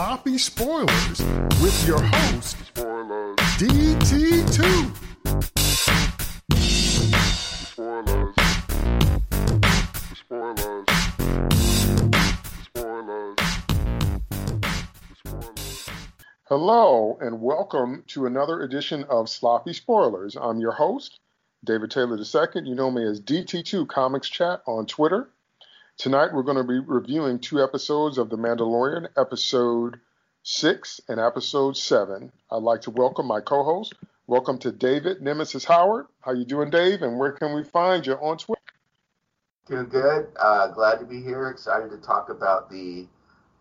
Sloppy Spoilers with your host, DT2. Spoilers. Spoilers. Spoilers. Spoilers. Hello, and welcome to another edition of Sloppy Spoilers. I'm your host, David Taylor II. You know me as DT2 Comics Chat on Twitter. Tonight, we're going to be reviewing two episodes of The Mandalorian, episode six and episode seven. I'd like to welcome my co-host. Welcome to David Nemesis Howard. How you doing, Dave? And where can we find you on Twitter? Doing good. Uh, glad to be here. Excited to talk about the.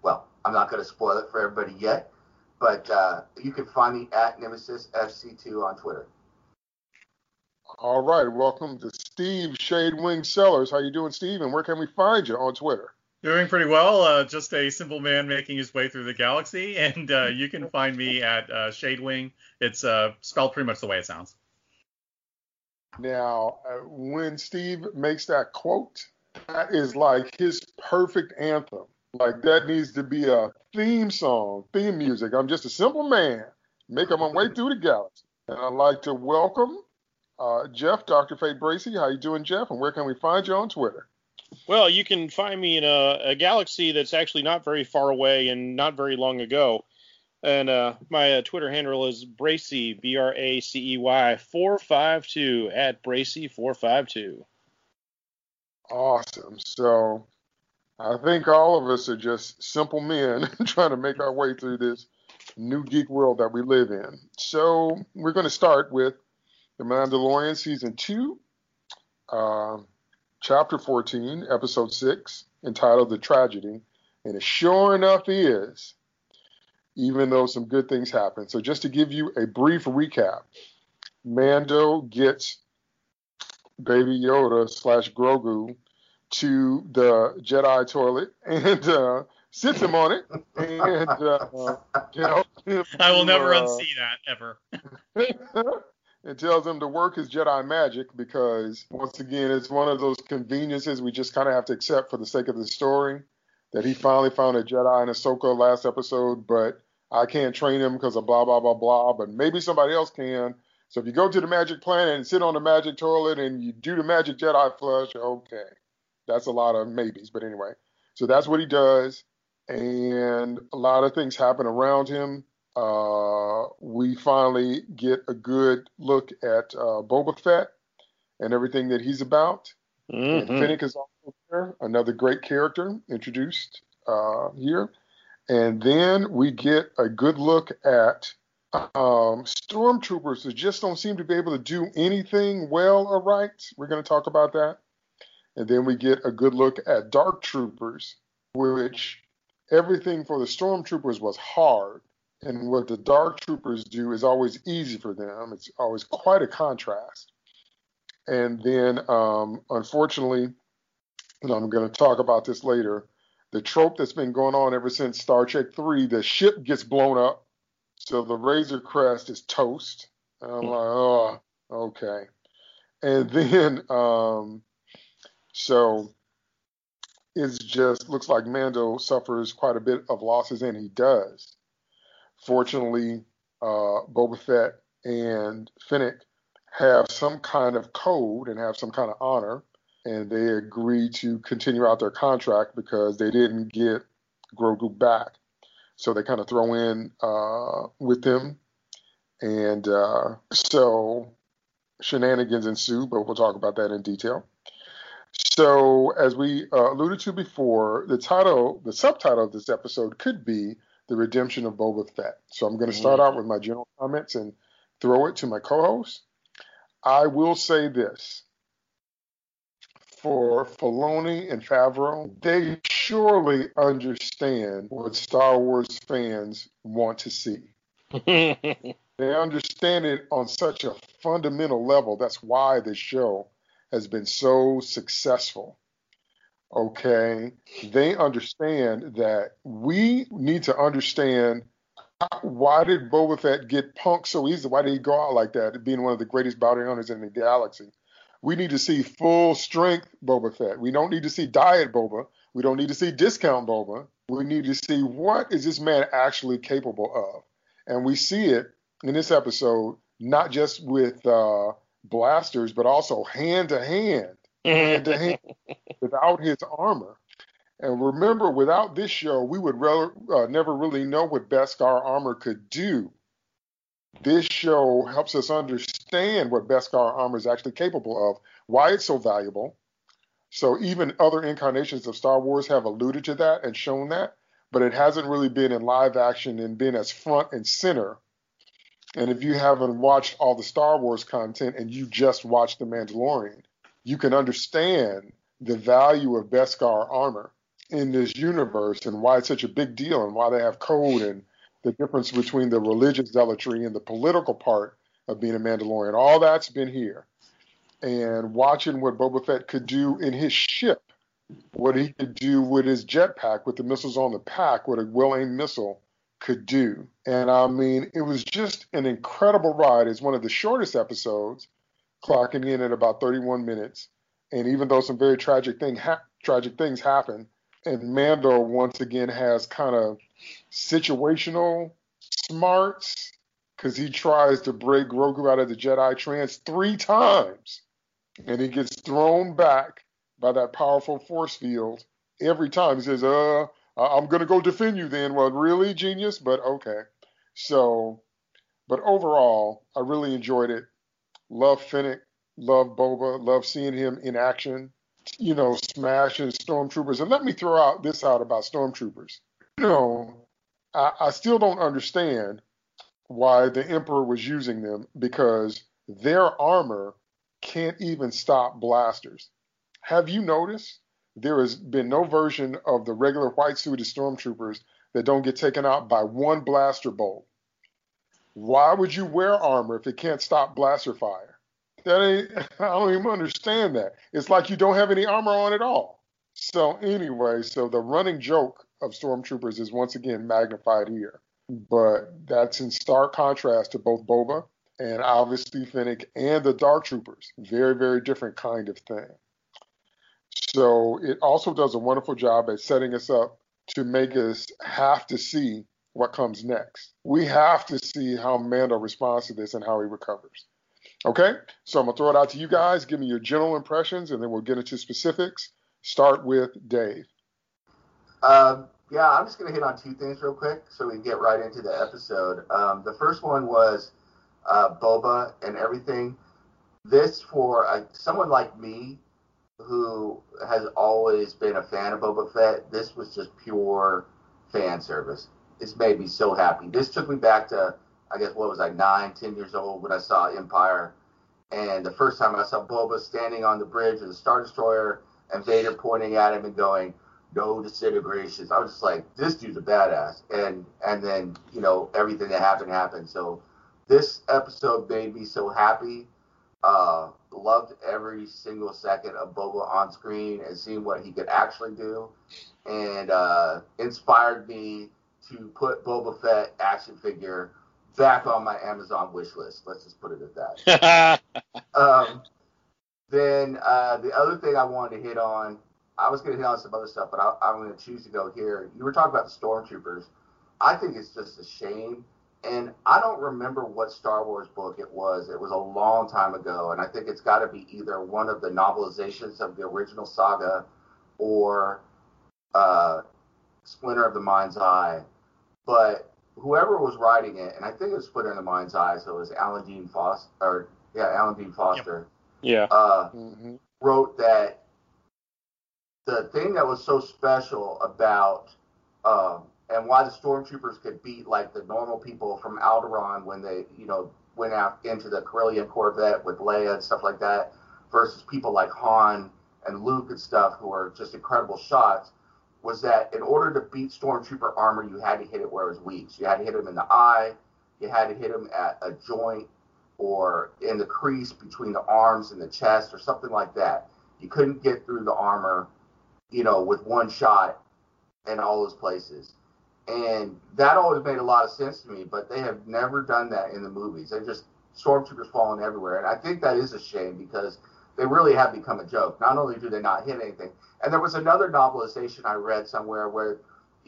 Well, I'm not going to spoil it for everybody yet, but uh, you can find me at Nemesis FC2 on Twitter. All right, welcome to Steve Shadewing Sellers. How you doing, Steve? And where can we find you on Twitter? Doing pretty well. Uh, just a simple man making his way through the galaxy, and uh, you can find me at uh, Shadewing. It's uh, spelled pretty much the way it sounds. Now, uh, when Steve makes that quote, that is like his perfect anthem. Like that needs to be a theme song, theme music. I'm just a simple man making my way through the galaxy, and I'd like to welcome uh, Jeff, Dr. Fate Bracey. How you doing, Jeff? And where can we find you on Twitter? Well, you can find me in a, a galaxy that's actually not very far away and not very long ago. And uh, my uh, Twitter handle is Bracey, B R A C E Y 452 at Bracey 452. Awesome. So I think all of us are just simple men trying to make our way through this new geek world that we live in. So we're going to start with The Mandalorian Season 2, uh, Chapter 14, Episode 6, entitled The Tragedy. And it sure enough is, even though some good things happen. So just to give you a brief recap, Mando gets Baby Yoda slash Grogu to the Jedi toilet and uh, sits him on it and uh, tells him I will never uh, unsee that ever. and tells him to work his Jedi magic because once again it's one of those conveniences we just kind of have to accept for the sake of the story that he finally found a Jedi in Ahsoka last episode, but I can't train him because of blah blah blah blah. But maybe somebody else can. So if you go to the magic planet and sit on the magic toilet and you do the magic Jedi flush, okay, that's a lot of maybes. But anyway, so that's what he does, and a lot of things happen around him. Uh, we finally get a good look at uh, Boba Fett and everything that he's about. And Mhm. Fennec is also there, another great character introduced uh, here. And then we get a good look at um, stormtroopers who just don't seem to be able to do anything well or right. We're going to talk about that. And then we get a good look at dark troopers, which everything for the stormtroopers was hard. And what the dark troopers do is always easy for them. It's always quite a contrast. And then, um, unfortunately, and I'm going to talk about this later, the trope that's been going on ever since Star Trek 3, the ship gets blown up. So the Razor Crest is toast. And I'm like, oh, okay. And then, um, so it's just looks like Mando suffers quite a bit of losses, and he does. Fortunately, uh, Boba Fett and Fennec have some kind of code and have some kind of honor, and they agree to continue out their contract because they didn't get Grogu back. So they kind of throw in uh, with them, and uh, so shenanigans ensue, but we'll talk about that in detail. So, as we uh, alluded to before, the title, the subtitle of this episode could be "The Redemption of Boba Fett." So, I'm going to start mm. out with my general comments and throw it to my co-host. I will say this: for Filoni and Favreau, they surely understand what Star Wars fans want to see. They understand it on such a fundamental level. That's why the show has been so successful. Okay. They understand that we need to understand why did Boba Fett get punked so easily? Why did he go out like that, being one of the greatest bounty hunters in the galaxy? We need to see full strength Boba Fett. We don't need to see diet Boba. We don't need to see discount Boba. We need to see what is this man actually capable of, and we see it in this episode not just with uh, blasters, but also hand to hand, to hand, without his armor. And remember, without this show, we would re- uh, never really know what Beskar armor could do. This show helps us understand what Beskar armor is actually capable of, why it's so valuable. So even other incarnations of Star Wars have alluded to that and shown that, but it hasn't really been in live action and been as front and center. And if you haven't watched all the Star Wars content and you just watched The Mandalorian, you can understand the value of Beskar armor in this universe and why it's such a big deal and why they have code and the difference between the religious zealotry and the political part of being a Mandalorian. All that's been here. And watching what Boba Fett could do in his ship, what he could do with his jetpack, with the missiles on the pack, what a well aimed missile could do. And I mean, it was just an incredible ride. It's one of the shortest episodes, clocking in at about 31 minutes. And even though some very tragic thing ha- tragic things happen, and Mando once again has kind of situational smarts because he tries to break Grogu out of the Jedi trance three times, and he gets thrown back by that powerful force field every time. He says, "Uh, I'm gonna go defend you." Then, well, really, genius, but okay. So, but overall, I really enjoyed it. Love Fennec, love Boba, love seeing him in action you know, smashing stormtroopers. And let me throw out this out about stormtroopers. You know, I, I still don't understand why the Emperor was using them because their armor can't even stop blasters. Have you noticed? There has been no version of the regular white suited stormtroopers that don't get taken out by one blaster bolt. Why would you wear armor if it can't stop blaster fire? That ain't, I don't even understand that. It's like you don't have any armor on at all. So anyway, so the running joke of stormtroopers is once again magnified here. But that's in stark contrast to both Boba and obviously Fennec and the Dark Troopers. Very, very different kind of thing. So it also does a wonderful job at setting us up to make us have to see what comes next. We have to see how Mando responds to this and how he recovers. Okay, so I'm gonna throw it out to you guys. Give me your general impressions, and then we'll get into specifics. Start with Dave. Um, yeah, I'm just gonna hit on two things real quick, so we can get right into the episode. Um, the first one was uh, Boba and everything. This for uh, someone like me, who has always been a fan of Boba Fett. This was just pure fan service. This made me so happy. This took me back to I guess what was I nine, ten years old when I saw Empire, and the first time I saw Boba standing on the bridge of the Star Destroyer and Vader pointing at him and going, "No disintegrations." I was just like, "This dude's a badass," and and then you know everything that happened happened. So this episode made me so happy. Uh, loved every single second of Boba on screen and seeing what he could actually do, and uh, inspired me to put Boba Fett action figure back on my Amazon wish list. Let's just put it at that. um, then uh, the other thing I wanted to hit on, I was going to hit on some other stuff, but I, am going to choose to go here. You were talking about the stormtroopers. I think it's just a shame. And I don't remember what Star Wars book it was. It was a long time ago, and I think it's got to be either one of the novelizations of the original saga or uh, Splinter of the Mind's Eye. But whoever was writing it, and I think it was put in the mind's eye, so it was Alan Dean Foster, or yeah, Alan Dean Foster. Yep. Yeah. Uh, mm-hmm. Wrote that the thing that was so special about um, and why the stormtroopers could beat like the normal people from Alderaan when they, you know, went out into the Corellian Corvette with Leia and stuff like that, versus people like Han and Luke and stuff who are just incredible shots was that in order to beat stormtrooper armor, you had to hit it where it was weak. So you had to hit him in the eye, you had to hit him at a joint or in the crease between the arms and the chest or something like that. You couldn't get through the armor, you know, with one shot in all those places. And that always made a lot of sense to me, but they have never done that in the movies. They just stormtroopers falling everywhere. And I think that is a shame because they really have become a joke. Not only do they not hit anything, and there was another novelization I read somewhere where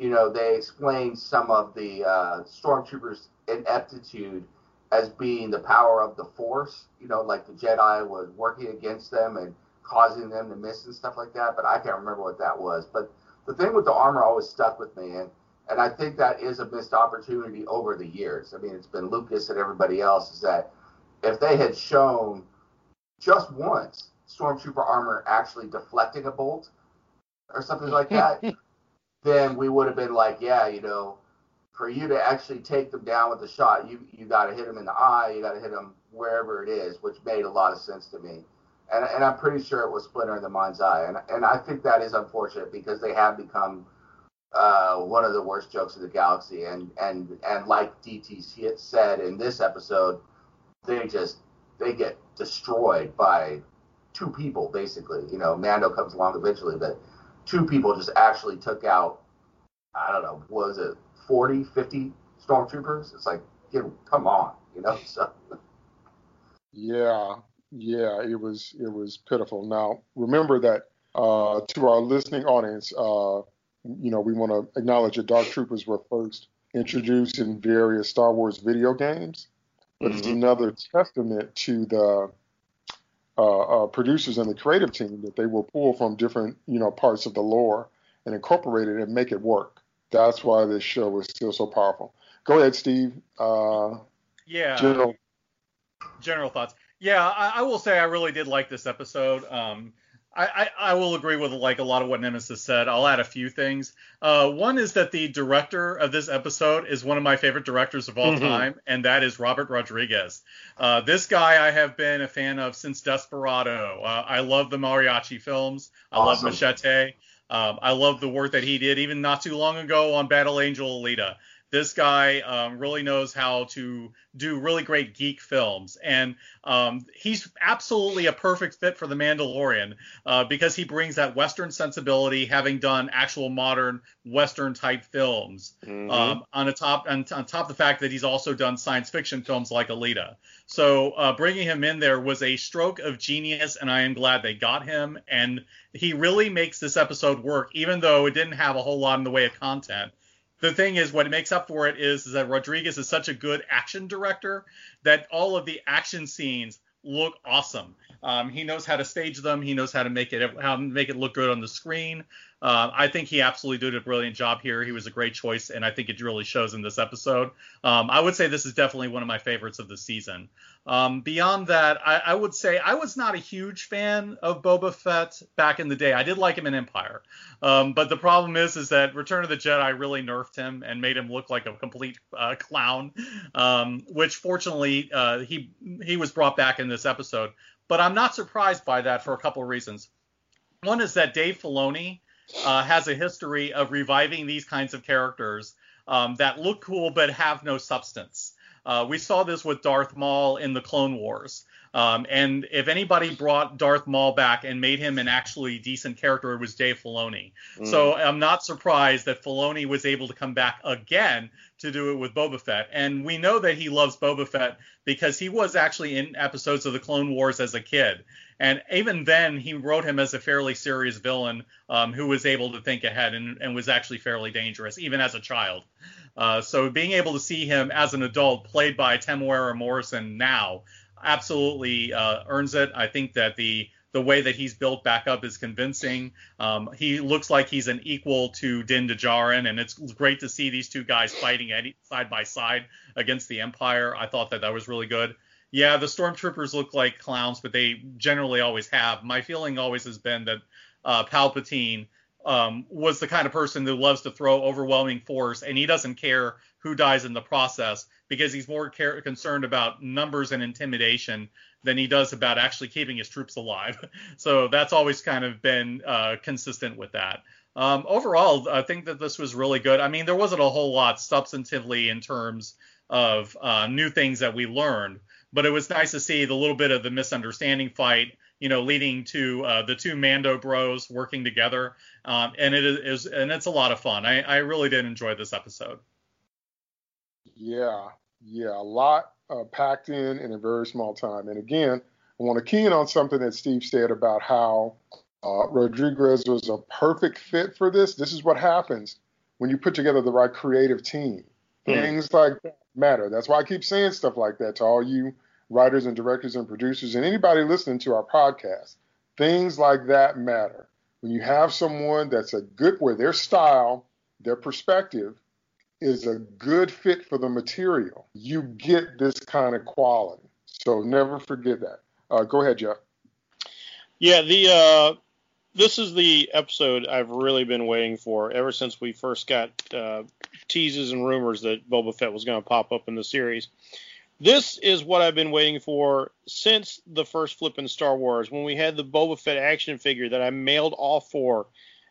you know, they explained some of the uh, stormtroopers' ineptitude as being the power of the Force. You know, like the Jedi was working against them and causing them to miss and stuff like that. But I can't remember what that was. But the thing with the armor always stuck with me, and and I think that is a missed opportunity over the years. I mean, it's been Lucas and everybody else is that if they had shown just once stormtrooper armor actually deflecting a bolt or something like that, then we would have been like, yeah, you know, for you to actually take them down with a shot, you you got to hit them in the eye, you got to hit them wherever it is, which made a lot of sense to me. And, and I'm pretty sure it was Splinter in the Mind's Eye, and and I think that is unfortunate because they have become uh, one of the worst jokes of the galaxy, and and and like DT said in this episode, they just they get destroyed by two people basically. You know, Mando comes along eventually, but two people just actually took out I don't know, was it 40, 50 stormtroopers? It's like, come on, you know. So. Yeah, yeah, it was it was pitiful. Now remember that uh, to our listening audience, uh, you know, we want to acknowledge that Dark Troopers were first introduced in various Star Wars video games, but mm-hmm. it's another testament to the uh, uh, producers and the creative team that they will pull from different, you know, parts of the lore and incorporate it and make it work. That's why this show is still so powerful. Go ahead, Steve. Uh, yeah. General. General thoughts. Yeah, I, I, will say I really did like this episode. Um, I, I, I, will agree with like a lot of what Nemesis said. I'll add a few things. Uh, one is that the director of this episode is one of my favorite directors of all mm-hmm. time, and that is Robert Rodriguez. Uh, this guy I have been a fan of since Desperado. Uh, I love the mariachi films. I awesome. love Machete. Um, I love the work that he did even not too long ago on Battle Angel Alita this guy um, really knows how to do really great geek films, and um, he's absolutely a perfect fit for The Mandalorian uh, because he brings that Western sensibility, having done actual modern Western type films. Mm-hmm. Um, on a top, on, on, top of the fact that he's also done science fiction films like Alita. So uh, bringing him in there was a stroke of genius, and I am glad they got him. And he really makes this episode work, even though it didn't have a whole lot in the way of content the thing is, what makes up for it is, is that Rodriguez is such a good action director that all of the action scenes look awesome. Um, he knows how to stage them. He knows how to make it how to make it look good on the screen. Uh, I think he absolutely did a brilliant job here. He was a great choice, and I think it really shows in this episode. Um, I would say this is definitely one of my favorites of the season. Um, beyond that, I, I, would say I was not a huge fan of Boba Fett back in the day. I did like him in Empire, um, but the problem is, is that Return of the Jedi really nerfed him and made him look like a complete uh, clown. Um, which fortunately, uh, he he was brought back in this episode. But I'm not surprised by that for a couple of reasons. One is that Dave Filoni uh, has a history of reviving these kinds of characters um, that look cool but have no substance. Uh, we saw this with Darth Maul in the Clone Wars. Um, and if anybody brought Darth Maul back and made him an actually decent character, it was Dave Filoni. Mm. So I'm not surprised that Filoni was able to come back again to do it with Boba Fett. And we know that he loves Boba Fett because he was actually in episodes of the Clone Wars as a kid. And even then, he wrote him as a fairly serious villain um, who was able to think ahead and, and, was actually fairly dangerous, even as a child. Uh, so being able to see him as an adult, played by Temuera Morrison now, absolutely uh, earns it. I think that the the way that he's built back up is convincing. Um, he looks like he's an equal to Din Djarin, and it's great to see these two guys fighting side by side against the Empire. I thought that that was really good. Yeah, the stormtroopers look like clowns, but they generally always have. My feeling always has been that uh, Palpatine um, was the kind of person who loves to throw overwhelming force, and he doesn't care who dies in the process because he's more care- concerned about numbers and intimidation than he does about actually keeping his troops alive. so that's always kind of been uh, consistent with that. Um, overall, I think that this was really good. I mean, there wasn't a whole lot substantively in terms of uh, new things that we learned, but it was nice to see the little bit of the misunderstanding fight you know, leading to uh, the two Mando Bros working together, um, and it is and it's a lot of fun. I, I really did enjoy this episode. Yeah, yeah, a lot uh, packed in in a very small time. And again, I want to key in on something that Steve said about how uh, Rodriguez was a perfect fit for this. This is what happens when you put together the right creative team. Hmm. Things like that matter. That's why I keep saying stuff like that to all you writers and directors and producers and anybody listening to our podcast. Things like that matter. When you have someone that's a good, where their style, their perspective is a good fit for the material, you get this kind of quality. So never forget that. Uh, go ahead, Jeff. Yeah, the uh, this is the episode I've really been waiting for ever since we first got uh, teases and rumors that Boba Fett was going to pop up in the series. This is what I've been waiting for since the first flipping Star Wars when we had the Boba Fett action figure that I mailed all for,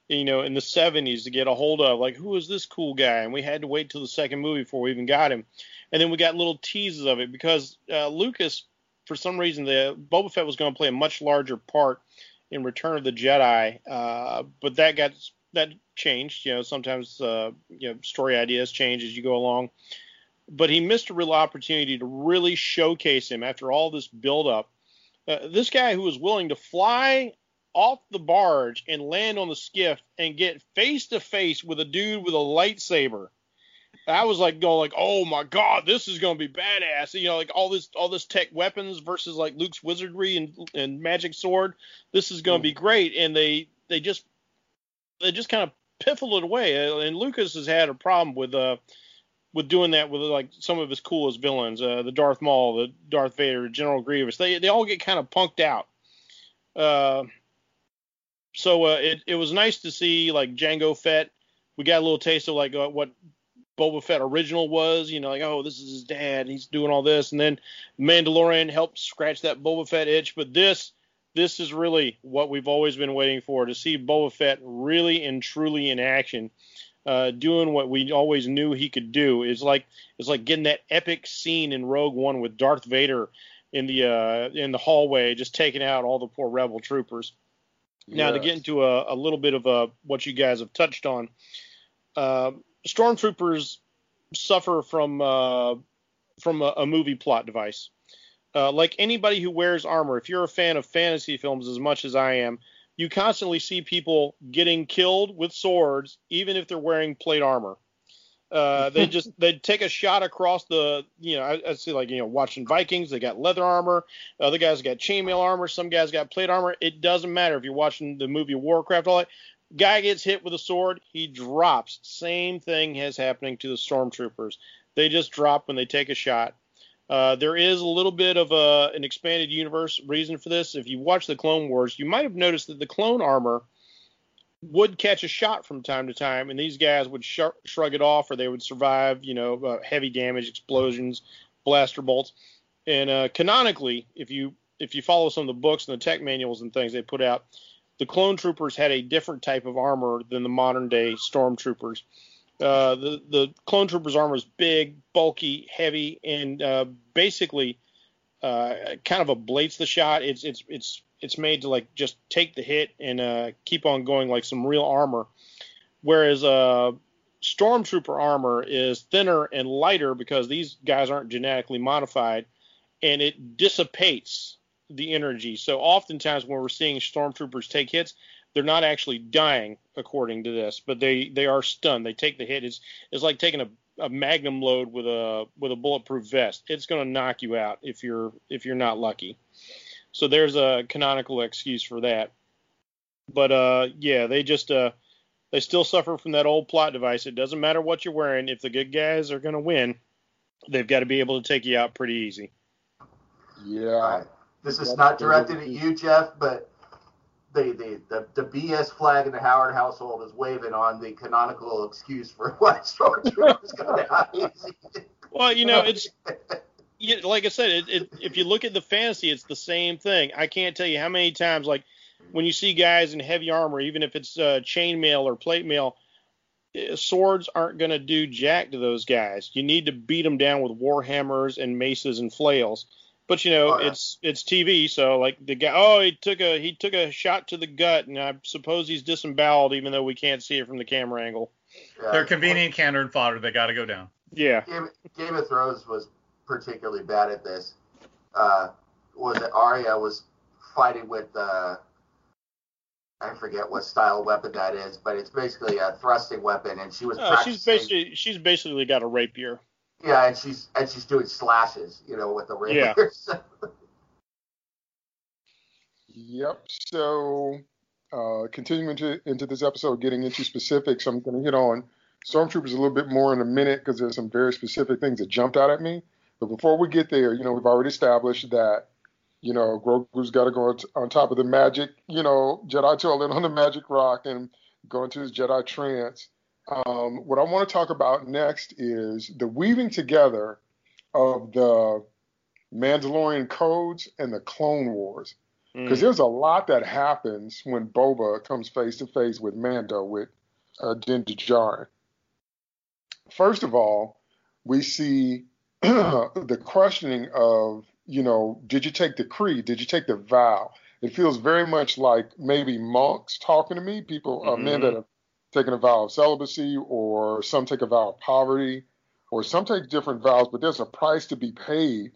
you know, in the 70s to get a hold of. Like, who is this cool guy? And we had to wait till the second movie before we even got him. And then we got little teases of it because uh, Lucas, for some reason, the Boba Fett was going to play a much larger part in Return of the Jedi, uh, but that got that changed. You know, sometimes uh, you know story ideas change as you go along but he missed a real opportunity to really showcase him after all this buildup. Uh, this guy who was willing to fly off the barge and land on the skiff and get face to face with a dude with a lightsaber. I was like going like, oh my god, this is gonna be badass. You know, like all this all this tech weapons versus like Luke's wizardry and and magic sword. This is gonna mm. be great. And they they just they just kind of piffled it away. And Lucas has had a problem with uh with doing that with like some of his coolest villains, uh, the Darth Maul, the Darth Vader, General Grievous. They they all get kind of punked out. Uh, so uh, it it was nice to see like Jango Fett. We got a little taste of like uh, what Boba Fett original was. You know, like oh this is his dad, he's doing all this, and then Mandalorian helped scratch that Boba Fett itch. But this this is really what we've always been waiting for to see Boba Fett really and truly in action uh, doing what we always knew he could do. It's like it's like getting that epic scene in Rogue One with Darth Vader in the uh, in the hallway, just taking out all the poor rebel troopers. Yes. Now to get into a, a little bit of uh, what you guys have touched on, uh, stormtroopers suffer from uh, from a, a, movie plot device. Uh, like anybody who wears armor, if you're a fan of fantasy films as much as I am, you constantly see people getting killed with swords, even if they're wearing plate armor. Uh, they just they take a shot across the you know I, I, see like you know watching Vikings they got leather armor other guys got chainmail armor some guys got plate armor it doesn't matter if you're watching the movie Warcraft all that guy gets hit with a sword he drops same thing is happening to the stormtroopers they just drop when they take a shot uh, there is a little bit of a, an expanded universe reason for this. If you watch the Clone Wars, you might have noticed that the clone armor would catch a shot from time to time, and these guys would sh- shrug it off, or they would survive, you know, uh, heavy damage, explosions, blaster bolts. And uh, canonically, if you if you follow some of the books and the tech manuals and things they put out, the clone troopers had a different type of armor than the modern day stormtroopers. Uh, the the clone trooper's armor is big, bulky, heavy, and uh, basically uh, kind of ablates the shot. It's it's it's it's made to like just take the hit and uh, keep on going like some real armor. Whereas uh, stormtrooper armor is thinner and lighter because these guys aren't genetically modified, and it dissipates the energy. So oftentimes when we're seeing stormtroopers take hits, they're not actually dying according to this, but they they are stunned. They take the hit. It's it's like taking a, a magnum load with a with a bulletproof vest. It's going to knock you out if you're if you're not lucky. So there's a canonical excuse for that. But uh yeah, they just uh they still suffer from that old plot device. It doesn't matter what you're wearing. If the good guys are going to win, they've got to be able to take you out pretty easy. Yeah. This is not directed at you, Jeff, but the, the, the, the BS flag in the Howard household is waving on the canonical excuse for why stormtroopers go down easy. Well, you know, it's like I said, it, it, if you look at the fantasy, it's the same thing. I can't tell you how many times, like when you see guys in heavy armor, even if it's uh, chainmail or plate mail, eh, swords aren't going to do jack to those guys. You need to beat them down with war hammers and maces and flails. But you know, oh, yeah. it's it's TV, so like the guy, oh, he took a he took a shot to the gut, and I suppose he's disemboweled, even though we can't see it from the camera angle. Yeah. They're convenient cannon fodder. They got to go down. Yeah. Game, Game, of Thrones was particularly bad at this. Uh, was it Arya was fighting with uh, I forget what style weapon that is, but it's basically a thrusting weapon, and she was. Uh, she's basically she's basically got a rapier. Yeah, and she's and she's doing slashes, you know, with the rapier. Yeah. yep. So, uh, continuing to, into this episode, getting into specifics, I'm going to hit on Stormtroopers a little bit more in a minute because there's some very specific things that jumped out at me. But before we get there, you know, we've already established that you know, Grogu's got to go on top of the magic, you know, Jedi toilet on the magic rock and go into his Jedi trance. Um, what I want to talk about next is the weaving together of the Mandalorian codes and the Clone Wars. Because mm. there's a lot that happens when Boba comes face to face with Mando with uh, Din Djarin. First of all, we see the questioning of you know, did you take the creed? Did you take the vow? It feels very much like maybe monks talking to me, people, mm-hmm. uh, men that mm-hmm. have taken a vow of celibacy, or some take a vow of poverty, or some take different vows, but there's a price to be paid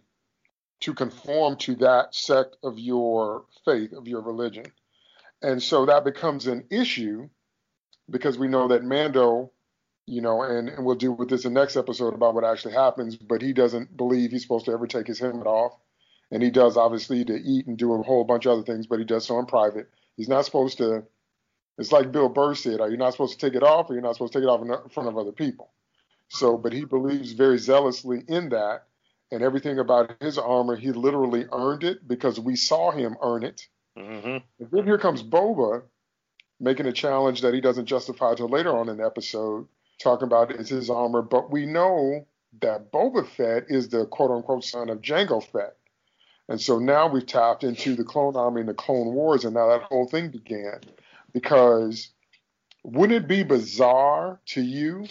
to conform to that sect of your faith, of your religion. And so that becomes an issue because we know that Mando you know, and, and we'll deal with this in the next episode about what actually happens, but he doesn't believe he's supposed to ever take his helmet off. And he does obviously to eat and do a whole bunch of other things, but he does so in private. He's not supposed to, it's like Bill Burr said, are you not supposed to take it off or you're not supposed to take it off in front of other people? So, but he believes very zealously in that. And everything about his armor, he literally earned it because we saw him earn it. Mm-hmm. And then here comes Boba making a challenge that he doesn't justify until later on in the episode talking about is his armor, but we know that Boba Fett is the quote unquote son of Jango Fett. And so now we've tapped into the clone army and the clone wars, and now that whole thing began. Because wouldn't it be bizarre to you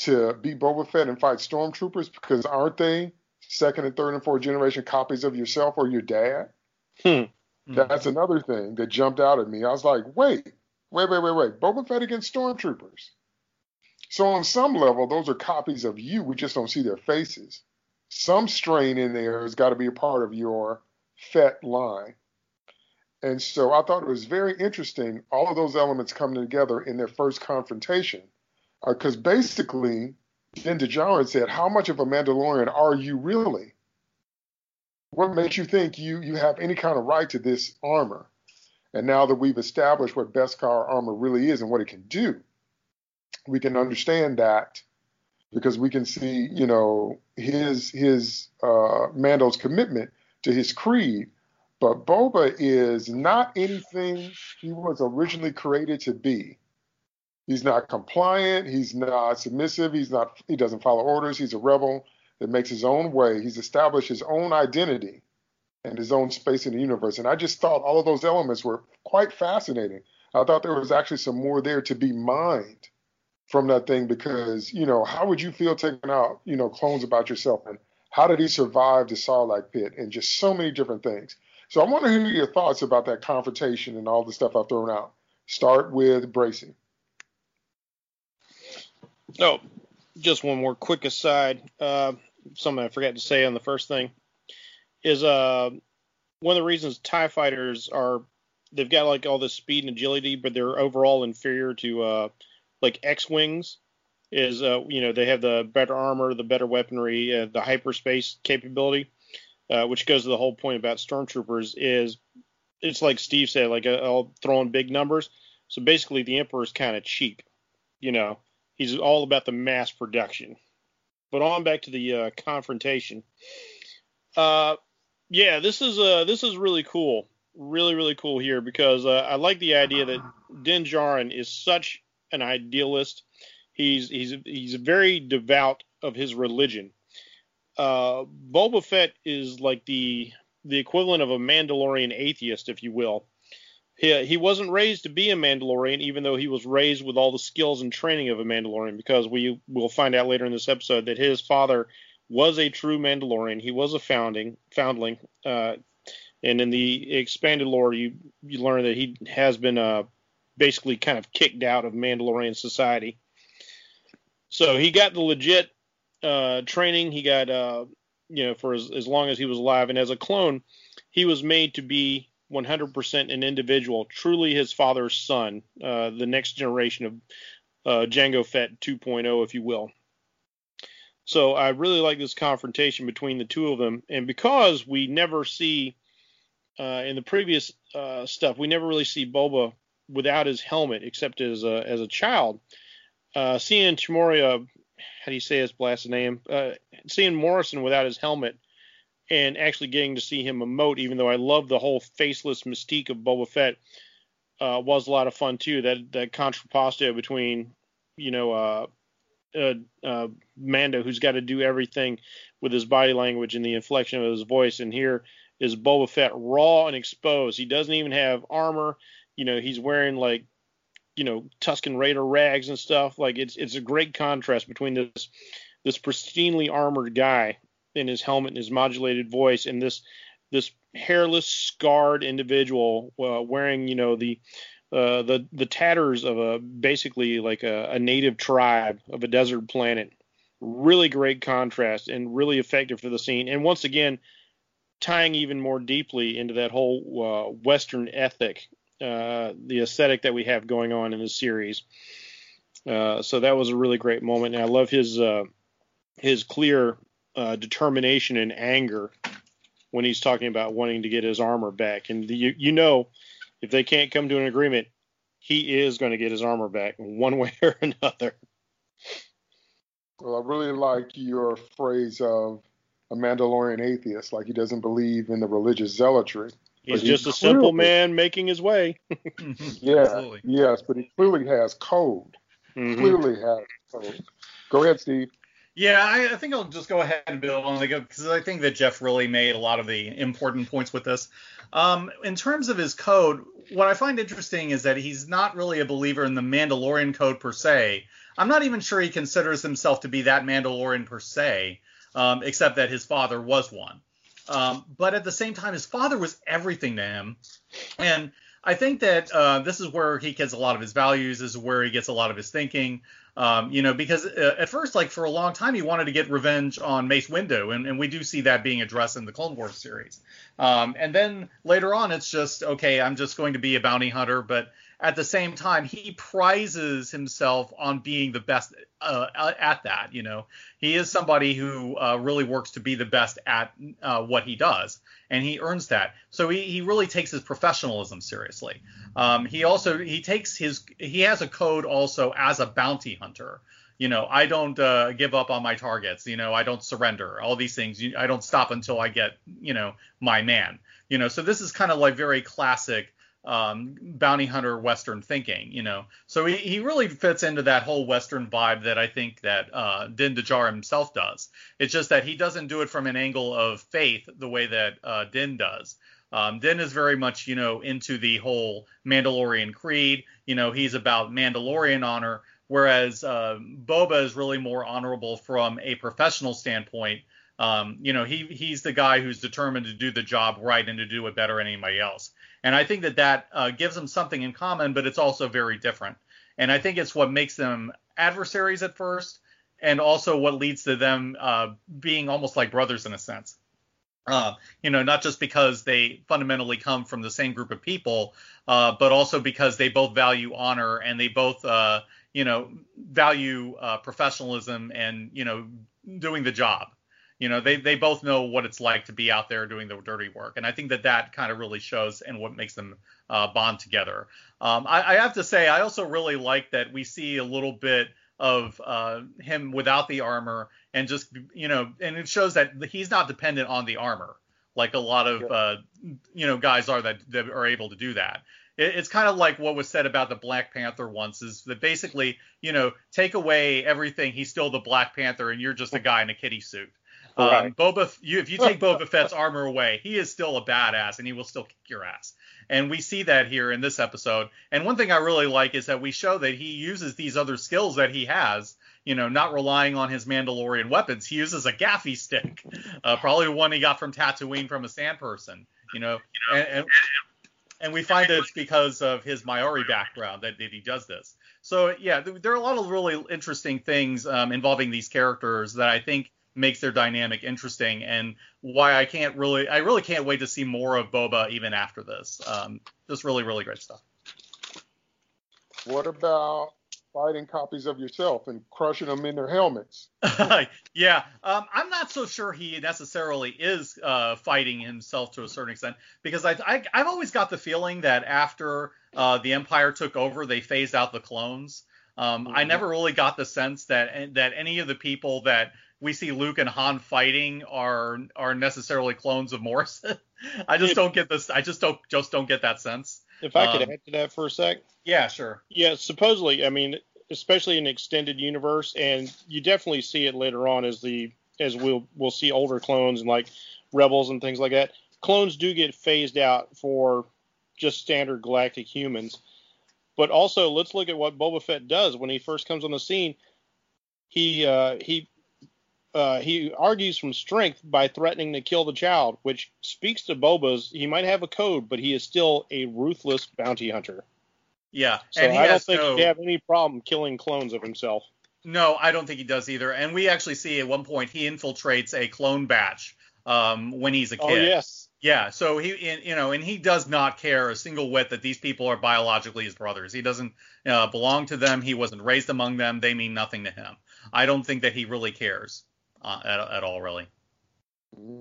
to be Boba Fett and fight stormtroopers? Because aren't they second and third and fourth generation copies of yourself or your dad? Hmm. That's another thing that jumped out at me. I was like, wait, wait, wait, wait, wait. Boba Fett against stormtroopers. So on some level, those are copies of you. We just don't see their faces. Some strain in there has got to be a part of your Fett line. And so I thought it was very interesting, all of those elements coming together in their first confrontation. Because uh, basically, Din Djarin said, How much of a Mandalorian are you really? What makes you think you, you have any kind of right to this armor? And now that we've established what Beskar armor really is and what it can do, we can understand that because we can see, you know, his his uh, Mando's commitment to his creed. But Boba is not anything he was originally created to be. He's not compliant. He's not submissive. He's not. He doesn't follow orders. He's a rebel that makes his own way. He's established his own identity and his own space in the universe. And I just thought all of those elements were quite fascinating. I thought there was actually some more there to be mined from that thing because you know how would you feel taking out you know clones about yourself and how did he survive the Sarlacc pit and just so many different things. So I want to hear your thoughts about that confrontation and all the stuff I've thrown out. Start with Bracey. Oh, just one more quick aside. Uh, something I forgot to say on the first thing is uh, one of the reasons Tie fighters are they've got like all this speed and agility, but they're overall inferior to uh, like X wings is uh, you know they have the better armor, the better weaponry, uh, the hyperspace capability, uh, which goes to the whole point about stormtroopers is it's like Steve said, like uh, I'll throw in big numbers. So basically, the Emperor is kind of cheap. You know, he's all about the mass production. But on back to the uh, confrontation. Uh, yeah, this is uh, this is really cool, really really cool here because uh, I like the idea that Din Djarin is such an idealist. He's he's he's very devout of his religion. Uh, Boba Fett is like the the equivalent of a Mandalorian atheist, if you will. He, he wasn't raised to be a Mandalorian, even though he was raised with all the skills and training of a Mandalorian, because we will find out later in this episode that his father was a true Mandalorian. He was a founding foundling, uh, and in the expanded lore, you you learn that he has been uh, basically kind of kicked out of Mandalorian society. So he got the legit uh, training. He got, uh, you know, for as, as long as he was alive. And as a clone, he was made to be 100% an individual, truly his father's son, uh, the next generation of uh, Jango Fett 2.0, if you will. So I really like this confrontation between the two of them, and because we never see uh, in the previous uh, stuff, we never really see Boba without his helmet, except as a as a child. Uh, seeing Temuera, how do you say his blasted name? Uh, seeing Morrison without his helmet, and actually getting to see him emote, even though I love the whole faceless mystique of Boba Fett, uh, was a lot of fun too. That that contrapposto between, you know, uh, uh, uh, Mando, who's got to do everything with his body language and the inflection of his voice, and here is Boba Fett raw and exposed. He doesn't even have armor. You know, he's wearing like, you know, Tusken Raider rags and stuff. Like it's it's a great contrast between this this pristinely armored guy in his helmet and his modulated voice and this this hairless scarred individual uh, wearing you know the uh, the the tatters of a basically like a, a, native tribe of a desert planet. Really great contrast and really effective for the scene. And once again, tying even more deeply into that whole uh, Western ethic, uh, the aesthetic that we have going on in the series. Uh, so that was a really great moment. And I love his uh, his clear determination and anger when he's talking about wanting to get his armor back. And the, you, you know if they can't come to an agreement, he is going to get his armor back one way or another. Well, I really like your phrase of a Mandalorian atheist, like he doesn't believe in the religious zealotry. He's just he a clearly, simple man making his way. yeah, Absolutely. yes, but he clearly has code. Mm-hmm. Clearly has code. Go ahead, Steve. Yeah, I, I, think I'll just go ahead and build on it because I think that Jeff really made a lot of the important points with this. Um, in terms of his code, what I find interesting is that he's not really a believer in the Mandalorian code per se. I'm not even sure he considers himself to be that Mandalorian per se, um, except that his father was one. Um, but at the same time, his father was everything to him, and I think that uh, this is where he gets a lot of his values. Is where he gets a lot of his thinking. Um, you know, because uh, at first, like for a long time, he wanted to get revenge on Mace Windu, and, and we do see that being addressed in the Clone Wars series. Um, and then later on, it's just okay, I'm just going to be a bounty hunter, but at the same time, he prizes himself on being the best uh, at that. You know, he is somebody who uh, really works to be the best at uh, what he does, and he earns that. So he, he really takes his professionalism seriously. Um, he also he takes his he has a code also as a bounty hunter. You know, I don't uh, give up on my targets. You know, I don't surrender. All these things. I don't stop until I get you know my man. You know, so this is kind of like very classic um, bounty hunter Western thinking, you know. So he, he really fits into that whole Western vibe that I think that uh, Din Djarin himself does. It's just that he doesn't do it from an angle of faith the way that uh, Din does. Um, Din is very much, you know, into the whole Mandalorian creed. You know, he's about Mandalorian honor, whereas uh, Boba is really more honorable from a professional standpoint. Um, you know, he he's the guy who's determined to do the job right and to do it better than anybody else. And I think that that uh, gives them something in common, but it's also very different. And I think it's what makes them adversaries at first, and also what leads to them uh, being almost like brothers in a sense. Uh, you know, not just because they fundamentally come from the same group of people, uh, but also because they both value honor and they both, uh, you know, value uh, professionalism and you know doing the job you know they they both know what it's like to be out there doing the dirty work. And i think that that kind of really shows and what makes them uh, bond together. Um, I, I, have to say i also really like that we see a little bit of uh, him without the armor and just you know and it shows that he's not dependent on the armor like a lot of uh, you know guys are that, that are able to do that. It's kind of like what was said about the Black Panther once is that basically, you know, take away everything, he's still the Black Panther and you're just a guy in a kitty suit. Um, Boba, you, if you take Boba Fett's armor away, he is still a badass and he will still kick your ass. And we see that here in this episode. And one thing I really like is that we show that he uses these other skills that he has, you know, not relying on his Mandalorian weapons. He uses a gaffi stick, uh, probably one he got from Tatooine from a sand person, you know. And, and, and we find it's because of his Maori background that, that he does this. So yeah, there are a lot of really interesting things um, involving these characters that I think makes their dynamic interesting and why I can't really I really can't wait to see more of Boba even after this. Um, just really really great stuff. What about fighting copies of yourself and crushing them in their helmets? yeah, um, I'm not so sure he necessarily is uh, fighting himself to a certain extent because I, I have always got the feeling that after uh, the Empire took over, they phased out the clones. Um, mm-hmm. I never really got the sense that that any of the people that we see Luke and Han fighting are are necessarily clones of Morrison. I just don't get this. I just don't just don't get that sense. If I could um, add to that for a sec. Yeah, sure. Yeah, supposedly, I mean, especially in extended universe, and you definitely see it later on as the as we'll we'll see older clones and like rebels and things like that. Clones do get phased out for just standard galactic humans. But also, let's look at what Boba Fett does when he first comes on the scene. He uh, he uh, he argues from strength by threatening to kill the child, which speaks to Boba's. He might have a code, but he is still a ruthless bounty hunter. Yeah, so I don't think no, he'd have any problem killing clones of himself. No, I don't think he does either. And we actually see at one point he infiltrates a clone batch um, when he's a oh, kid. Oh yes. Yeah, so he, you know, and he does not care a single whit that these people are biologically his brothers. He doesn't uh, belong to them. He wasn't raised among them. They mean nothing to him. I don't think that he really cares uh, at, at all, really.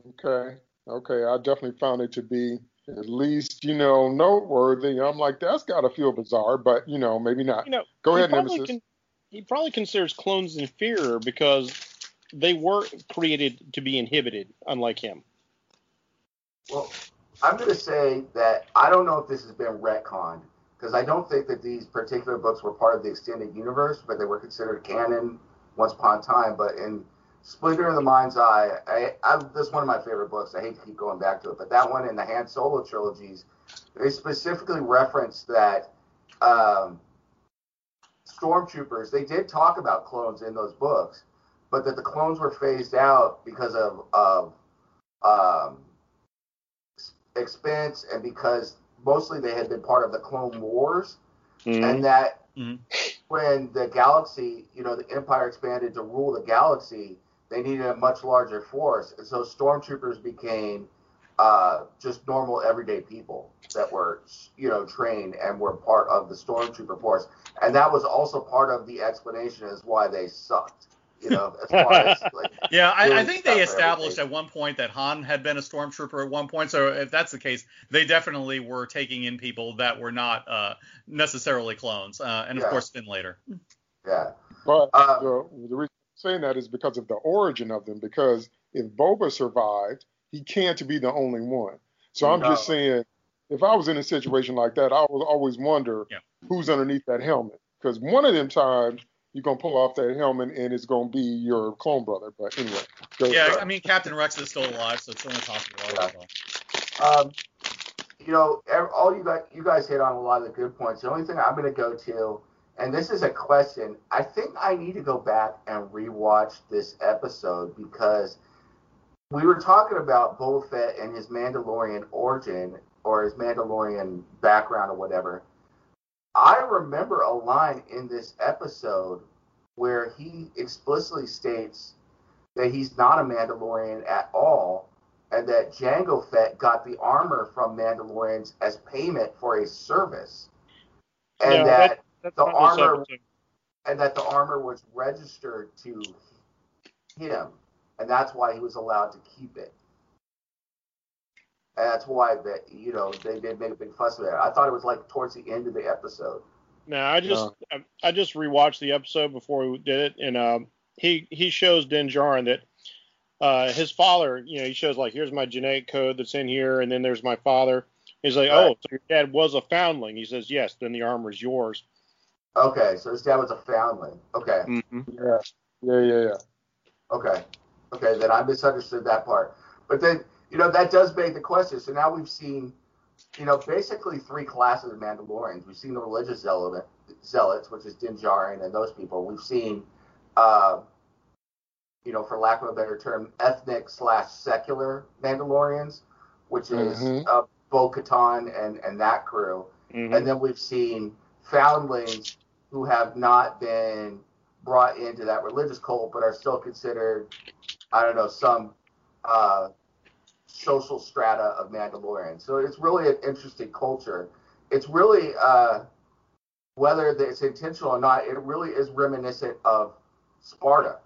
Okay. Okay. I definitely found it to be at least, you know, noteworthy. I'm like, that's got to feel bizarre, but, you know, maybe not. You know, Go ahead, Nemesis. Con- he probably considers clones inferior because they were created to be inhibited, unlike him. Well, I'm going to say that I don't know if this has been retconned because I don't think that these particular books were part of the extended universe, but they were considered canon once upon a time. But in Splinter in the Mind's Eye, I, I, this is one of my favorite books. I hate to keep going back to it, but that one in the Han Solo trilogies, they specifically reference that um, stormtroopers. They did talk about clones in those books, but that the clones were phased out because of of um, expense and because mostly they had been part of the Clone Wars, mm-hmm. and that mm-hmm. when the galaxy, you know, the Empire expanded to rule the galaxy, they needed a much larger force, and so stormtroopers became uh, just normal everyday people that were, you know, trained and were part of the stormtrooper force, and that was also part of the explanation as why they sucked. You know, as far as like, yeah, I, I, think they established at one point that Han had been a stormtrooper at one point. So if that's the case, they definitely were taking in people that were not uh, necessarily clones, uh, and of course Finn later. Yeah, but uh, the, the reason saying that is because of the origin of them. Because if Boba survived, he can't be the only one. So I'm no. just saying, if I was in a situation like that, I would always wonder yeah. who's underneath that helmet. Because one of them times you're gonna pull off that helmet and it's gonna be your clone brother. But anyway. Yeah, I mean Captain Rex is still alive, so it's only possible. Yeah. Um, you know, all you guys, you guys hit on a lot of the good points. The only thing I'm gonna go to and this is a question. I think I need to go back and rewatch this episode because we were talking about Boba Fett and his Mandalorian origin or his Mandalorian background or whatever. I remember a line in this episode where he explicitly states that he's not a Mandalorian at all and that Jango Fett got the armor from Mandalorians as payment for a service. And yeah, that the armor and that the armor was registered to him, and that's why he was allowed to keep it. And that's why that you know they did make a big fuss of it. I thought it was like towards the end of the episode. No, I just uh, I, just rewatched the episode before we did it, and um, he he shows Din Djarin that uh, his father, you know, he shows like here's my genetic code that's in here, and then there's my father. He's like, right. oh, so your dad was a foundling. He says, yes. Then the armor's yours. Okay, so his dad was a foundling. Okay. Mm-hmm. Yeah. Yeah, yeah, yeah. Okay. Okay, then I misunderstood that part. But then, you know, that does beg the question. So now we've seen, you know, basically three classes of Mandalorians. We've seen the religious zealot, zealots, which is Din Djarin and those people. We've seen, uh, you know, for lack of a better term, ethnic slash secular Mandalorians, which is mm-hmm. uh, Bo Katan and, and that crew. Mm-hmm. And then we've seen foundlings who have not been brought into that religious cult but are still considered I don't know some uh, social strata of Mandalorian. So it's really an interesting culture. It's really uh, whether it's intentional or not, it really is reminiscent of Sparta.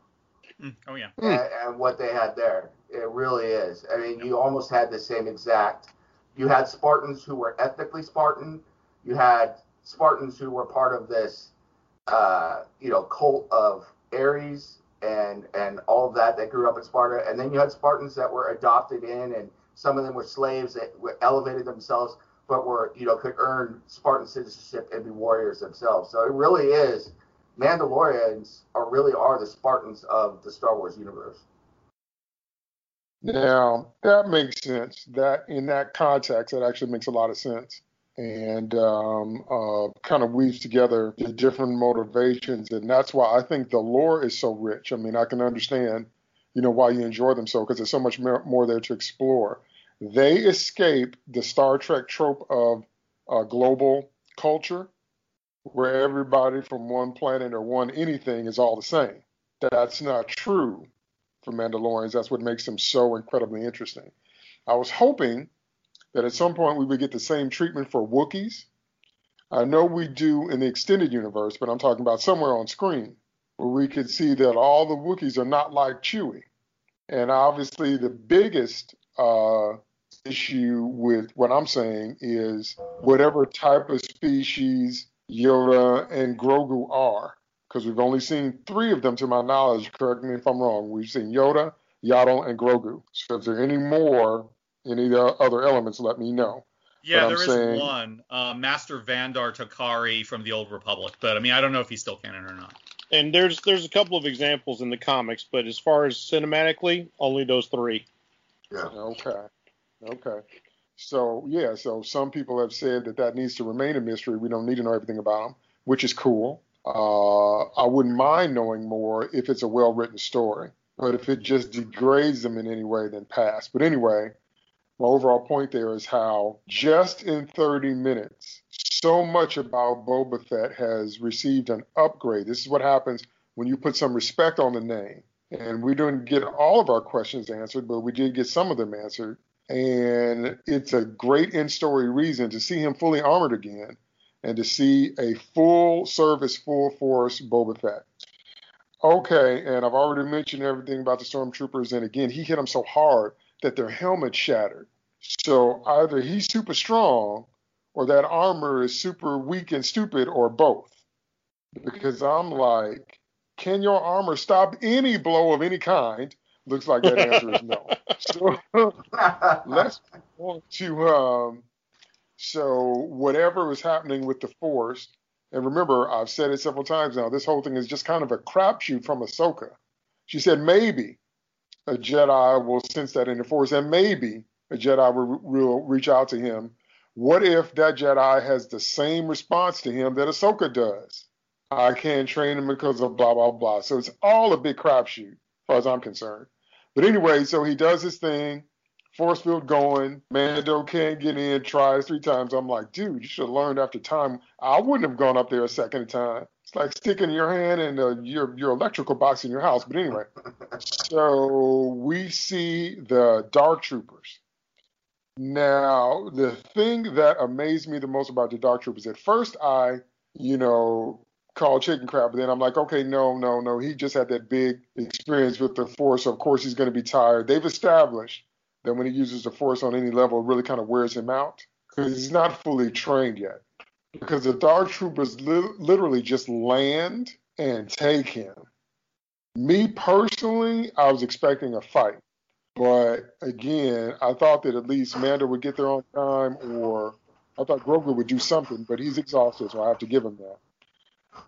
Mm, oh yeah. And, and, what they had there. It really is. I mean, you almost had the same exact. You had Spartans who were ethnically Spartan. You had Spartans who were part of this, uh, you know, cult of Ares and and all that that grew up in Sparta. And then you had Spartans that were adopted in, and some of them were slaves that elevated themselves, but were you know could earn Spartan citizenship and be warriors themselves. So it really is. Mandalorians are really are the Spartans of the Star Wars universe. Now that makes sense. That in that context, that actually makes a lot of sense and um, uh, kind of weaves together the different motivations. And that's why I think the lore is so rich. I mean, I can understand, you know, why you enjoy them so because there's so much more there to explore. They escape the Star Trek trope of uh, global culture, where everybody from one planet or one anything is all the same. That's not true for Mandalorians. That's what makes them so incredibly interesting. I was hoping that at some point we would get the same treatment for Wookiees. I know we do in the extended universe, but I'm talking about somewhere on screen where we could see that all the Wookiees are not like Chewie. And obviously, the biggest uh, issue with what I'm saying is whatever type of species Yoda and Grogu are, because we've only seen three of them to my knowledge. Correct me if I'm wrong. We've seen Yoda, Yaddle, and Grogu. So if there are any more, any other elements, let me know. Yeah, there is saying, one, uh, Master Vandar Tokare from the Old Republic, but I mean, I don't know if he's still canon or not. And there's there's a couple of examples in the comics, but as far as cinematically, only those three. Yeah. Okay. Okay. So yeah, so some people have said that that needs to remain a mystery. We don't need to know everything about them, which is cool. Uh, I wouldn't mind knowing more if it's a well-written story, but if it just degrades them in any way, then pass. But anyway, my overall point there is how just in 30 minutes, so much about Boba Fett has received an upgrade. This is what happens when you put some respect on the name. And we didn't get all of our questions answered, but we did get some of them answered. And it's a great in story reason to see him fully armored again and to see a full service, full force Boba Fett. Okay, and I've already mentioned everything about the stormtroopers, and again, he hit them so hard that their helmet shattered. So either he's super strong or that armor is super weak and stupid or both. Because I'm like, can your armor stop any blow of any kind? Looks like that answer is no. So let's go to um, so whatever was happening with the Force, and remember I've said it several times now. This whole thing is just kind of a crapshoot from Ahsoka. She said maybe a Jedi will sense that in the Force, and maybe a Jedi will, will reach out to him. What if that Jedi has the same response to him that Ahsoka does? I can't train him because of blah blah blah. So it's all a big crapshoot, as far as I'm concerned. But anyway, so he does his thing, force field going. Mando can't get in, tries three times. I'm like, dude, you should have learned after time. I wouldn't have gone up there a second time. It's like sticking your hand in uh, your your electrical box in your house. But anyway, so we see the Dark Troopers. Now, the thing that amazed me the most about the Dark Troopers, at first I, you know, called chicken crap, but then I'm like, okay, no, no, no. He just had that big experience with the Force. So of course, he's going to be tired. They've established that when he uses the Force on any level, it really kind of wears him out because he's not fully trained yet because the Dark Troopers li- literally just land and take him. Me personally, I was expecting a fight. But again, I thought that at least Mando would get there on time, or I thought Grogu would do something, but he's exhausted, so I have to give him that.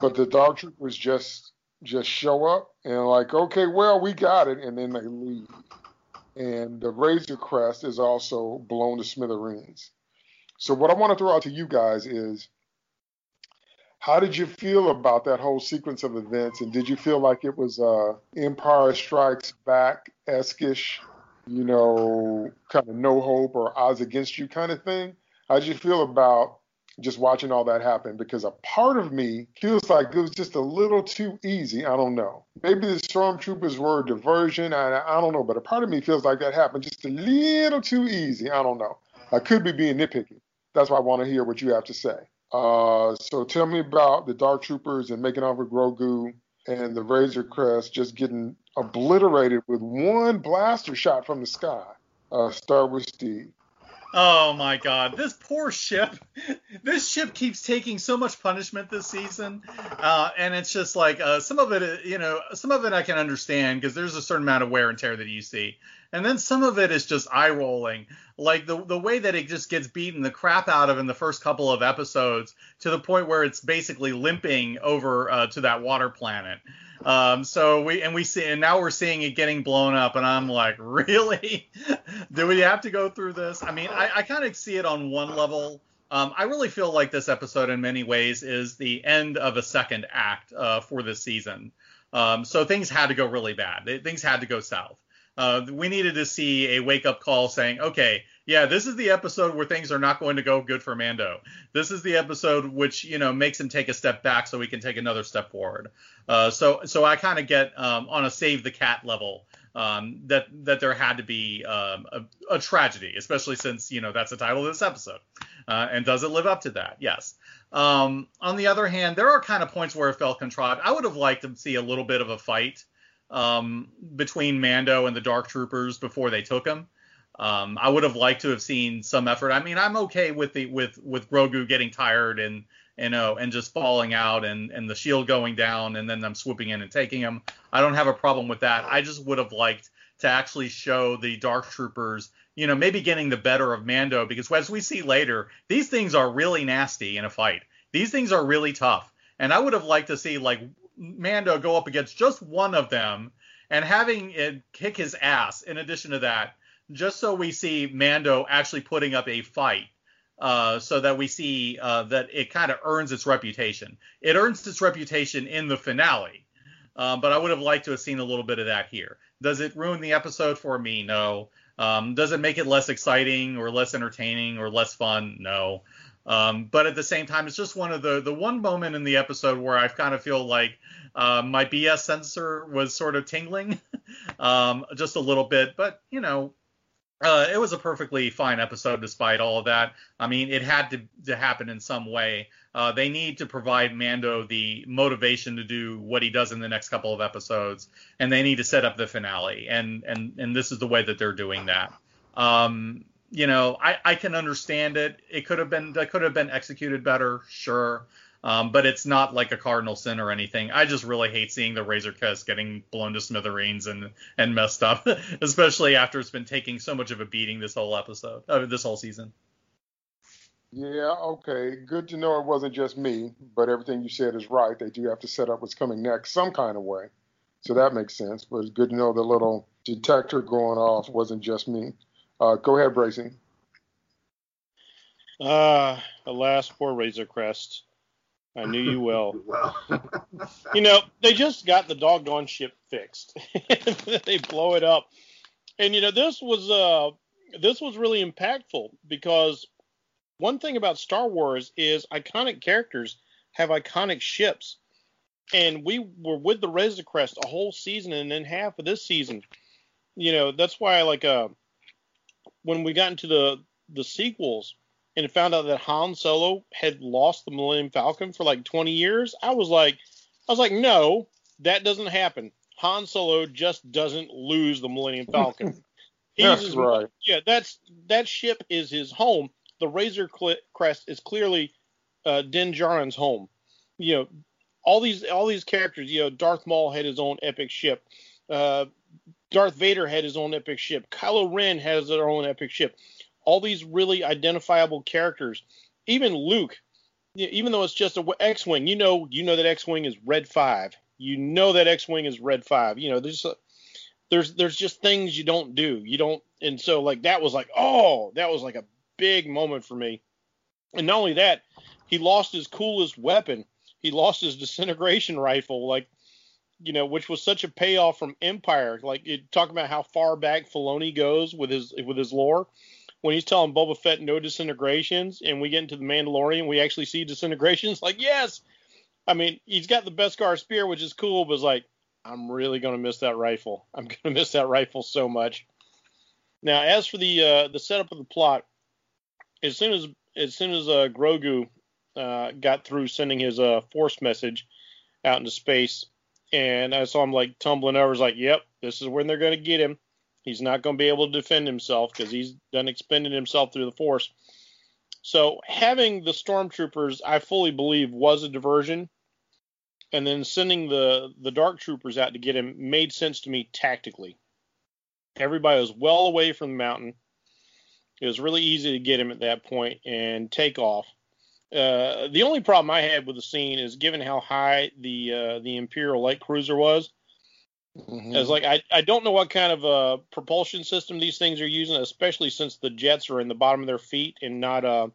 But the Dark Troopers just just show up and like, okay, well, we got it, and then they leave. And the Razor Crest is also blown to smithereens. So what I want to throw out to you guys is how did you feel about that whole sequence of events? And did you feel like it was uh, Empire Strikes Back eskish, you know, kind of no hope or odds against you kind of thing? How did you feel about just watching all that happen because a part of me feels like it was just a little too easy. I don't know. Maybe the stormtroopers were a diversion. I, I don't know, but a part of me feels like that happened just a little too easy. I don't know. I could be being nitpicky. That's why I want to hear what you have to say. Uh, so tell me about the Dark Troopers and making off with Grogu and the Razor Crest just getting obliterated with one blaster shot from the sky. Uh, start with Steve. Oh my god, this poor ship. This ship keeps taking so much punishment this season, uh, and it's just like uh, some of it, you know, some of it I can understand because there's a certain amount of wear and tear that you see, and then some of it is just eye rolling, like the the way that it just gets beaten the crap out of in the first couple of episodes to the point where it's basically limping over uh, to that water planet. Um, so we and we see and now we're seeing it getting blown up, and I'm like, really? Do we have to go through this? I mean, I, I kind of see it on one level. Um, I really feel like this episode, in many ways, is the end of a second act uh, for this season. Um, so things had to go really bad. Things had to go south. Uh, we needed to see a wake up call saying, okay, yeah, this is the episode where things are not going to go good for Mando. This is the episode which you know makes him take a step back so he can take another step forward. Uh, so so I kind of get um, on a save the cat level um, that that there had to be um, a, a, tragedy, especially since you know that's the title of this episode. Uh, and does it live up to that? Yes. Um, on the other hand, there are kind of points where it felt contrived. I would have liked to see a little bit of a fight um, between Mando and the Dark Troopers before they took him. Um, I would have liked to have seen some effort. I mean, I'm okay with the with with Grogu getting tired and you know and just falling out and and the shield going down and then them swooping in and taking him. I don't have a problem with that. I just would have liked to actually show the Dark Troopers, you know, maybe getting the better of Mando because as we see later, these things are really nasty in a fight. These things are really tough. And I would have liked to see like Mando go up against just one of them and having it kick his ass in addition to that just so we see Mando actually putting up a fight, uh, so that we see uh, that it kind of earns its reputation. It earns its reputation in the finale, um, but I would have liked to have seen a little bit of that here. Does it ruin the episode for me? No. Um, does it make it less exciting or less entertaining or less fun? No. Um, but at the same time, it's just one of the the one moment in the episode where I kind of feel like uh, my BS sensor was sort of tingling, um, just a little bit. But you know, uh, it was a perfectly fine episode despite all of that. I mean, it had to, to happen in some way. Uh, they need to provide Mando the motivation to do what he does in the next couple of episodes, and they need to set up the finale. And and and this is the way that they're doing that. Um, you know, I, I can understand it. It could have been that could have been executed better, sure. Um, but it's not like a cardinal sin or anything. I just really hate seeing the Razor Crest getting blown to smithereens and and messed up, especially after it's been taking so much of a beating this whole episode, uh, this whole season. Yeah, okay. Good to know it wasn't just me, but everything you said is right. They do have to set up what's coming next some kind of way. So that makes sense. But it's good to know the little detector going off wasn't just me. Uh, go ahead, Bracey. Ah, uh, alas, poor Razor Crest. I knew you well. well. you know, they just got the doggone ship fixed. they blow it up. And you know, this was uh this was really impactful because one thing about Star Wars is iconic characters have iconic ships. And we were with the Razor Crest a whole season and then half of this season. You know, that's why like uh when we got into the the sequels, and found out that Han Solo had lost the Millennium Falcon for like 20 years, I was like, I was like, no, that doesn't happen. Han Solo just doesn't lose the Millennium Falcon. that's his, right. Yeah, that's that ship is his home. The Razor Crest is clearly uh, Din Djarin's home. You know, all these all these characters. You know, Darth Maul had his own epic ship. Uh, Darth Vader had his own epic ship. Kylo Ren has their own epic ship all these really identifiable characters. Even Luke, even though it's just a X-wing, you know, you know that X-wing is Red Five. You know that X-wing is Red Five. You know, there's a, there's there's just things you don't do. You don't, and so like that was like, oh, that was like a big moment for me. And not only that, he lost his coolest weapon. He lost his disintegration rifle, like you know, which was such a payoff from Empire. Like you talk about how far back Filoni goes with his with his lore when he's telling Boba Fett no disintegrations, and we get into the Mandalorian, we actually see disintegrations. Like, yes, I mean he's got the Beskar spear, which is cool, but it's like I'm really gonna miss that rifle. I'm gonna miss that rifle so much. Now, as for the uh, the setup of the plot, as soon as as soon as uh, Grogu uh, got through sending his uh, force message out into space, and I saw him like tumbling over. I was like, "Yep, this is when they're to get him. He's not going to be able to defend himself because he's done expended himself through the force." So having the stormtroopers, I fully believe, was a diversion, and then sending the the dark troopers out to get him made sense to me tactically. Everybody was well away from the mountain. It was really easy to get him at that point and take off. Uh, the only problem I had with the scene is given how high the uh, the Imperial light cruiser was. Mm-hmm. I like, I, I don't know what kind of uh, propulsion system these things are using, especially since the jets are in the bottom of their feet and not a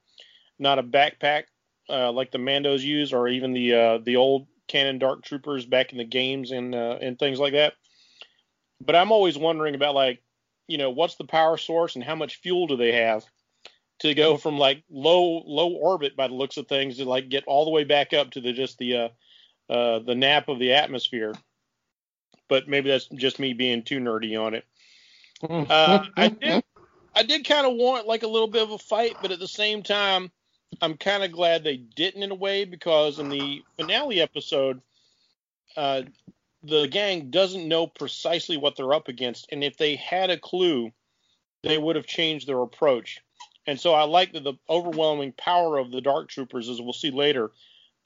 not a backpack uh, like the Mandos use, or even the uh, the old Canon Dark Troopers back in the games and uh, and things like that. But I'm always wondering about like, you know, what's the power source and how much fuel do they have? to go from like low low orbit by the looks of things to like get all the way back up to the just the uh, uh, the nap of the atmosphere. But maybe that's just me being too nerdy on it. Uh, I did I did kind of want like a little bit of a fight, but at the same time, I'm kind of glad they didn't in a way because in the finale episode, uh, the gang doesn't know precisely what they're up against, and if they had a clue, they would have changed their approach. And so I like that the overwhelming power of the Dark Troopers, as we'll see later,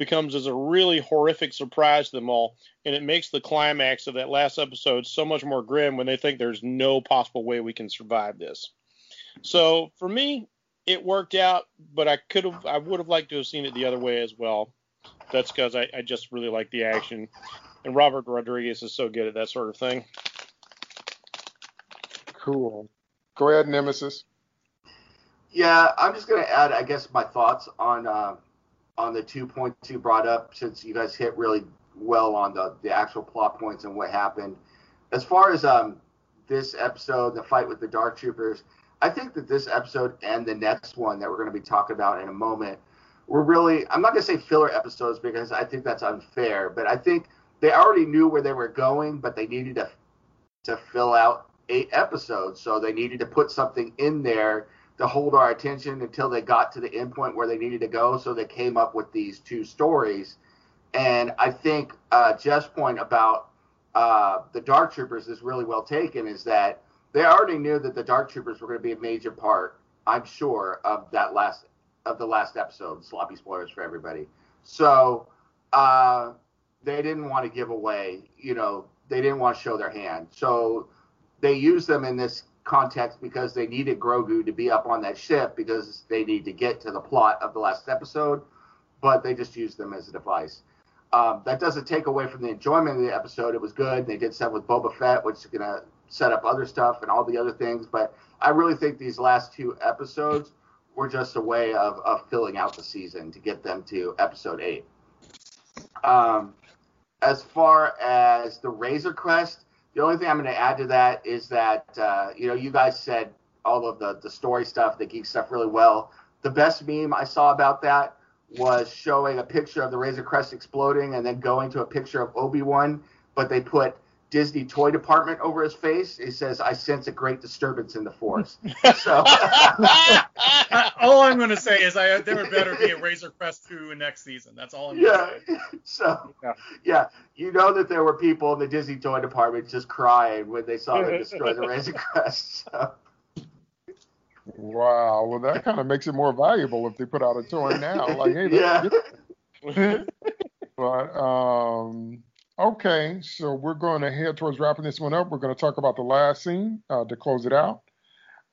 becomes as a really horrific surprise to them all. And it makes the climax of that last episode so much more grim when they think there's no possible way we can survive this. So for me, it worked out, but I could have, I would have liked to have seen it the other way as well. That's because I, I just really like the action. And Robert Rodriguez is so good at that sort of thing. Cool. Go ahead, Nemesis. Yeah, I'm just gonna add, I guess, my thoughts on uh, on the two points you brought up, since you guys hit really well on the the actual plot points and what happened. As far as um this episode, the fight with the Dark Troopers, I think that this episode and the next one that we're going to be talking about in a moment were really I'm not going to say filler episodes because I think that's unfair, but I think they already knew where they were going, but they needed to to fill out eight episodes, so they needed to put something in there to hold our attention until they got to the end point where they needed to go. So they came up with these two stories. And I think uh, Jeff's point about uh, the Dark Troopers is really well taken. Is that they already knew that the Dark Troopers were going to be a major part, I'm sure, of that last of the last episode. Sloppy spoilers for everybody. So uh, they didn't want to give away, you know, they didn't want to show their hand. So they used them in this context because they needed Grogu to be up on that ship because they need to get to the plot of the last episode, but they just used them as a device. Um, that doesn't take away from the enjoyment of the episode. It was good. They did stuff with Boba Fett, which is going to set up other stuff and all the other things. But I really think these last two episodes were just a way of, of filling out the season to get them to episode eight. Um, as far as the Razor Crest, the only thing I'm going to add to that is that uh, you know you guys said all of the the story stuff, the geek stuff, really well. The best meme I saw about that was showing a picture of the Razor Crest exploding and then going to a picture of Obi Wan, but they put Disney toy department over his face. He says, "I sense a great disturbance in the force." So, all I'm going to say is, I there better be a Razor Crest two next season. That's all I'm. Yeah. So, yeah. yeah, you know that there were people in the Disney toy department just crying when they saw them destroy the Razor Crest. So. Wow. Well, that kind of makes it more valuable if they put out a toy now. Like, hey, yeah. but um Okay, so we're going to head towards wrapping this one up. We're going to talk about the last scene uh, to close it out.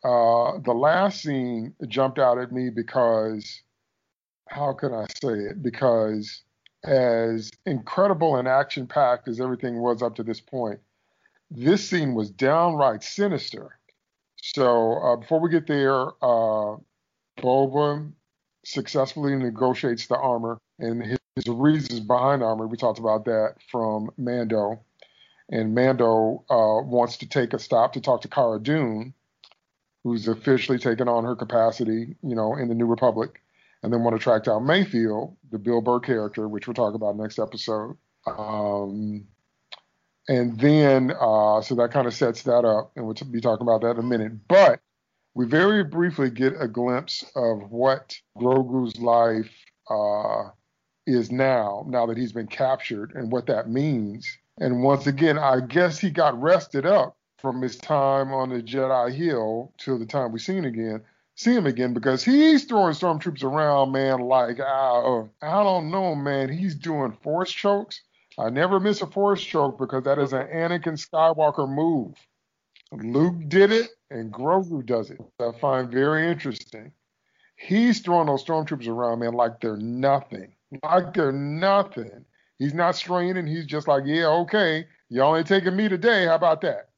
Uh, the last scene jumped out at me because, how can I say it? Because as incredible and action packed as everything was up to this point, this scene was downright sinister. So uh, before we get there, uh, Boba successfully negotiates the armor, and his his reasons behind armor. We talked about that from Mando, and Mando uh, wants to take a stop to talk to Cara Dune, who's officially taken on her capacity, you know, in the New Republic, and then want to track down Mayfield, the Bill Burr character, which we'll talk about next episode. Um, and then, uh, so that kind of sets that up, and we'll be talking about that in a minute. But we very briefly get a glimpse of what Grogu's life uh, is now, now that he's been captured, and what that means. And once again, I guess he got rested up from his time on the Jedi Hill till the time we see him again, see him again because he's throwing stormtroopers around, man. Like uh, I don't know, man. He's doing force chokes. I never miss a force choke because that is an Anakin Skywalker move. Luke did it, and Grogu does it. I find very interesting. He's throwing those stormtroopers around, man, like they're nothing. Like they're nothing. He's not straining. He's just like, yeah, okay, y'all ain't taking me today. How about that?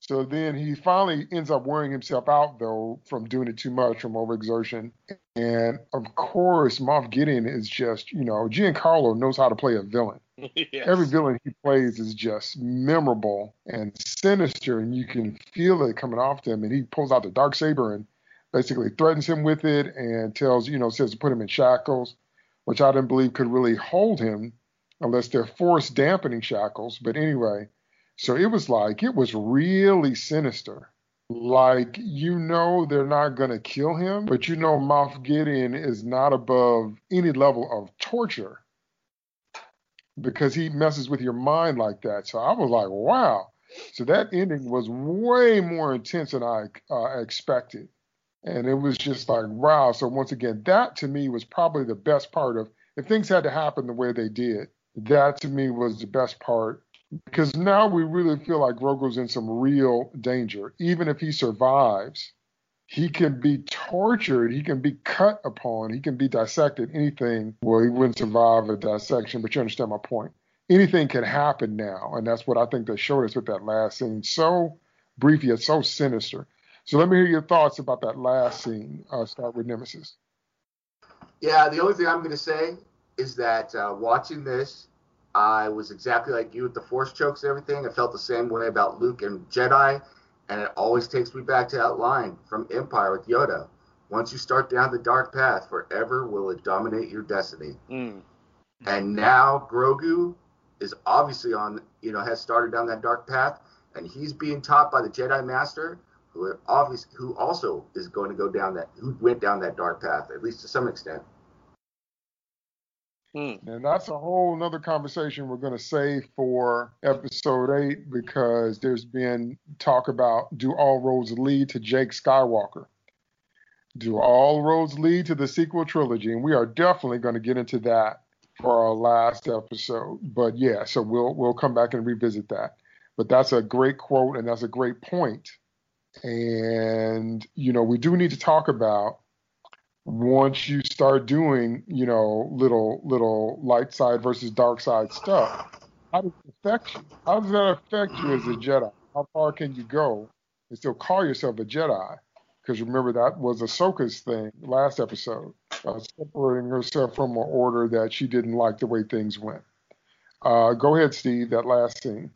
So then he finally ends up wearing himself out, though, from doing it too much, from overexertion. And of course, Moff Gideon is just, you know, Giancarlo knows how to play a villain. yes. Every villain he plays is just memorable and sinister, and you can feel it coming off him. And he pulls out the dark saber and basically threatens him with it, and tells you know says to put him in shackles, which I didn't believe could really hold him unless they're force dampening shackles. But anyway, so it was like it was really sinister. Like you know they're not gonna kill him, but you know Moff Gideon is not above any level of torture because he messes with your mind like that. So I was like, wow. So that ending was way more intense than I uh, expected. And it was just like, wow. So once again, that to me was probably the best part of if things had to happen the way they did, that to me was the best part because now we really feel like Grogu's in some real danger. Even if he survives, he can be tortured, he can be cut upon, he can be dissected, anything. Well, he wouldn't survive a dissection, but you understand my point. Anything can happen now, and that's what I think they showed us with that last scene. So brief yet so sinister. So let me hear your thoughts about that last scene. Uh, start with Nemesis. Yeah, the only thing I'm going to say is that uh, watching this, I was exactly like you with the force chokes and everything. I felt the same way about Luke and Jedi and it always takes me back to that line from Empire with Yoda. Once you start down the dark path, forever will it dominate your destiny. Mm. And now Grogu is obviously on, you know, has started down that dark path, and he's being taught by the Jedi Master, who obviously, who also is going to go down that, who went down that dark path, at least to some extent. Hmm. And that's a whole nother conversation we're going to save for episode eight because there's been talk about do all roads lead to Jake Skywalker? Do all roads lead to the sequel trilogy? And we are definitely going to get into that for our last episode. But yeah, so we'll we'll come back and revisit that. But that's a great quote and that's a great point. And you know, we do need to talk about once you start doing, you know, little little light side versus dark side stuff, how does it affect you? How does that affect you as a Jedi? How far can you go and still call yourself a Jedi? Because remember that was Ahsoka's thing last episode, uh, separating herself from an order that she didn't like the way things went. Uh, go ahead, Steve. That last scene.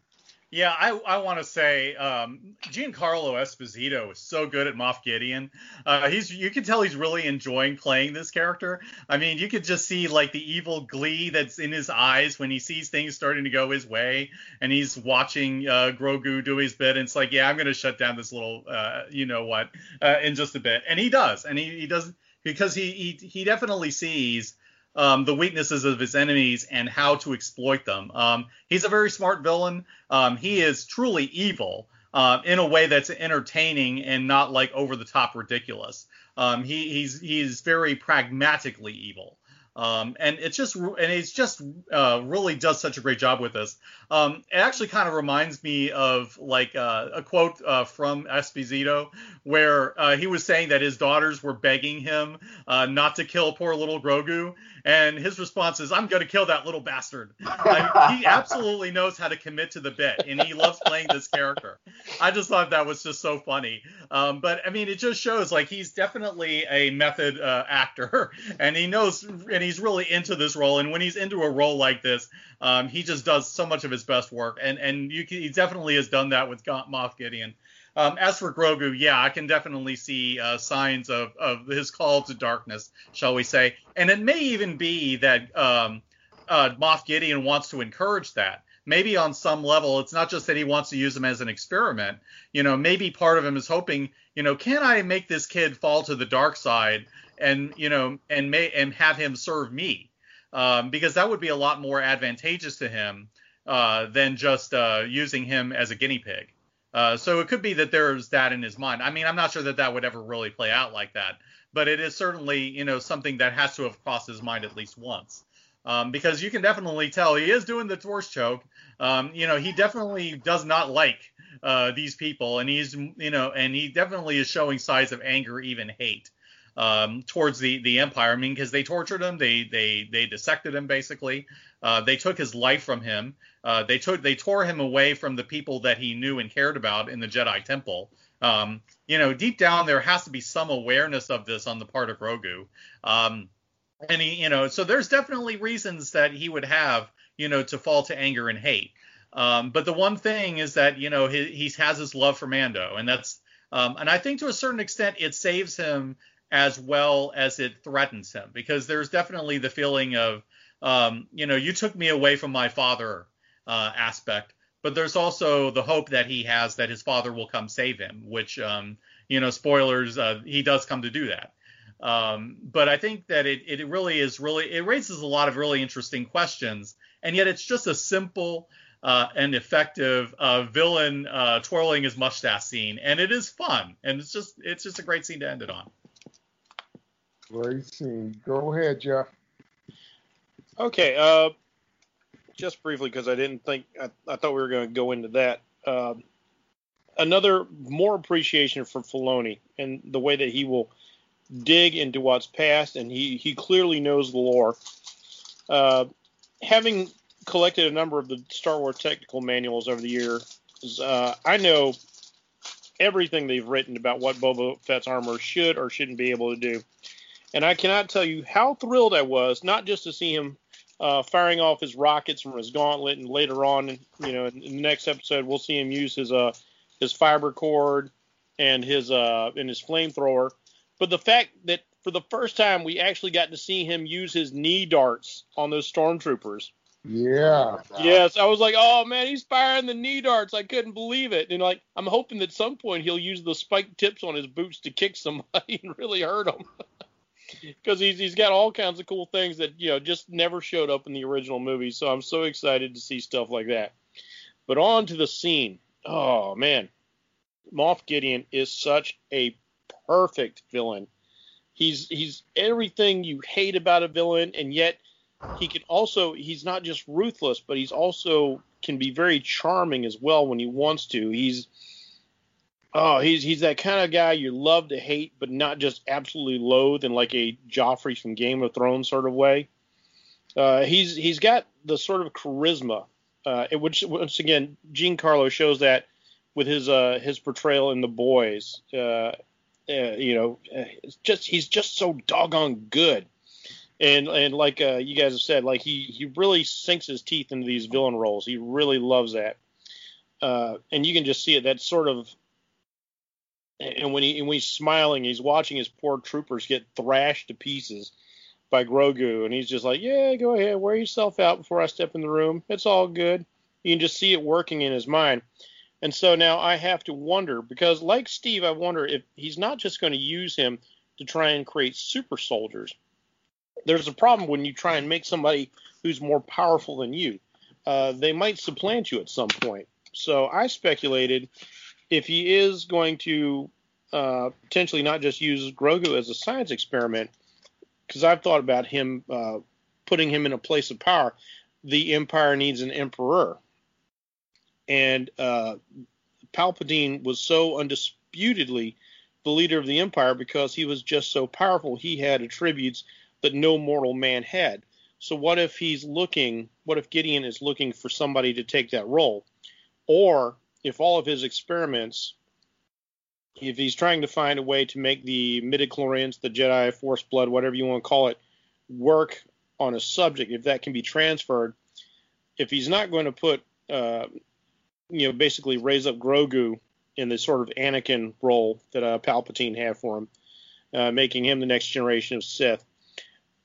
Yeah, I, I want to say um, Giancarlo Esposito is so good at Moff Gideon. Uh, he's you can tell he's really enjoying playing this character. I mean, you could just see like the evil glee that's in his eyes when he sees things starting to go his way, and he's watching uh, Grogu do his bit. And it's like, yeah, I'm gonna shut down this little, uh, you know what, uh, in just a bit. And he does, and he, he does because he, he he definitely sees um, the weaknesses of his enemies and how to exploit them. Um, he's a very smart villain. Um, he is truly evil uh, in a way that's entertaining and not like over the top ridiculous. Um, he, he's he's very pragmatically evil. Um, and it's just and he's just uh, really does such a great job with this. Um, it actually kind of reminds me of like uh, a quote uh, from Esposito where uh, he was saying that his daughters were begging him uh, not to kill poor little Grogu, and his response is, "I'm going to kill that little bastard." I, he absolutely knows how to commit to the bit, and he loves playing this character. I just thought that was just so funny. Um, but I mean, it just shows like he's definitely a method uh, actor, and he knows, and he's really into this role. And when he's into a role like this, um, he just does so much of his best work, and and you can, he definitely has done that with Moff Gideon. Um, as for Grogu, yeah, I can definitely see uh, signs of, of his call to darkness, shall we say. And it may even be that um, uh, Moff Gideon wants to encourage that. Maybe on some level, it's not just that he wants to use him as an experiment. You know, maybe part of him is hoping, you know, can I make this kid fall to the dark side and, you know, and may and have him serve me? Um, because that would be a lot more advantageous to him uh, than just uh, using him as a guinea pig. Uh, so it could be that there's that in his mind. I mean, I'm not sure that that would ever really play out like that, but it is certainly, you know, something that has to have crossed his mind at least once. Um, because you can definitely tell he is doing the torch choke. Um, you know, he definitely does not like uh, these people, and he's, you know, and he definitely is showing signs of anger, even hate um, towards the the empire. I mean, because they tortured him, they they they dissected him basically. Uh, they took his life from him. Uh, they took they tore him away from the people that he knew and cared about in the Jedi Temple. Um, you know, deep down there has to be some awareness of this on the part of Grogu. Um, and he, you know, so there's definitely reasons that he would have, you know, to fall to anger and hate. Um, but the one thing is that, you know, he, he has his love for Mando, and that's, um, and I think to a certain extent it saves him as well as it threatens him because there's definitely the feeling of, um, you know, you took me away from my father uh, aspect, but there's also the hope that he has that his father will come save him, which, um, you know, spoilers, uh, he does come to do that. Um, but I think that it, it really is really, it raises a lot of really interesting questions, and yet it's just a simple uh, and effective uh, villain uh, twirling his mustache scene, and it is fun, and it's just, it's just a great scene to end it on. Great scene. Go ahead, Jeff. Okay, uh, just briefly because I didn't think I, I, thought we were going to go into that. Uh, another more appreciation for Filoni and the way that he will dig into what's past, and he he clearly knows the lore. Uh, having collected a number of the Star Wars technical manuals over the years, uh, I know everything they've written about what Boba Fett's armor should or shouldn't be able to do. And I cannot tell you how thrilled I was, not just to see him uh, firing off his rockets from his gauntlet, and later on, you know, in, in the next episode, we'll see him use his uh his fiber cord and his uh and his flamethrower. But the fact that for the first time we actually got to see him use his knee darts on those stormtroopers. Yeah. Yes, I was like, oh man, he's firing the knee darts. I couldn't believe it. And like, I'm hoping that at some point he'll use the spiked tips on his boots to kick somebody and really hurt them. Because he's he's got all kinds of cool things that you know just never showed up in the original movie. So I'm so excited to see stuff like that. But on to the scene. Oh man, Moff Gideon is such a perfect villain. He's he's everything you hate about a villain, and yet he can also he's not just ruthless, but he's also can be very charming as well when he wants to. He's Oh, he's he's that kind of guy you love to hate, but not just absolutely loathe in like a Joffrey from Game of Thrones sort of way. Uh, he's he's got the sort of charisma, uh, which once again Giancarlo shows that with his uh, his portrayal in The Boys. Uh, uh, you know, uh, just he's just so doggone good, and and like you guys have said, like he he really sinks his teeth into these villain roles. He really loves that, and you can just see it. That sort of and when he and when he's smiling, he's watching his poor troopers get thrashed to pieces by Grogu, and he's just like, "Yeah, go ahead, wear yourself out before I step in the room. It's all good." You can just see it working in his mind. And so now I have to wonder because, like Steve, I wonder if he's not just going to use him to try and create super soldiers. There's a problem when you try and make somebody who's more powerful than you. Uh, they might supplant you at some point. So I speculated if he is going to uh, potentially not just use Grogu as a science experiment, because I've thought about him uh, putting him in a place of power, the Empire needs an emperor. And uh, Palpatine was so undisputedly the leader of the Empire because he was just so powerful. He had attributes that no mortal man had. So what if he's looking? What if Gideon is looking for somebody to take that role? Or if all of his experiments, if he's trying to find a way to make the midichlorians, the Jedi Force blood, whatever you want to call it, work on a subject, if that can be transferred, if he's not going to put, uh, you know, basically raise up Grogu in the sort of Anakin role that uh, Palpatine had for him, uh, making him the next generation of Sith.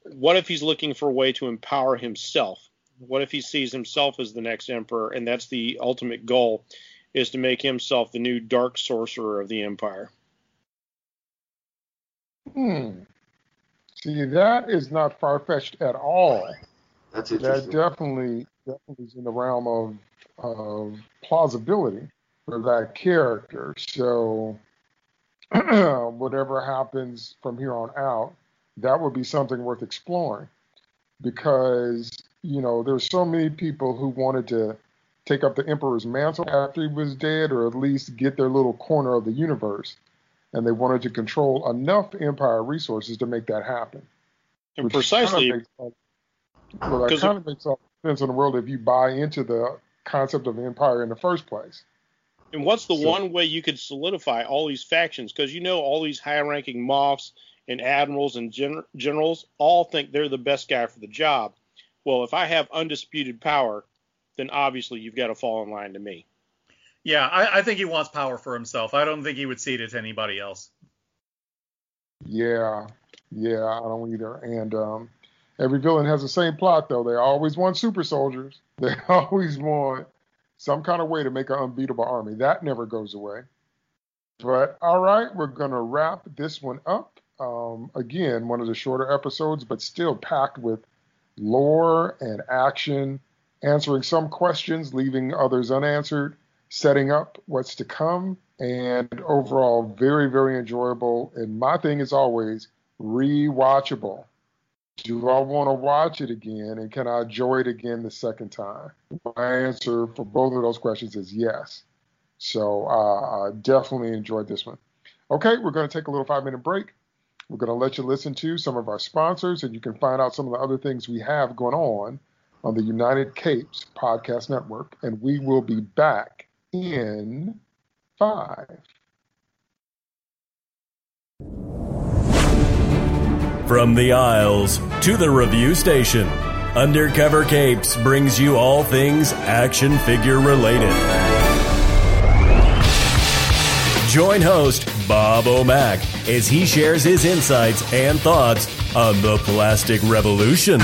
What if he's looking for a way to empower himself? What if he sees himself as the next emperor, and that's the ultimate goal, is to make himself the new dark sorcerer of the empire? Hmm. See, that is not far fetched at all. That's interesting. That definitely, definitely is in the realm of, of plausibility for that character. So, whatever happens from here on out, that would be something worth exploring because, you know, there's so many people who wanted to take up the emperor's mantle after he was dead or at least get their little corner of the universe. And they wanted to control enough empire resources to make that happen. And precisely, kind of makes all- well, that kind of makes all the sense in the world if you buy into the concept of empire in the first place. and what's the So- one way you could solidify all these factions? Because you know all these high-ranking moffs and admirals and gen- generals all think they're the best guy for the job. Well, if I have undisputed power, then obviously you've got to fall in line to me. Yeah, I, I think he wants power for himself. I don't think he would cede it to anybody else. Yeah, yeah, I don't either. And um, every villain has the same plot, though. They always want super soldiers. They always want some kind of way to make an unbeatable army. That never goes away. But all right, we're gonna wrap this one up. Um, again, one of the shorter episodes, but still packed with lore and action, answering some questions, leaving others unanswered, setting up what's to come, and overall very, very enjoyable. And my thing is always rewatchable. Do I want to watch it again, and can I enjoy it again the second time? My answer for both of those questions is yes. So uh, I definitely enjoyed this one. Okay, we're going to take a little five minute break. We're going to let you listen to some of our sponsors, and you can find out some of the other things we have going on on the United Capes Podcast Network. And we will be back in five. From the aisles to the review station, Undercover Capes brings you all things action figure related. Join host Bob O'Mac as he shares his insights and thoughts on the plastic revolution.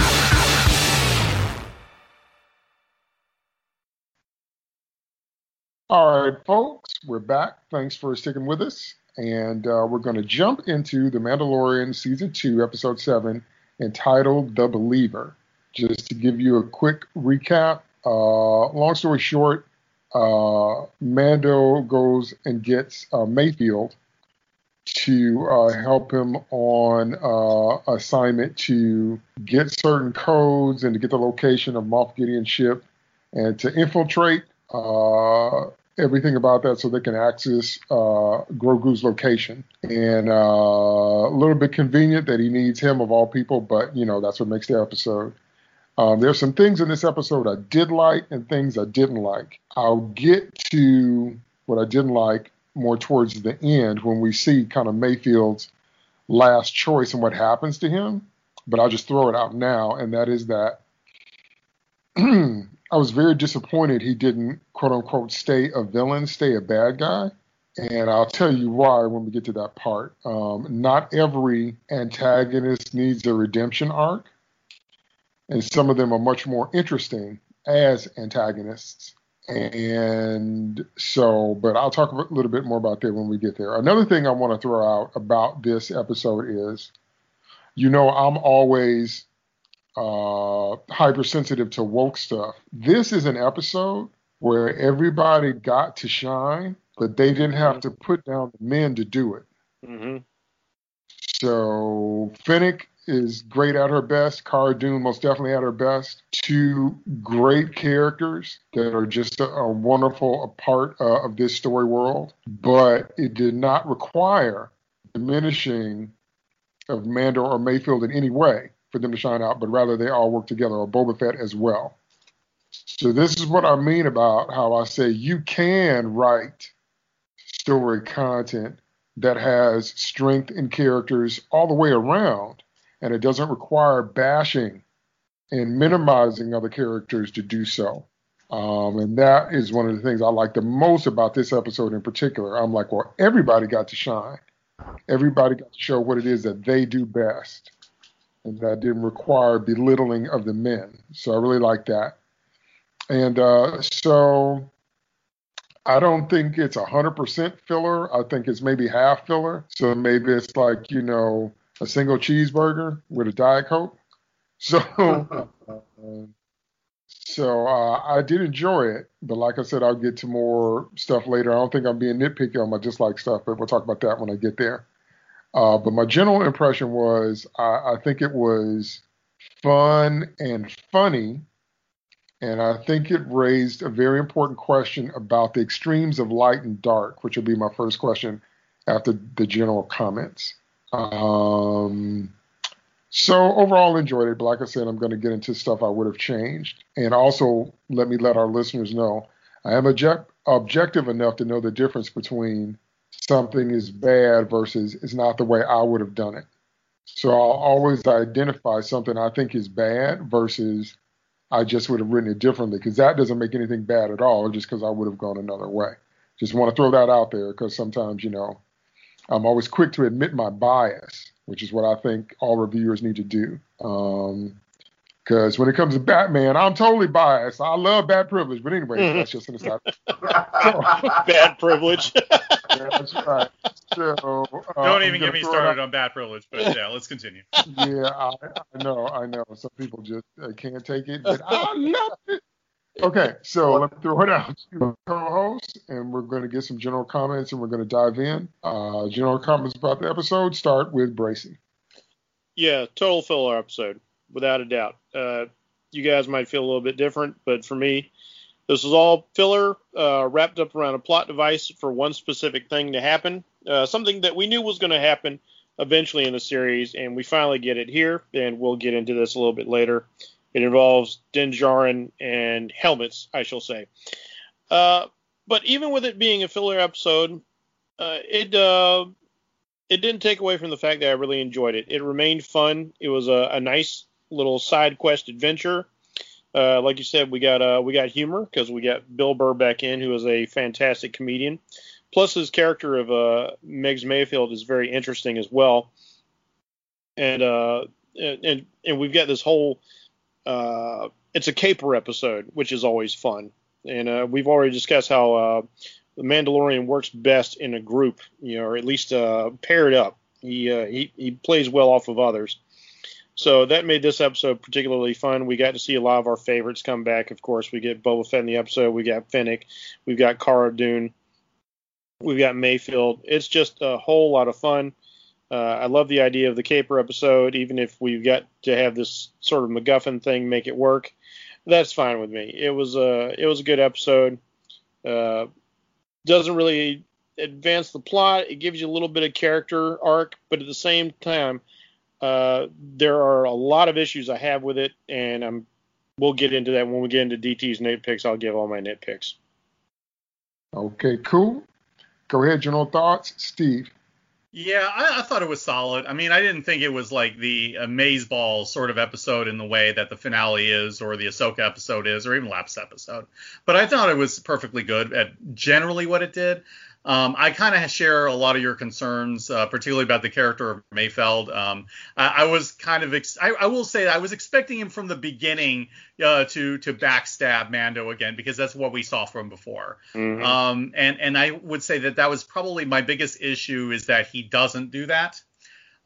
All right, folks, we're back. Thanks for sticking with us. And uh, we're going to jump into The Mandalorian Season 2, Episode 7, entitled The Believer. Just to give you a quick recap, uh, long story short, uh, Mando goes and gets uh, Mayfield to uh, help him on uh, assignment to get certain codes and to get the location of Moff Gideon's ship and to infiltrate uh, everything about that so they can access uh, Grogu's location. And uh, a little bit convenient that he needs him of all people, but you know that's what makes the episode. Um, there's some things in this episode I did like and things I didn't like. I'll get to what I didn't like more towards the end when we see kind of Mayfield's last choice and what happens to him. But I'll just throw it out now, and that is that I was very disappointed he didn't quote unquote stay a villain, stay a bad guy. And I'll tell you why when we get to that part. Um, not every antagonist needs a redemption arc, and some of them are much more interesting as antagonists. And so, but I'll talk a little bit more about that when we get there. Another thing I want to throw out about this episode is, you know, I'm always uh, hypersensitive to woke stuff. This is an episode where everybody got to shine, but they didn't have to put down the men to do it. hmm So Fennec is great at her best. Cara Dune most definitely at her best. Two great characters that are just a, a wonderful part uh, of this story world, but it did not require diminishing of Mando or Mayfield in any way for them to shine out, but rather they all work together, or Boba Fett as well. So this is what I mean about how I say you can write story content that has strength in characters all the way around, and it doesn't require bashing and minimizing other characters to do so. Um, and that is one of the things I like the most about this episode in particular. I'm like, well, everybody got to shine. Everybody got to show what it is that they do best. And that didn't require belittling of the men. So I really like that. And uh, so I don't think it's 100% filler. I think it's maybe half filler. So maybe it's like, you know, a single cheeseburger with a Diet Coke. So, so uh, I did enjoy it, but like I said, I'll get to more stuff later. I don't think I'm being nitpicky on my dislike stuff, but we'll talk about that when I get there. Uh, but my general impression was I, I think it was fun and funny, and I think it raised a very important question about the extremes of light and dark, which will be my first question after the general comments. Um, so overall, enjoyed it. But like I said, I'm going to get into stuff I would have changed, and also let me let our listeners know I am object- objective enough to know the difference between something is bad versus it's not the way I would have done it. So I'll always identify something I think is bad versus I just would have written it differently because that doesn't make anything bad at all, just because I would have gone another way. Just want to throw that out there because sometimes, you know, I'm always quick to admit my bias which is what I think all reviewers need to do. Um, Because when it comes to Batman, I'm totally biased. I love bad privilege, but anyway, mm-hmm. that's just an aside. bad privilege. that's right. So, uh, Don't even get me started on bad privilege, but yeah, let's continue. yeah, I, I, know, I know. Some people just uh, can't take it, but I love it. Okay, so let me throw it out to co-host, and we're going to get some general comments, and we're going to dive in. Uh, general comments about the episode. Start with Bracey. Yeah, total filler episode, without a doubt. Uh, you guys might feel a little bit different, but for me, this was all filler uh, wrapped up around a plot device for one specific thing to happen. Uh, something that we knew was going to happen eventually in the series, and we finally get it here, and we'll get into this a little bit later. It involves Din Djarin and helmets, I shall say. Uh, but even with it being a filler episode, uh, it uh, it didn't take away from the fact that I really enjoyed it. It remained fun. It was a, a nice little side quest adventure. Uh, like you said, we got uh, we got humor because we got Bill Burr back in, who is a fantastic comedian. Plus, his character of uh, Megs Mayfield is very interesting as well. And uh, and and we've got this whole uh, it's a caper episode, which is always fun. And uh, we've already discussed how uh, the Mandalorian works best in a group, you know, or at least uh, paired up. He, uh, he he plays well off of others. So that made this episode particularly fun. We got to see a lot of our favorites come back. Of course, we get Boba Fett in the episode. We got Fennec. We've got Cara Dune. We've got Mayfield. It's just a whole lot of fun. Uh, I love the idea of the caper episode, even if we've got to have this sort of MacGuffin thing make it work. That's fine with me. It was a it was a good episode. Uh, doesn't really advance the plot. It gives you a little bit of character arc, but at the same time, uh, there are a lot of issues I have with it, and I'm we'll get into that when we get into DT's nitpicks. I'll give all my nitpicks. Okay, cool. Go ahead, general thoughts, Steve. Yeah, I, I, thought it was solid. I mean, I didn't think it was like the Amaze Ball sort of episode in the way that the finale is, or the Ahsoka episode is, or even Lap's episode. But I thought it was perfectly good at generally what it did. Um, I kind of share a lot of your concerns, uh, particularly about the character of Mayfeld. Um, I, I, was kind of, ex- I, I, will say, I was expecting him from the beginning uh, to to backstab Mando again because that's what we saw from before. Mm-hmm. Um, and and I would say that that was probably my biggest issue is that he doesn't do that.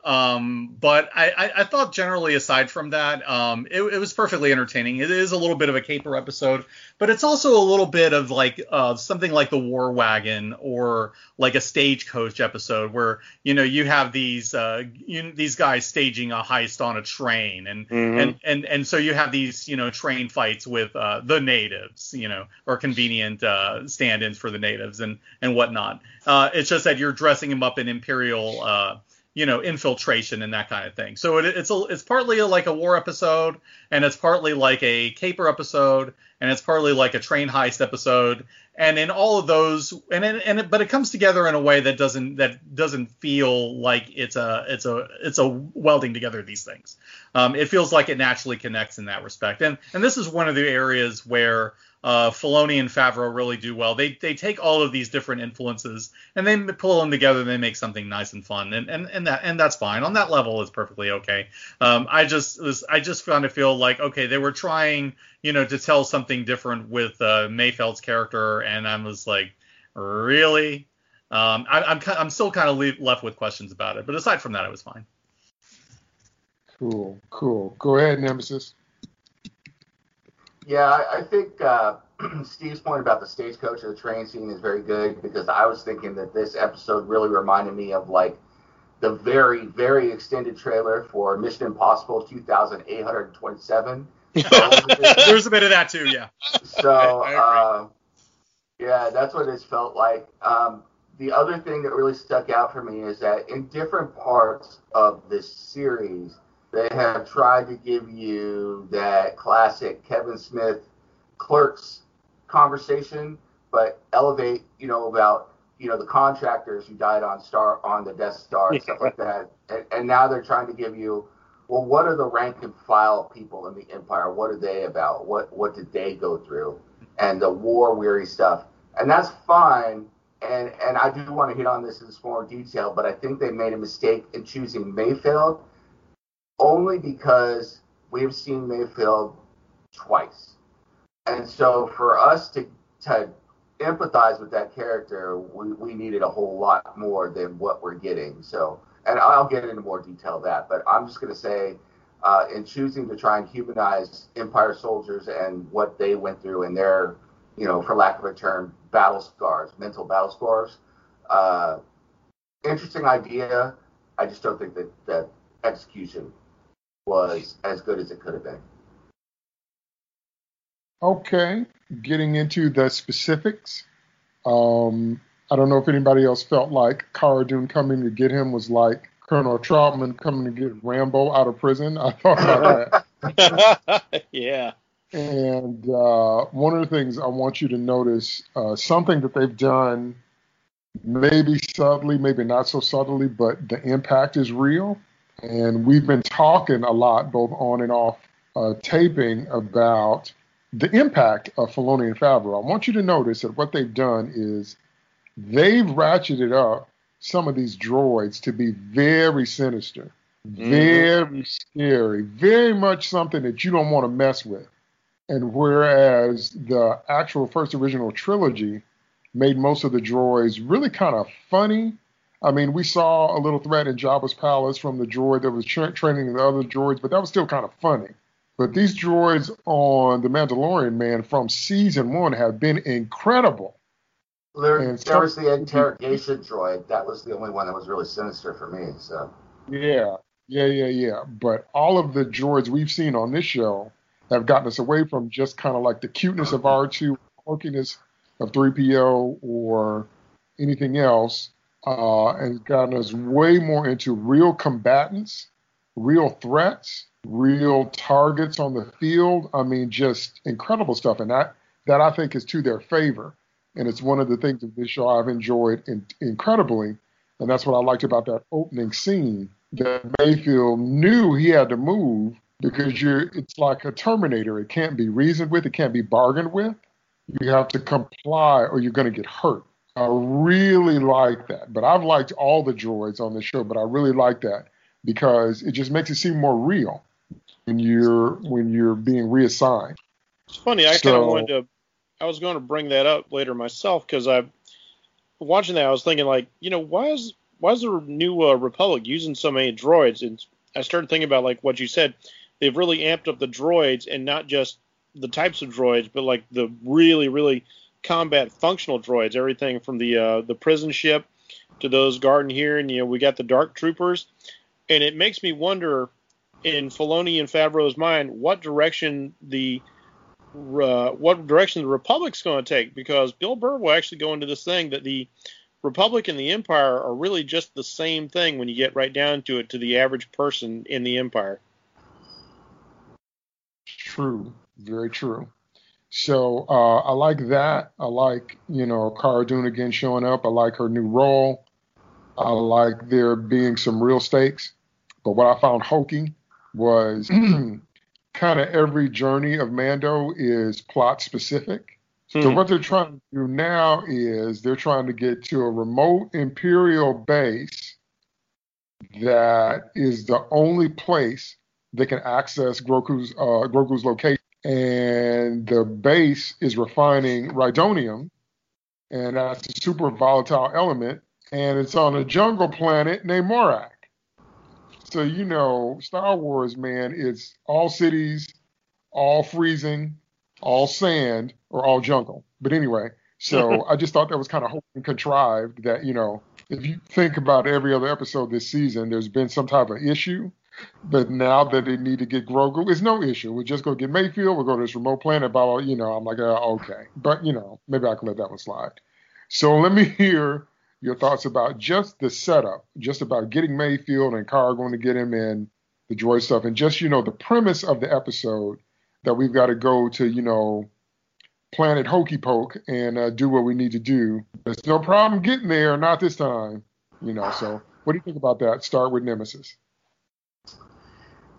Um, but I, I, I, thought generally, aside from that, um, it, it, was perfectly entertaining. It is a little bit of a caper episode, but it's also a little bit of like uh, something like the War Wagon or like a stagecoach episode where you know you have these uh, you, these guys staging a heist on a train, and mm-hmm. and and and so you have these you know train fights with uh, the natives, you know, or convenient uh, stand-ins for the natives and and whatnot. Uh, it's just that you're dressing them up in imperial uh, you know infiltration and that kind of thing. So it, it's a, it's partly like a war episode, and it's partly like a caper episode, and it's partly like a train heist episode. And in all of those, and and, it, but it comes together in a way that doesn't that doesn't feel like it's a it's a it's a welding together of these things. Um, it feels like it naturally connects in that respect. And and this is one of the areas where uh, Filoni and Favreau really do well. They they take all of these different influences and they pull them together and they make something nice and fun. And and, and that and that's fine. On that level, it's perfectly okay. Um, I just was I just kind of feel like okay, they were trying you know to tell something different with uh, Mayfeld's character, and I was like, really. Um, I, I'm I'm still kind of left with questions about it, but aside from that, it was fine. Cool, cool. Go ahead, Nemesis. Yeah, I, I think uh, Steve's point about the stagecoach and the train scene is very good because I was thinking that this episode really reminded me of like the very, very extended trailer for Mission Impossible 2827. There's a bit of that too, yeah. So, uh, yeah, that's what it's felt like. Um, the other thing that really stuck out for me is that in different parts of this series, they have tried to give you that classic Kevin Smith clerks conversation, but elevate, you know, about you know the contractors who died on Star on the Death Star and stuff like that. And, and now they're trying to give you, well, what are the rank and file people in the Empire? What are they about? What what did they go through? And the war weary stuff, and that's fine. And and I do want to hit on this in some more detail, but I think they made a mistake in choosing Mayfeld only because we've seen Mayfield twice. And so for us to, to empathize with that character, we, we needed a whole lot more than what we're getting. So, and I'll get into more detail that, but I'm just going to say, uh, in choosing to try and humanize Empire soldiers and what they went through and their, you know, for lack of a term, battle scars, mental battle scars, uh, interesting idea. I just don't think that that execution was as good as it could have been. Okay, getting into the specifics. Um, I don't know if anybody else felt like Cara Dune coming to get him was like Colonel Trautman coming to get Rambo out of prison. I thought about that. yeah. And uh, one of the things I want you to notice, uh, something that they've done, maybe subtly, maybe not so subtly, but the impact is real. And we've been talking a lot, both on and off uh, taping, about the impact of Filoni and Favreau. I want you to notice that what they've done is they've ratcheted up some of these droids to be very sinister, mm-hmm. very scary, very much something that you don't want to mess with. And whereas the actual first original trilogy made most of the droids really kind of funny I mean, we saw a little threat in Jabba's palace from the droid that was tra- training the other droids, but that was still kind of funny. But these droids on The Mandalorian, man, from season one have been incredible. There, there some, was the interrogation droid. That was the only one that was really sinister for me. So. Yeah, yeah, yeah, yeah. But all of the droids we've seen on this show have gotten us away from just kind of like the cuteness of R2, quirkiness of 3PO, or anything else, uh, and gotten us way more into real combatants, real threats, real targets on the field. I mean, just incredible stuff, and that that I think is to their favor. And it's one of the things of this show I've enjoyed in, incredibly, and that's what I liked about that opening scene. That Mayfield knew he had to move because you're it's like a Terminator. It can't be reasoned with, it can't be bargained with. You have to comply or you're going to get hurt. I really like that. But I've liked all the droids on the show, but I really like that because it just makes it seem more real when you're when you're being reassigned. It's funny. I so, kind of wanted to. I was going to bring that up later myself because I, watching that, I was thinking like, you know, why is why is the new uh, Republic using so many droids? And I started thinking about like what you said. They've really amped up the droids and not just the types of droids, but like the really, really combat functional droids, everything from the uh, the prison ship to those guarding here, and you know we got the dark troopers, and it makes me wonder in Filoni and Favreau's mind what direction the uh, what direction the Republic's going to take because Bill Burr will actually go into this thing that the Republic and the Empire are really just the same thing when you get right down to it to the average person in the Empire. True, very true. So uh, I like that. I like you know Cara Dune again showing up. I like her new role. I like there being some real stakes. But what I found hokey was kind of every journey of Mando is plot specific. Hmm. So what they're trying to do now is they're trying to get to a remote Imperial base that is the only place they can access Grogu's uh, Grogu's location, and the base is refining rhydonium, and that's a super volatile element, and it's on a jungle planet named Morak. So you know, Star Wars, man, it's all cities, all freezing, all sand, or all jungle. But anyway, so I just thought that was kind of contrived that, you know, if you think about every other episode this season, there's been some type of issue. But now that they need to get Grogu, it's no issue. We're just go get Mayfield. We'll go to this remote planet. Blah, you know, I'm like, uh, okay. But, you know, maybe I can let that one slide. So let me hear your thoughts about just the setup, just about getting Mayfield and Cara going to get him in the droid stuff, and just, you know, the premise of the episode that we've got to go to, you know, Planet Hokey Poke and uh, do what we need to do. There's no problem getting there, not this time. You know, so what do you think about that? Start with Nemesis.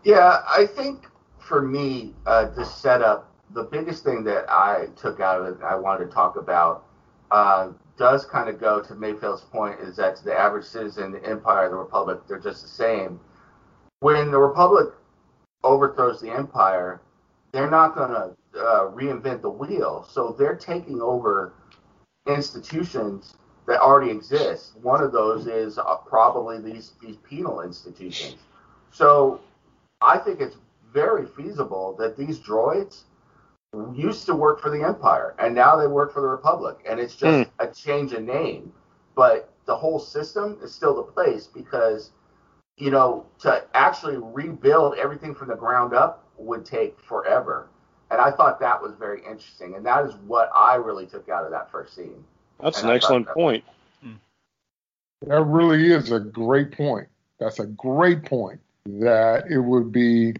Yeah, I think for me, uh, the setup, the biggest thing that I took out of it, I wanted to talk about, uh, does kind of go to Mayfield's point, is that to the average citizen, the Empire, the Republic, they're just the same. When the Republic overthrows the Empire, they're not going to uh, reinvent the wheel. So they're taking over institutions that already exist. One of those is uh, probably these these penal institutions. So I think it's very feasible that these droids used to work for the Empire and now they work for the Republic, and it's just mm. a change of name, but the whole system is still the place because you know to actually rebuild everything from the ground up would take forever and I thought that was very interesting, and that is what I really took out of that first scene. That's and an excellent point. That really is a great point. That's a great point. That it would be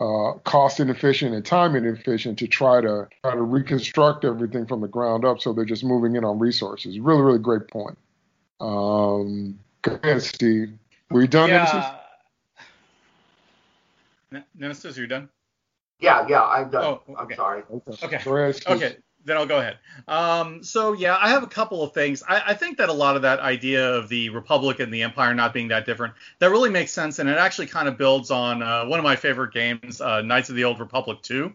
uh, cost inefficient and time inefficient to try to try to reconstruct everything from the ground up. So they're just moving in on resources. Really, really great point. Um, go ahead, Steve. Were you done, yeah. Nemesis? Nemesis, are you done? Yeah, yeah, I'm done. Oh, okay. I'm sorry. Okay. Okay. okay. Then I'll go ahead. Um, so yeah, I have a couple of things. I, I, think that a lot of that idea of the Republic and the Empire not being that different, that really makes sense, and it actually kind of builds on uh, one of my favorite games, uh, Knights of the Old Republic 2.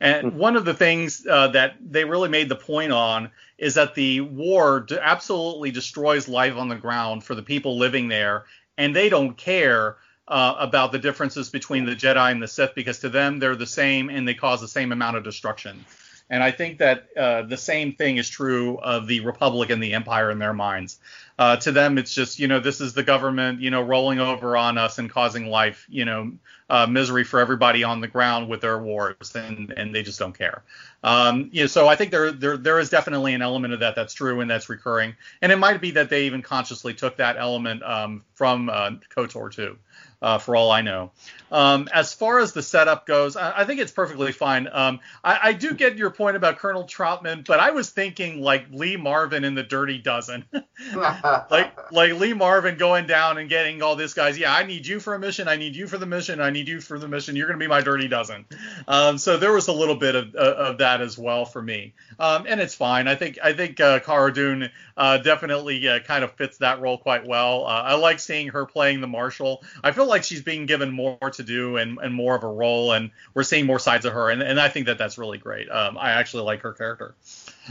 And hmm. one of the things uh, that they really made the point on is that the war absolutely destroys life on the ground for the people living there, and they don't care uh, about the differences between the Jedi and the Sith because to them they're the same and they cause the same amount of destruction. And I think that uh, the same thing is true of the Republic and the Empire in their minds. Uh, to them, it's just, you know, this is the government, you know, rolling over on us and causing life, you know, uh, misery for everybody on the ground with their wars, and, and they just don't care. Um, you know, so I think there, there there is definitely an element of that that's true and that's recurring, and it might be that they even consciously took that element um, from uh, KOTOR 2 uh, for all I know. Um, as far as the setup goes, I, I think it's perfectly fine. Um, I, I, do get your point about Colonel Trautman, but I was thinking like Lee Marvin in the Dirty Dozen, like like Lee Marvin going down and getting all these guys. Yeah, I need you for a mission. I need you for the mission. I need you for the mission. You're going to be my Dirty Dozen. Um, so there was a little bit of, of that as well for me, um, and it's fine. I think I think uh, Cara Dune uh, definitely uh, kind of fits that role quite well. Uh, I like seeing her playing the Marshal. I feel like she's being given more to do and, and more of a role, and we're seeing more sides of her, and, and I think that that's really great. Um, I actually like her character.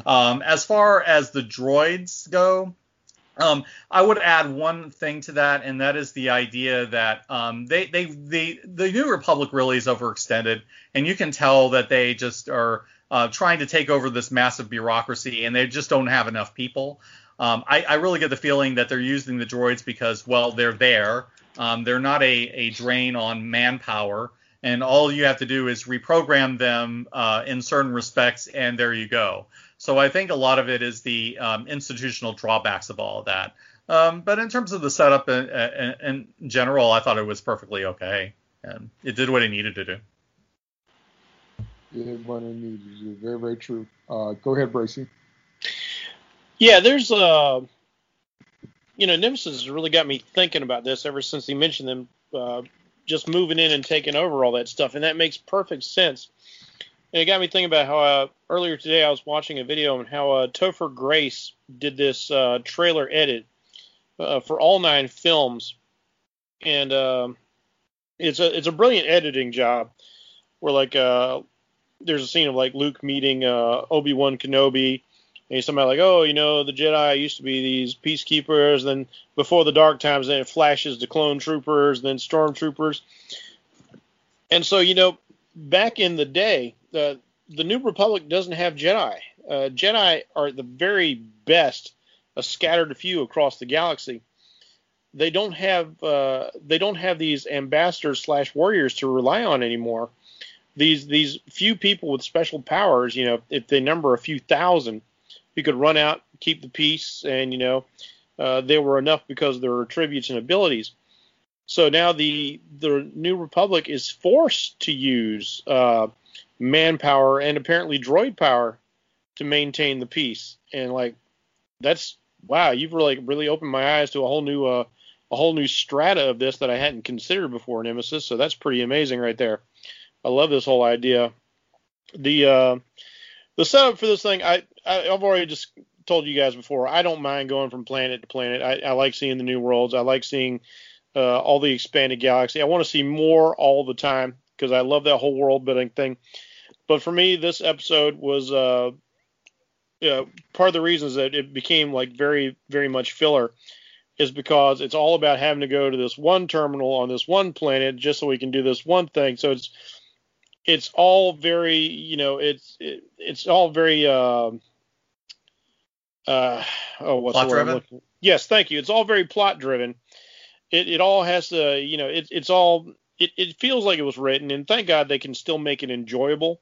Um, as far as the droids go, um, I would add one thing to that, and that is the idea that um, they, they, they, the New Republic really is overextended, and you can tell that they just are uh, trying to take over this massive bureaucracy, and they just don't have enough people. Um, I, I, really get the feeling that they're using the droids because, well, they're there. Um, they're not a, a drain on manpower, and all you have to do is reprogram them uh, in certain respects, and there you go. So I think a lot of it is the um, institutional drawbacks of all of that. Um, but in terms of the setup in, in, in, general, I thought it was perfectly okay, and it did what it needed to do. It did what it needed to do. Very, very true. Uh, go ahead, Bracey. Yeah, there's uh, you know, Nemesis has really got me thinking about this ever since he mentioned them uh, just moving in and taking over all that stuff, and that makes perfect sense. And it got me thinking about how uh, earlier today I was watching a video on how uh, Topher Grace did this uh, trailer edit uh, for all nine films, and uh, it's a it's a brilliant editing job. Where like uh, there's a scene of like Luke meeting uh, Obi Wan Kenobi, somebody like, oh, you know, the Jedi used to be these peacekeepers. Then before the Dark Times, then it flashes to clone troopers, then stormtroopers. And so, you know, back in the day, the the New Republic doesn't have Jedi. Uh, Jedi are the very best, a scattered few across the galaxy. They don't have uh, they don't have these ambassadors slash warriors to rely on anymore. These these few people with special powers, you know, if they number a few thousand, who could run out, keep the peace, and you know, uh, were enough because of their attributes and abilities. So now the the New Republic is forced to use uh, manpower and apparently droid power to maintain the peace. And like that's wow, you've really really opened my eyes to a whole new uh, a whole new strata of this that I hadn't considered before, Nemesis. So that's pretty amazing right there. I love this whole idea. The uh, the setup for this thing, I, I have already just told you guys before. I don't mind going from planet to planet. I, I like seeing the new worlds. I like seeing uh, all the expanded galaxy. I want to see more all the time because I love that whole world building thing. But for me, this episode was uh, yeah, part of the reasons that it became like very, very much filler is because it's all about having to go to this one terminal on this one planet just so we can do this one thing. So it's it's all very, you know, it's it, it's all very uh, uh oh what's plot the word? Driven? Yes, thank you. It's all very plot driven. It it all has to, you know, it, it's all it, it feels like it was written, and thank God they can still make it enjoyable.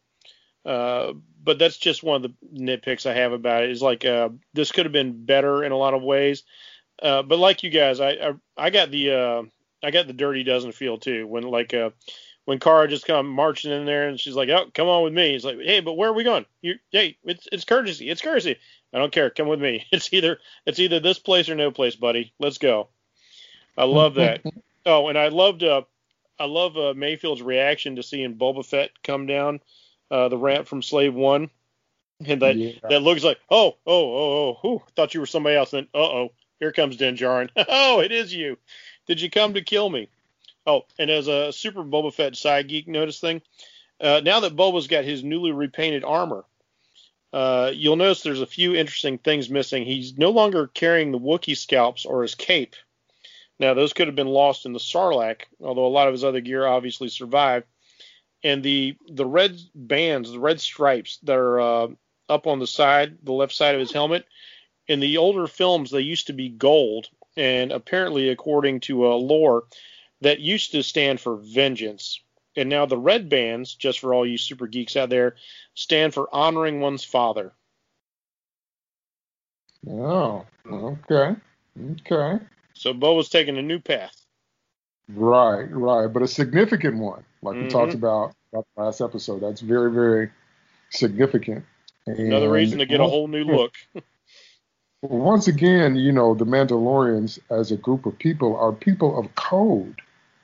Uh, but that's just one of the nitpicks I have about it. Is like uh, this could have been better in a lot of ways. Uh, but like you guys, I I, I got the uh, I got the dirty dozen feel too. When like uh, when Cara just come marching in there and she's like, "Oh, come on with me." He's like, "Hey, but where are we going? You, hey, it's it's courtesy. It's courtesy. I don't care. Come with me. It's either it's either this place or no place, buddy. Let's go." I love that. oh, and I loved uh, I love uh, Mayfield's reaction to seeing Boba Fett come down uh, the ramp from Slave One, and that yeah. that looks like, oh, oh, oh, oh, whew, thought you were somebody else. Then, uh oh, here comes Din Djarin. oh, it is you. Did you come to kill me? Oh, and as a super Boba Fett side geek notice thing, uh, now that Boba's got his newly repainted armor, uh, you'll notice there's a few interesting things missing. He's no longer carrying the Wookiee scalps or his cape. Now, those could have been lost in the Sarlacc, although a lot of his other gear obviously survived. And the the red bands, the red stripes that are uh, up on the side, the left side of his helmet, in the older films they used to be gold, and apparently, according to uh, lore, that used to stand for vengeance. And now the red bands, just for all you super geeks out there, stand for honoring one's father. Oh, okay. Okay. So Bo was taking a new path. Right, right. But a significant one, like mm-hmm. we talked about, about last episode. That's very, very significant. And Another reason to get a whole new look. once again, you know, the Mandalorians as a group of people are people of code.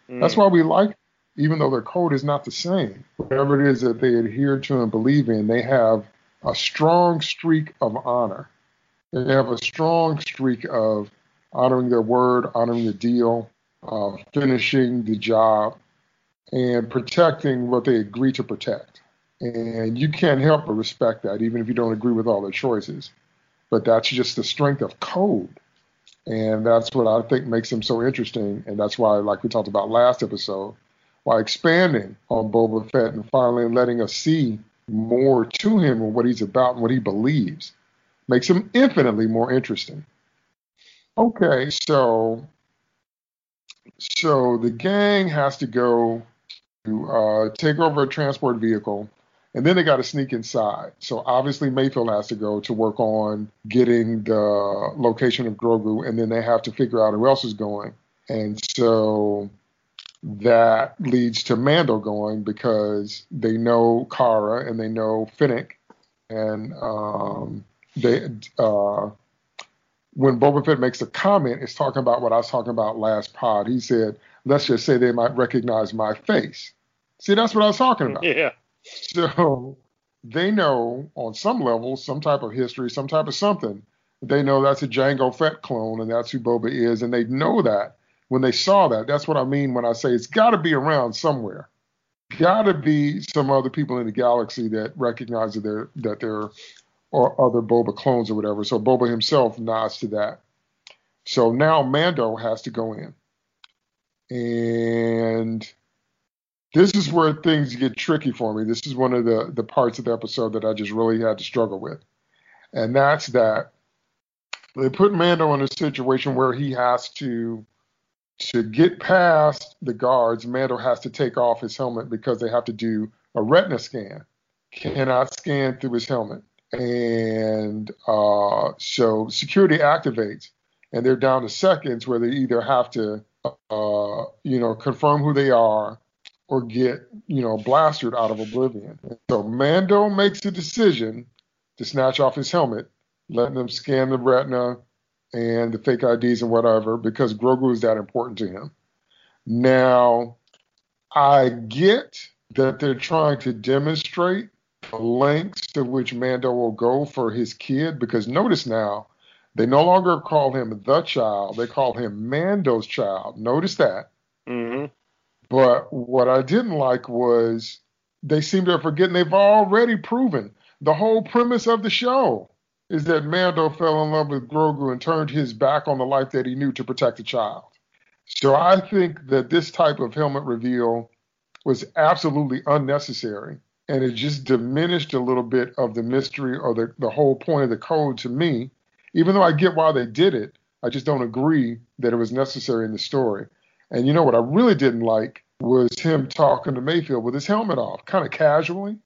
Mm. That's why we like, even though their code is not the same. Whatever it is that they adhere to and believe in, they have a strong streak of honor. They have a strong streak of honoring their word, honoring the deal, uh, finishing the job, and protecting what they agree to protect. And you can't help but respect that, even if you don't agree with all their choices. But that's just the strength of code. And that's what I think makes them so interesting. And that's why, like we talked about last episode, why expanding on Boba Fett and finally letting us see more to him and what he's about and what he believes makes him infinitely more interesting. Okay, so so the gang has to go uh, take over a transport vehicle, and then they got to sneak inside. So obviously Mayfield has to go to work on getting the location of Grogu, and then they have to figure out who else is going. And so that leads to Mando going because they know Cara and they know Fennec, and um, they uh, when Boba Fett makes a comment, it's talking about what I was talking about last pod. He said, "Let's just say they might recognize my face." See, that's what I was talking about. Yeah. So they know on some level, some type of history, some type of something. They know that's a Jango Fett clone, and that's who Boba is, and they know that when they saw that. That's what I mean when I say it's got to be around somewhere. Got to be some other people in the galaxy that recognize that they're that they're or other Boba clones or whatever. So Boba himself nods to that. So now Mando has to go in, and this is where things get tricky for me. This is one of the the parts of the episode that I just really had to struggle with, and that's that they put Mando in a situation where he has to to get past the guards, Mando has to take off his helmet because they have to do a retina scan. Cannot scan through his helmet. And uh, so security activates, and they're down to seconds where they either have to, uh, you know, confirm who they are or get, you know, blasted out of oblivion. So Mando makes a decision to snatch off his helmet, letting them scan the retina, and the fake IDs and whatever because Grogu is that important to him. Now, I get that they're trying to demonstrate the lengths to which Mando will go for his kid because notice now, they no longer call him the child, they call him Mando's child. Notice that. Mm-hmm. But what I didn't like was they seem to have forgotten they've already proven the whole premise of the show is that Mando fell in love with Grogu and turned his back on the life that he knew to protect the child. So I think that this type of helmet reveal was absolutely unnecessary. And it just diminished a little bit of the mystery or the, the whole point of the code to me. Even though I get why they did it, I just don't agree that it was necessary in the story. And you know what I really didn't like was him talking to Mayfield with his helmet off, kind of casually.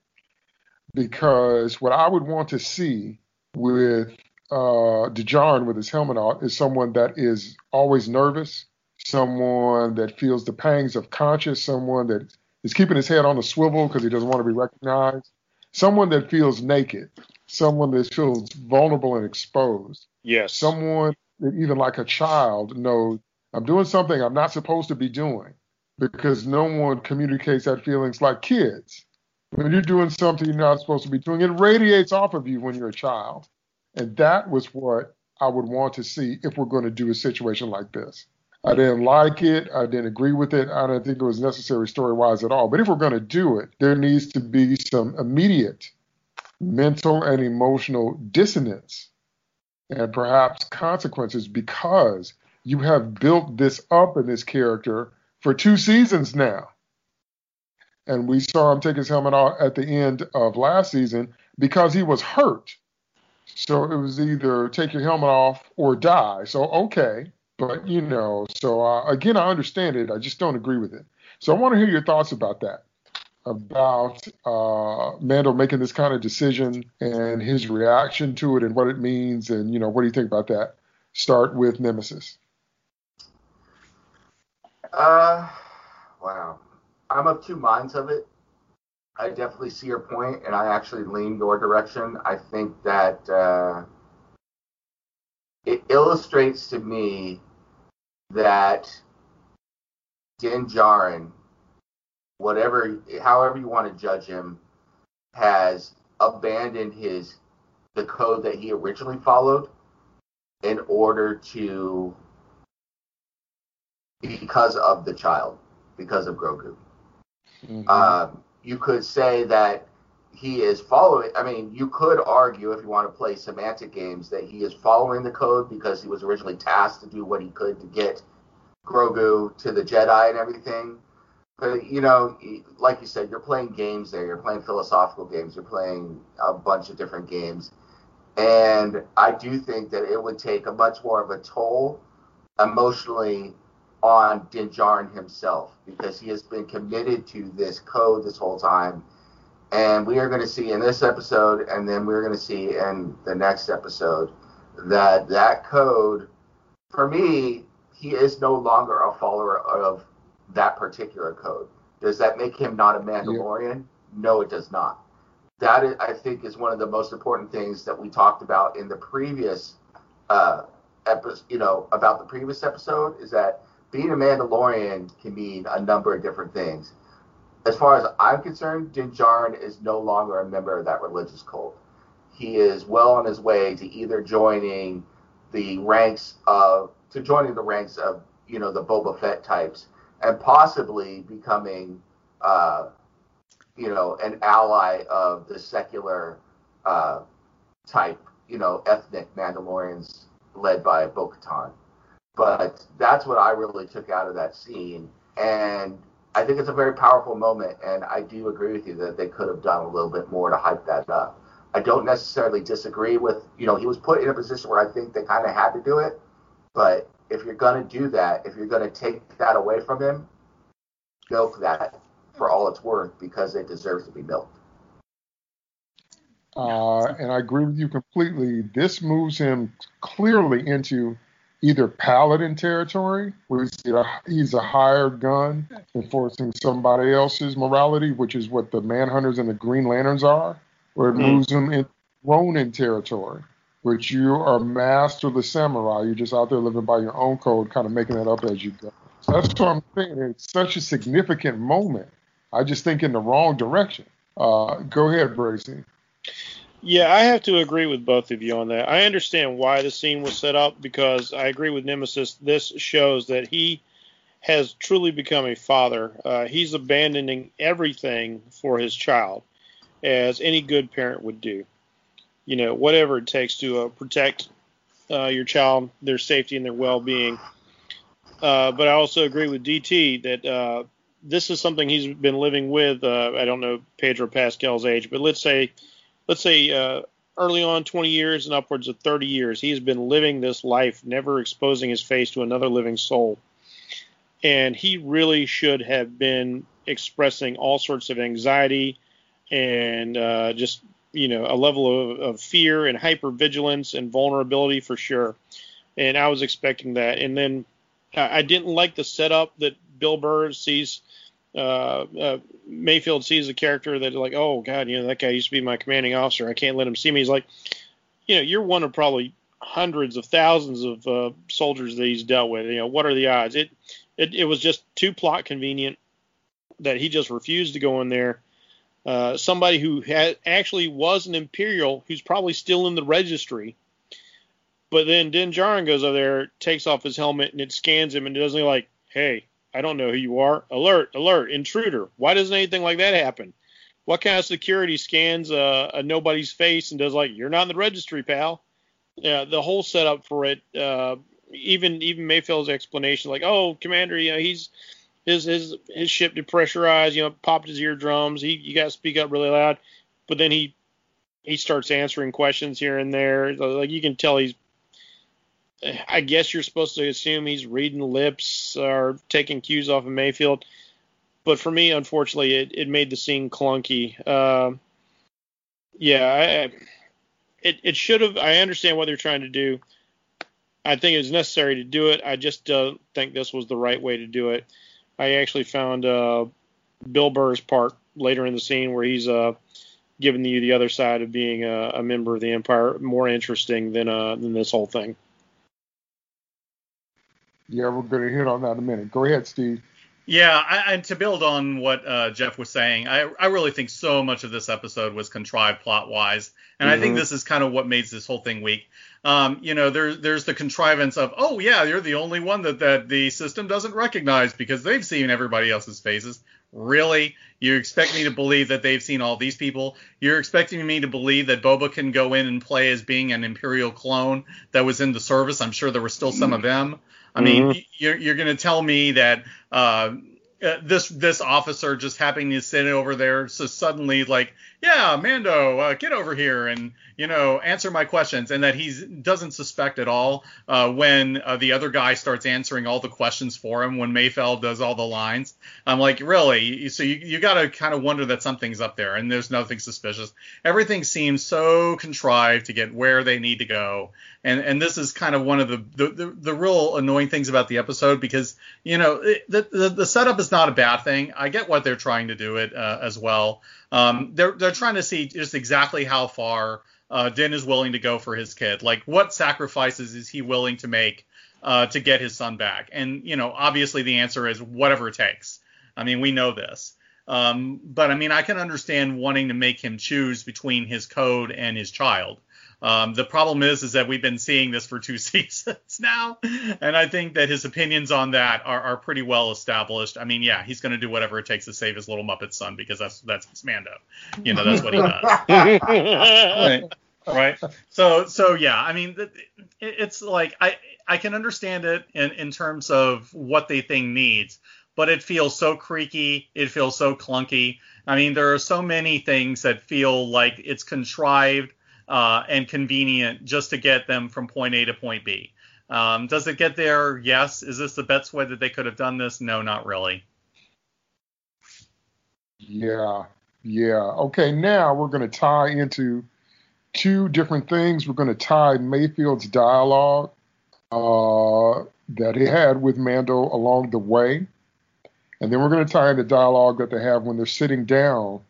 Because what I would want to see with uh, Djarin with his helmet on is someone that is always nervous, someone that feels the pangs of conscience, someone that is keeping his head on a swivel because he doesn't want to be recognized, someone that feels naked, someone that feels vulnerable and exposed. Yes. Someone that even like a child knows I'm doing something I'm not supposed to be doing because no one communicates that feelings like kids. When you're doing something you're not supposed to be doing, it radiates off of you when you're a child. And that was what I would want to see if we're going to do a situation like this. I didn't like it. I didn't agree with it. I don't think it was necessary story wise at all. But if we're going to do it, there needs to be some immediate mental and emotional dissonance and perhaps consequences because you have built this up in this character for two seasons now and we saw him take his helmet off at the end of last season because he was hurt. So it was either take your helmet off or die. So okay, but you know, so uh, again, I understand it. I just don't agree with it. So I want to hear your thoughts about that, about uh, Mando making this kind of decision and his reaction to it and what it means, and you know, what do you think about that? Start with Nemesis. Uh, wow. I'm of two minds of it. I definitely see your point, and I actually lean your direction. I think that uh, it illustrates to me that Din Djarin, whatever, however you want to judge him, has abandoned his the code that he originally followed in order to because of the child, because of Grogu. Mm-hmm. Uh, you could say that he is following. I mean, you could argue if you want to play semantic games that he is following the code because he was originally tasked to do what he could to get Grogu to the Jedi and everything. But you know, like you said, you're playing games there. You're playing philosophical games. You're playing a bunch of different games, and I do think that it would take a much more of a toll emotionally on Din Djarin himself because he has been committed to this code this whole time. And we are going to see in this episode, and then we're going to see in the next episode, that that code, for me, he is no longer a follower of that particular code. Does that make him not a Mandalorian? Yeah. No, it does not. That is, I think is one of the most important things that we talked about in the previous uh, episode. You know about the previous episode is that being a Mandalorian can mean a number of different things. As far as I'm concerned, Din Djarin is no longer a member of that religious cult. He is well on his way to either joining the ranks of to joining the ranks of you know the Boba Fett types and possibly becoming uh, you know an ally of the secular uh, type you know ethnic Mandalorians led by Bo-Katan. But that's what I really took out of that scene, and I think it's a very powerful moment. And I do agree with you that they could have done a little bit more to hype that up. I don't necessarily disagree with you know he was put in a position where I think they kind of had to do it, but if you're going to do that, if you're going to take that away from him, milk that for all it's worth because it deserves to be milked. Uh, and I agree with you completely. This moves him clearly into either paladin territory, where he's a hired gun enforcing somebody else's morality, which is what the Manhunters and the Green Lanterns are, or it mm-hmm. moves him in Ronin territory, which you are master of the samurai. You're just out there living by your own code, kind of making that up as you go. So that's what I'm saying. It's such a significant moment. I just think in the wrong direction. Uh, go ahead, Bracey. Yeah, I have to agree with both of you on that. I understand why the scene was set up because I agree with Nemesis. This shows that he has truly become a father. Uh, he's abandoning everything for his child, as any good parent would do you know, whatever it takes to uh, protect uh, your child, their safety and their well-being. Uh, but I also agree with DT that uh, this is something he's been living with. Uh, I don't know Pedro Pascal's age, but let's say, let's say uh, early on 20 years and upwards of 30 years, he's been living this life, never exposing his face to another living soul. And he really should have been expressing all sorts of anxiety and uh, just you know a level of, of fear and hypervigilance and vulnerability for sure. And I was expecting that. And then I didn't like the setup that Bill Burr sees. Uh, uh, Mayfield sees a character that like, oh god, you know that guy used to be my commanding officer. I can't let him see me. He's like, you know, you're one of probably hundreds of thousands of uh, soldiers that he's dealt with. You know, what are the odds? It, it it was just too plot convenient that he just refused to go in there uh, somebody who had actually was an Imperial who's probably still in the registry. But then Din Djarin goes over there, takes off his helmet, and it scans him and it doesn't like, hey, I don't know who you are. Alert, alert, intruder. Why doesn't anything like that happen? What kind of security scans uh, a nobody's face and does like, you're not in the registry, pal? Yeah, the whole setup for it, uh, even even Mayfield's explanation, like, oh, Commander, you know, he's his his his ship depressurized, you know, popped his eardrums. He you got to speak up really loud, but then he he starts answering questions here and there. Like you can tell he's. I guess you're supposed to assume he's reading lips or taking cues off of Mayfield, but for me, unfortunately, it, it made the scene clunky. Uh, yeah, I, it it should have. I understand what they're trying to do. I think it's necessary to do it. I just don't think this was the right way to do it. I actually found uh, Bill Burr's part later in the scene where he's uh, giving you the other side of being a, a member of the Empire more interesting than uh, than this whole thing. Yeah, we're going to hit on that in a minute. Go ahead, Steve. Yeah, I, and to build on what uh, Jeff was saying, I, I really think so much of this episode was contrived plot wise, and mm-hmm. I think mm-hmm. this is kind of what makes this whole thing weak um, you know, there's there's the contrivance of, oh yeah, you're the only one that that the system doesn't recognize because they've seen everybody else's faces. Really? You expect me to believe that they've seen all these people? You're expecting me to believe that Boba can go in and play as being an Imperial clone that was in the service? I'm sure there were still some of them. I mean, mm-hmm. you're, you're going to tell me that uh, uh, this this officer just happening to sit over there, so suddenly like, yeah, Mando, uh, get over here and you know answer my questions, and that he doesn't suspect at all uh, when uh, the other guy starts answering all the questions for him when Mayfeld does all the lines. I'm like, really? So you you got to kind of wonder that something's up there, and there's nothing suspicious. Everything seems so contrived to get where they need to go, and and this is kind of one of the the, the, the real annoying things about the episode because you know it, the, the the setup is not a bad thing. I get what they're trying to do it uh, as well. Um, they're they're trying to see just exactly how far uh, Din is willing to go for his kid. Like what sacrifices is he willing to make uh, to get his son back? And you know, obviously the answer is whatever it takes. I mean, we know this. Um, but I mean, I can understand wanting to make him choose between his code and his child. Um, the problem is, is that we've been seeing this for two seasons now, and I think that his opinions on that are, are pretty well established. I mean, yeah, he's going to do whatever it takes to save his little Muppet son because that's that's his Mando. You know, that's what he does. right. right. So so yeah, I mean, it, it's like I I can understand it in in terms of what they think needs, but it feels so creaky. It feels so clunky. I mean, there are so many things that feel like it's contrived uh, and convenient just to get them from point A to point B. Um, does it get there? Yes. Is this the best way that they could have done this? No, not really. Yeah, yeah. Okay, now we're going to tie into two different things. We're going to tie Mayfield's dialogue uh, that he had with Mando along the way, and then we're going to tie in the dialogue that they have when they're sitting down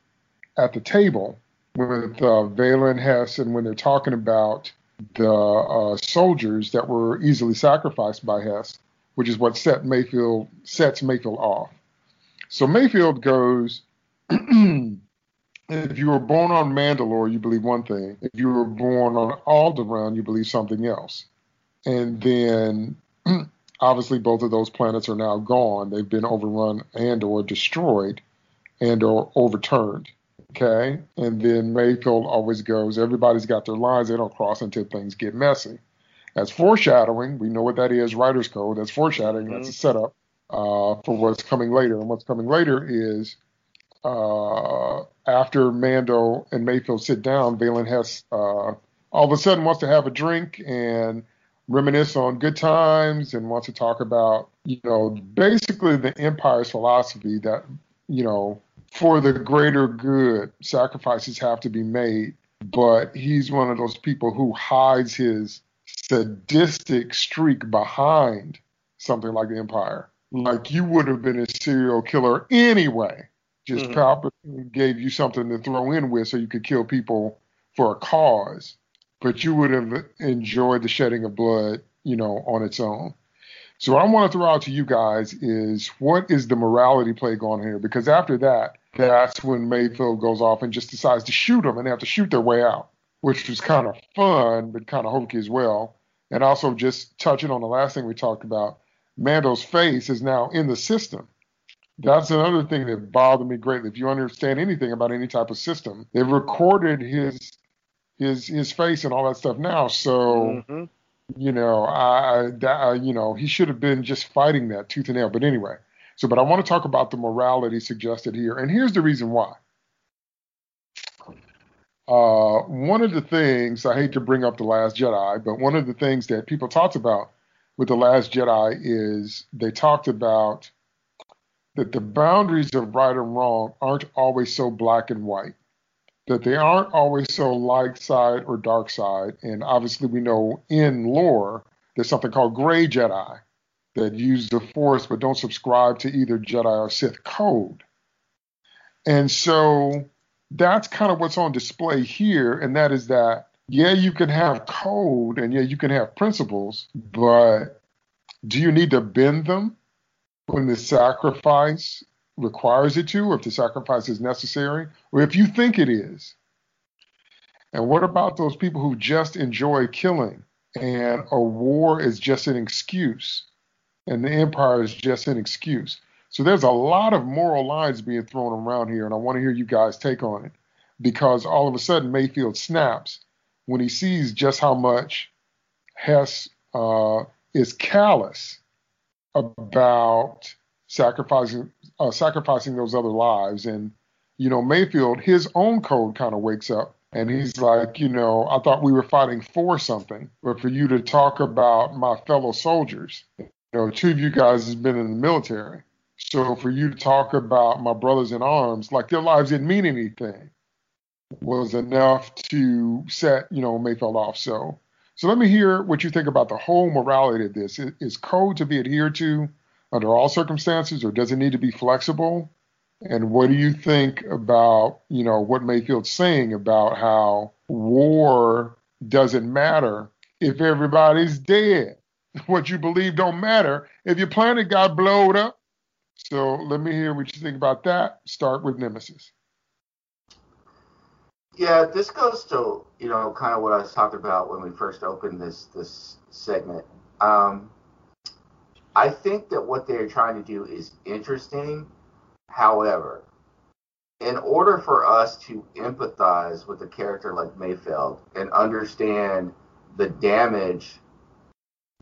at the table with uh, Valin Hess and when they're talking about the uh, soldiers that were easily sacrificed by Hess, which is what set Mayfield sets Mayfield off. So Mayfield goes, if you were born on Mandalore, you believe one thing. If you were born on Alderaan, you believe something else. And then obviously both of those planets are now gone. They've been overrun and or destroyed and or overturned. Okay. And then Mayfield always goes, everybody's got their lines. They don't cross until things get messy. That's foreshadowing. We know what that is, writer's code. That's foreshadowing. Mm-hmm. That's a setup uh, for what's coming later. And what's coming later is uh, after Mando and Mayfield sit down, Valin Hess uh, all of a sudden wants to have a drink and reminisce on good times and wants to talk about, you know, basically the Empire's philosophy that, you know, for the greater good, sacrifices have to be made. But he's one of those people who hides his sadistic streak behind something like the Empire. Like you would have been a serial killer anyway. Just mm-hmm. Palpatine gave you something to throw in with so you could kill people for a cause. But you would have enjoyed the shedding of blood, you know, on its own. So what I want to throw out to you guys is what is the morality play going here? Because after that, that's when Mayfield goes off and just decides to shoot them and they have to shoot their way out, which was kind of fun, but kind of hokey as well. And also just touching on the last thing we talked about, Mando's face is now in the system. That's another thing that bothered me greatly. If you understand anything about any type of system, they've recorded his his his face and all that stuff now. So mm-hmm. you know, I, I you know he should have been just fighting that tooth and nail. But anyway, so, but I want to talk about the morality suggested here, and here's the reason why. Uh, one of the things I hate to bring up the Last Jedi, but one of the things that people talked about with the Last Jedi is they talked about that the boundaries of right and wrong aren't always so black and white, that they aren't always so light side or dark side, and obviously we know in lore there's something called gray Jedi, that use the Force but don't subscribe to either Jedi or Sith code. And so that's kind of what's on display here, and that is that yeah, you can have code and yeah, you can have principles, but do you need to bend them when the sacrifice requires it to, or if the sacrifice is necessary, or if you think it is? And what about those people who just enjoy killing and a war is just an excuse? And the empire is just an excuse. So there's a lot of moral lines being thrown around here, and I want to hear you guys take on it because all of a sudden Mayfield snaps when he sees just how much Hess uh, is callous about sacrificing uh, sacrificing those other lives. And you know, Mayfield, his own code kind of wakes up and he's like, you know, I thought we were fighting for something, but for you to talk about my fellow soldiers, you know, two of you guys has been in the military. So for you to talk about my brothers in arms, like their lives didn't mean anything, was enough to set, you know, Mayfield off. So, so let me hear what you think about the whole morality of this. Is code to be adhered to under all circumstances, or does it need to be flexible? And what do you think about, you know, what Mayfield's saying about how war doesn't matter if everybody's dead? What you believe don't matter if your planet got blowed up. So let me hear what you think about that. Start with Nemesis. Yeah, this goes to you know kind of what I was talking about when we first opened this this segment. Um, I think that what they're trying to do is interesting, However, in order for us to empathize with a character like Mayfield and understand the damage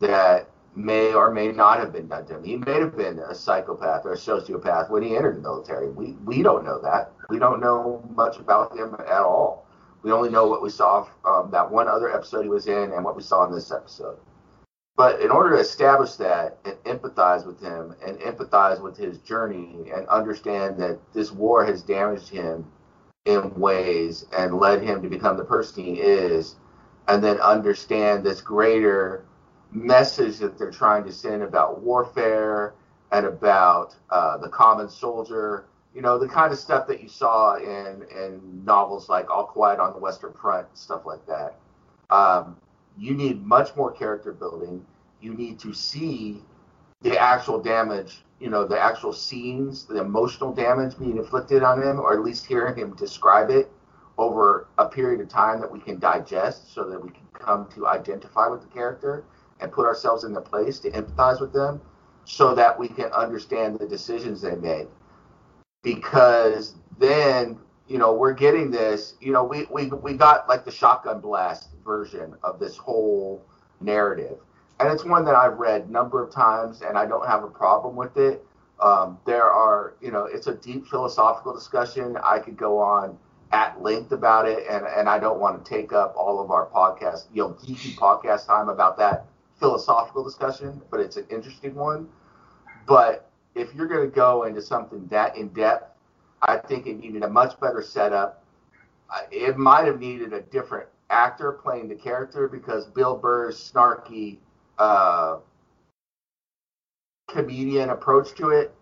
that may or may not have been done to him, he may have been a psychopath or a sociopath when he entered the military. We we don't know that. We don't know much about him at all. We only know what we saw um, that one other episode he was in and what we saw in this episode. But in order to establish that and empathize with him and empathize with his journey and understand that this war has damaged him in ways and led him to become the person he is, and then understand this greater message that they're trying to send about warfare and about uh, the common soldier. You know, the kind of stuff that you saw in, in novels like All Quiet on the Western Front, stuff like that. Um, you need much more character building. You need to see the actual damage, you know, the actual scenes, the emotional damage being inflicted on him, or at least hearing him describe it over a period of time that we can digest so that we can come to identify with the character and put ourselves in their place to empathize with them so that we can understand the decisions they made. Because then you know, we're getting this, you know, we, we, we got like the shotgun blast version of this whole narrative. And it's one that I've read a number of times and I don't have a problem with it. Um, there are, you know, it's a deep philosophical discussion. I could go on at length about it, and, and I don't want to take up all of our podcast, you know, geeky podcast time about that philosophical discussion, but it's an interesting one. But if you're going to go into something that in depth, I think it needed a much better setup. It might have needed a different actor playing the character because Bill Burr's snarky uh, comedian approach to it.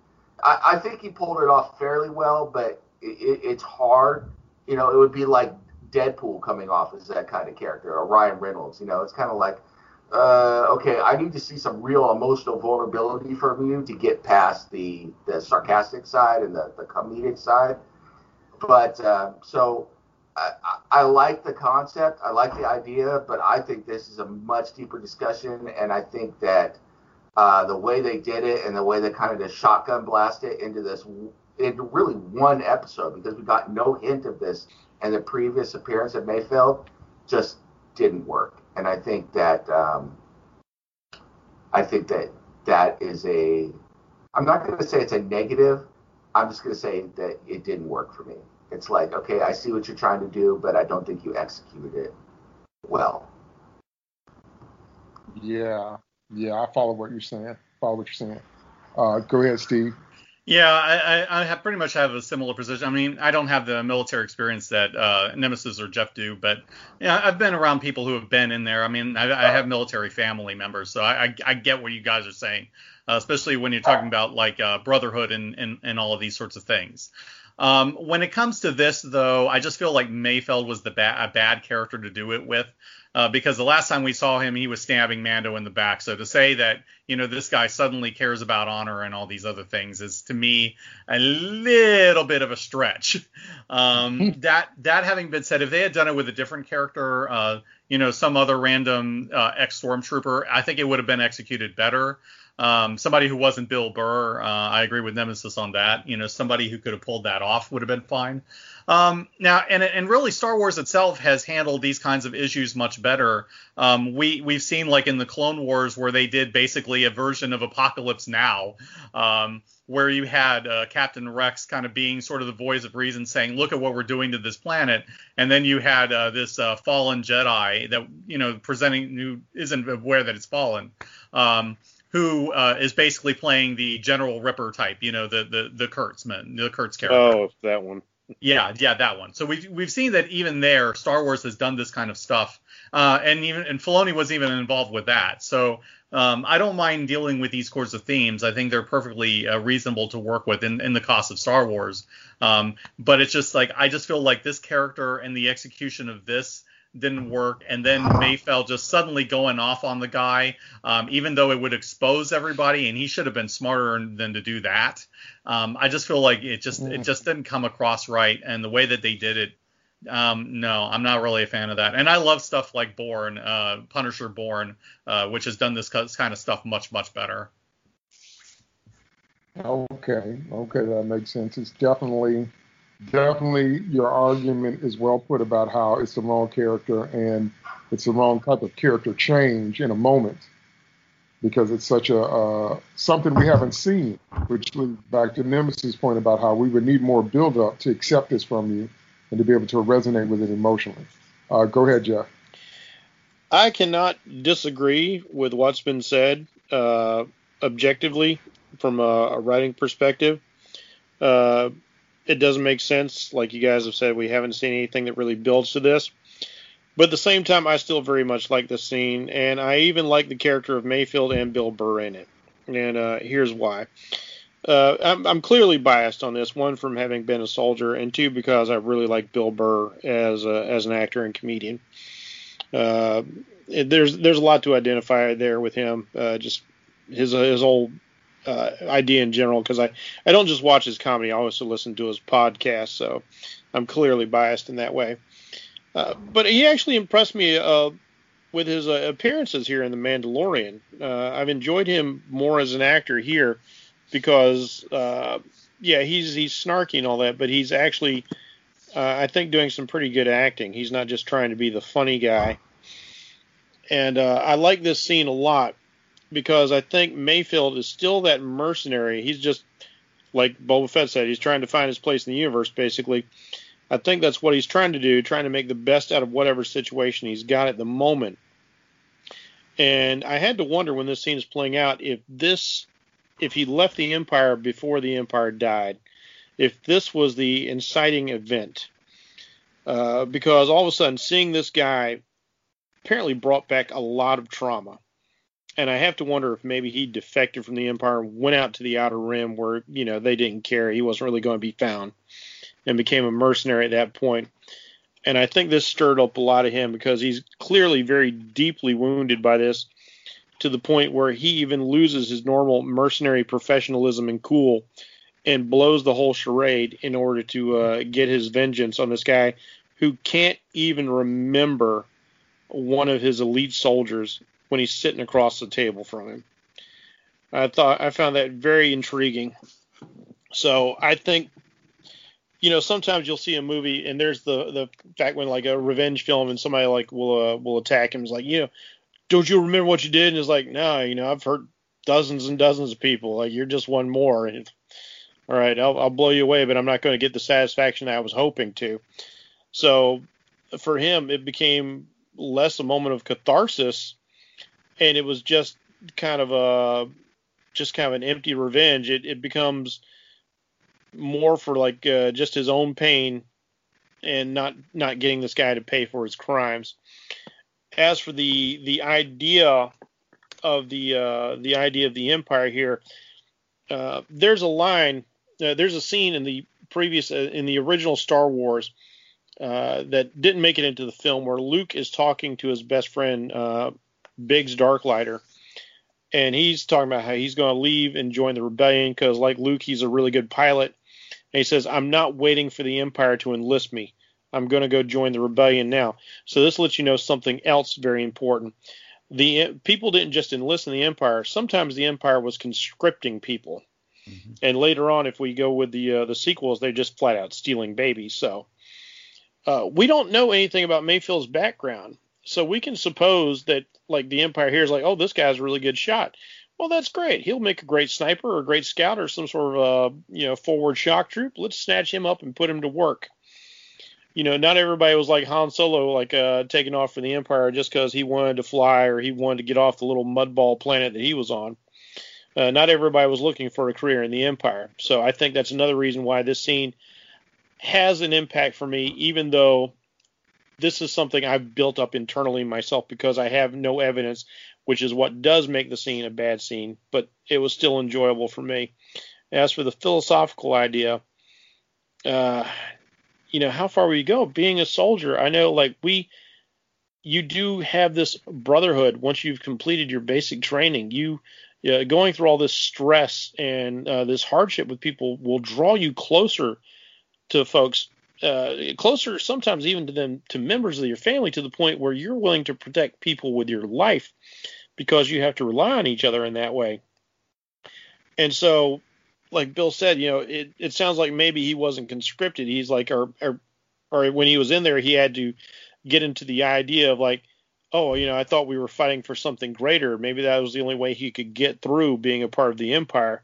I, I, think he pulled it off fairly well, but it, it, it's hard. You know, it would be like Deadpool coming off as that kind of character, or Ryan Reynolds. You know, it's kind of like uh, okay, I need to see some real emotional vulnerability from you to get past the the sarcastic side and the, the comedic side. But uh, so I, I like the concept, I like the idea, but I think this is a much deeper discussion, and I think that uh, the way they did it and the way they kind of just shotgun blasted into this into really one episode because we got no hint of this and the previous appearance of Mayfield just didn't work and I think that um, I think that that is a. I'm not going to say it's a negative. I'm just going to say that it didn't work for me. It's like, okay, I see what you're trying to do, but I don't think you executed it well. Yeah, yeah, I follow what you're saying. Follow what you're saying. Uh, go ahead, Steve. Yeah, I, I, have pretty much have a similar position. I mean, I don't have the military experience that uh, Nemesis or Jeff do, but yeah, I've been around people who have been in there. I mean, I, I have military family members, so I, I, get what you guys are saying, uh, especially when you're talking about like uh, brotherhood and, and, and all of these sorts of things. Um, when it comes to this, though, I just feel like Mayfield was the ba- a bad character to do it with uh, because the last time we saw him, he was stabbing Mando in the back. So to say that you know this guy suddenly cares about honor and all these other things is to me a little bit of a stretch. Um, that that having been said, if they had done it with a different character, uh, you know, some other random uh, ex stormtrooper, I think it would have been executed better. Um, somebody who wasn't Bill Burr, uh, I agree with Nemesis on that. You know, somebody who could have pulled that off would have been fine. Um, now, and and really, Star Wars itself has handled these kinds of issues much better. Um, we we've seen like in the Clone Wars where they did basically a version of Apocalypse Now, um, where you had uh, Captain Rex kind of being sort of the voice of reason, saying, "Look at what we're doing to this planet," and then you had uh, this uh, fallen Jedi that you know presenting who isn't aware that it's fallen. Um, who uh, is basically playing the General Ripper type, you know, the the the Kurtzman, the Kurtz character. Oh, that one. Yeah, yeah, that one. So we've we've seen that even there, Star Wars has done this kind of stuff, uh, and even and Filoni was even involved with that. So um, I don't mind dealing with these sorts of themes. I think they're perfectly uh, reasonable to work with in, in the cost of Star Wars. Um, but it's just like I just feel like this character and the execution of this didn't work, and then Mayfeld just suddenly going off on the guy, um, even though it would expose everybody, and he should have been smarter than to do that. Um, I just feel like it just it just didn't come across right, and the way that they did it. Um, no, I'm not really a fan of that. And I love stuff like Born, uh, Punisher Born, uh, which has done this kind of stuff much, much better. Okay, okay, that makes sense. It's definitely definitely your argument is well put about how it's the wrong character and it's the wrong type of character change in a moment because it's such a uh, something we haven't seen, which leads back to Nemesis' point about how we would need more build up to accept this from you and to be able to resonate with it emotionally. Uh, go ahead, Jeff. I cannot disagree with what's been said uh, objectively from a, a writing perspective. Uh, it doesn't make sense. Like you guys have said, we haven't seen anything that really builds to this. But at the same time, I still very much like the scene, and I even like the character of Mayfield and Bill Burr in it. And uh, here's why. Uh, I'm, I'm, clearly biased on this. One, from having been a soldier, and two, because I really like Bill Burr as a, as an actor and comedian. Uh, there's there's a lot to identify there with him. Uh, just his his old uh, idea in general because I, I don't just watch his comedy, I also listen to his podcast, so I'm clearly biased in that way. Uh, but he actually impressed me uh, with his uh, appearances here in The Mandalorian. Uh, I've enjoyed him more as an actor here because, uh, yeah, he's he's snarky and all that, but he's actually, I think, doing some pretty good acting. He's not just trying to be the funny guy. And I like this scene a lot because I think Mayfield is still that mercenary. He's just like Boba Fett said, he's trying to find his place in the universe, basically. I think that's what he's trying to do, trying to make the best out of whatever situation he's got at the moment. And I had to wonder when this scene is playing out if this, if he left the Empire before the Empire died, if this was the inciting event. Uh, because all of a sudden, seeing this guy apparently brought back a lot of trauma and I have to wonder if maybe he defected from the Empire, went out to the Outer Rim where you know they didn't care, he wasn't really going to be found, and became a mercenary at that point. And I think this stirred up a lot of him because he's clearly very deeply wounded by this, to the point where he even loses his normal mercenary professionalism and cool, and blows the whole charade in order to uh, get his vengeance on this guy who can't even remember one of his elite soldiers when he's sitting across the table from him. I thought I found that very intriguing. So I think you know sometimes you'll see a movie and there's the the fact when like a revenge film and somebody like will uh, will attack him. Is like you know don't you remember what you did? And it's like no you know I've hurt dozens and dozens of people. Like you're just one more. And all right I'll, I'll blow you away but I'm not going to get the satisfaction I was hoping to. So for him it became less a moment of catharsis and it was just kind of a just kind of an empty revenge. It it becomes more for like uh, just his own pain and not not getting this guy to pay for his crimes. As for the the idea of the uh, the idea of the empire here, uh, there's a line, uh, there's a scene in the previous uh, in the original Star Wars uh, that didn't make it into the film where Luke is talking to his best friend Biggs Darklighter, and he's talking about how he's going to leave and join the rebellion because, like Luke, he's a really good pilot. And he says, "I'm not waiting for the Empire to enlist me. I'm going to go join the rebellion now." So this lets you know something else very important. The people didn't just enlist in the Empire. Sometimes the Empire was conscripting people, mm-hmm. and later on, if we go with the uh, the sequels, they're just flat out stealing babies. So uh, we don't know anything about Mayfield's background, so we can suppose that like the Empire here is like, oh, this guy's a really good shot. Well, that's great. He'll make a great sniper or a great scout or some sort of uh, you know forward shock troop. Let's snatch him up and put him to work. You know, not everybody was like Han Solo, like uh, taking off for the Empire just because he wanted to fly or he wanted to get off the little mudball planet that he was on. Uh, not everybody was looking for a career in the Empire. So I think that's another reason why this scene has an impact for me, even though this is something I've built up internally myself because I have no evidence, which is what does make the scene a bad scene, but it was still enjoyable for me. As for the philosophical idea, uh, you know, how far will you go? Being a soldier, I know, like, we, you do have this brotherhood once you've completed your basic training. You, uh, going through all this stress and uh, this hardship with people will draw you closer to folks uh, closer sometimes even to them to members of your family to the point where you're willing to protect people with your life because you have to rely on each other in that way. And so like bill said you know it, it sounds like maybe he wasn't conscripted. He's like or, or or when he was in there he had to get into the idea of like oh you know i thought we were fighting for something greater. Maybe that was the only way he could get through being a part of the empire.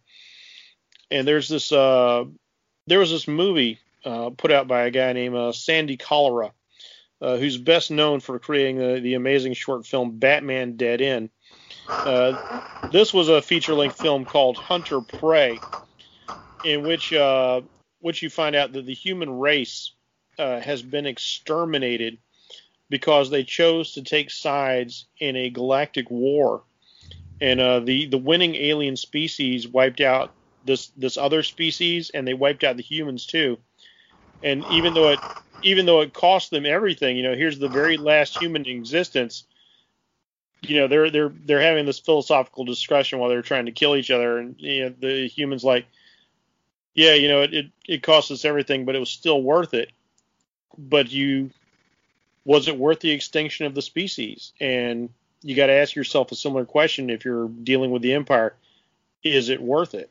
And there's this uh there was this movie uh, put out by a guy named uh, Sandy Collora, uh, who's best known for creating the, the, amazing short film Batman Dead End. Uh, this was a feature-length film called Hunter Prey, in which uh, which you find out that the human race has been exterminated because they chose to take sides in a galactic war, and the the winning alien species wiped out this this other species, and they wiped out the humans too and even though it even though it cost them everything, you know, here's the very last human existence. You know, they're they're they're having this philosophical discussion while they're trying to kill each other, and you know, the humans like, yeah, you know, it, it it cost us everything, but it was still worth it. But you, was it worth the extinction of the species? And you got to ask yourself a similar question if you're dealing with the empire: Is it worth it?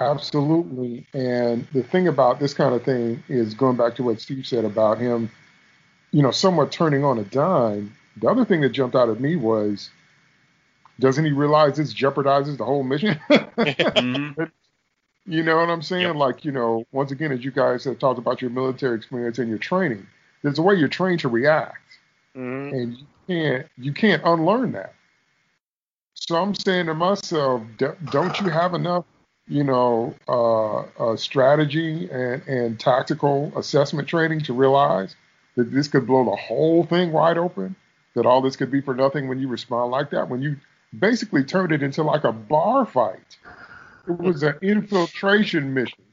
Absolutely. And the thing about this kind of thing is going back to what Steve said about him, you know, somewhat turning on a dime. The other thing that jumped out at me was doesn't he realize this jeopardizes the whole mission? mm-hmm. You know what I'm saying? Yep. Like, you know, once again, as you guys have talked about your military experience and your training, there's a way you're trained to react. Mm-hmm. And you can't you can't unlearn that. So I'm saying to myself, don't you have enough you know, uh, strategy and, and tactical assessment training to realize that this could blow the whole thing wide open, that all this could be for nothing when you respond like that, when you basically turned it into like a bar fight. It was an infiltration mission,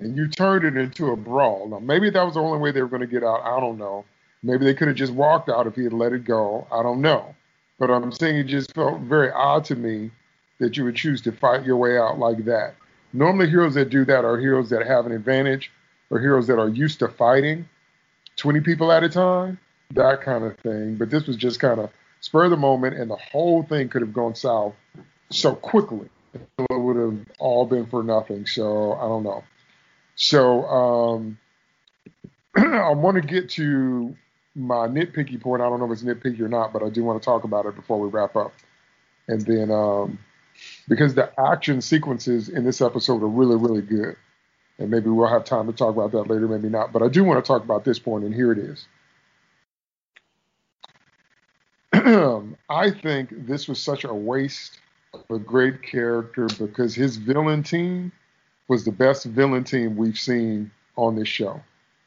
and you turned it into a brawl. Now, maybe that was the only way they were going to get out. I don't know. Maybe they could have just walked out if he had let it go. I don't know. But I'm saying it just felt very odd to me that you would choose to fight your way out like that. Normally, heroes that do that are heroes that have an advantage or heroes that are used to fighting 20 people at a time, that kind of thing. But this was just kind of spur of the moment, and the whole thing could have gone south so quickly. It would have all been for nothing. So I don't know. So um, I want to get to my nitpicky point. I don't know if it's nitpicky or not, but I do want to talk about it before we wrap up. And then um, because the action sequences in this episode are really, really good. And maybe we'll have time to talk about that later, maybe not. But I do want to talk about this point, and here it is. I think this was such a waste of a great character because his villain team was the best villain team we've seen on this show.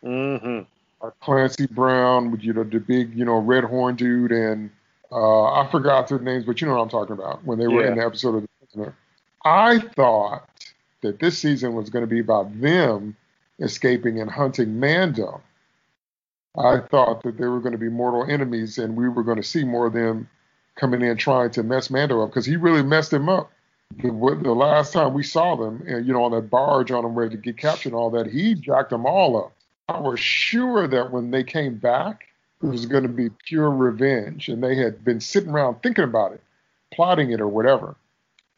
Mm-hmm. Clancy Brown, you know, the big, you know, red horn dude, and uh, I forgot their names, but you know what I'm talking about when they were yeah. in the episode of The Prisoner. I thought that this season was going to be about them escaping and hunting Mando. I thought that they were going to be mortal enemies and we were going to see more of them coming in trying to mess Mando up because he really messed him up. The, the, last time we saw them, and you know, on that barge on them ready to get captured and all that, he jacked them all up. I was sure that when they came back, it was going to be pure revenge, and they had been sitting around thinking about it, plotting it, or whatever.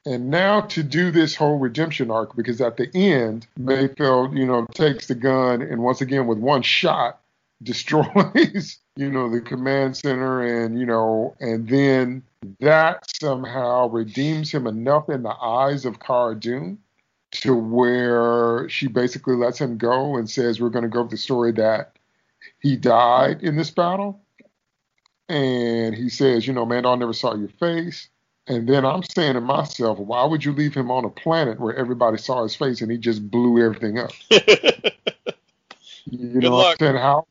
And now to do this whole redemption arc, because at the end, Mayfield, you know, takes the gun and once again with one shot destroys, you know, the command center and, you know, and then that somehow redeems him enough in the eyes of Cara Dune to where she basically lets him go and says, We're going to go with the story that he died in this battle. And he says, You know, man, I never saw your face. And then I'm saying to myself, why would you leave him on a planet where everybody saw his face and he just blew everything up? you know, I'm saying how,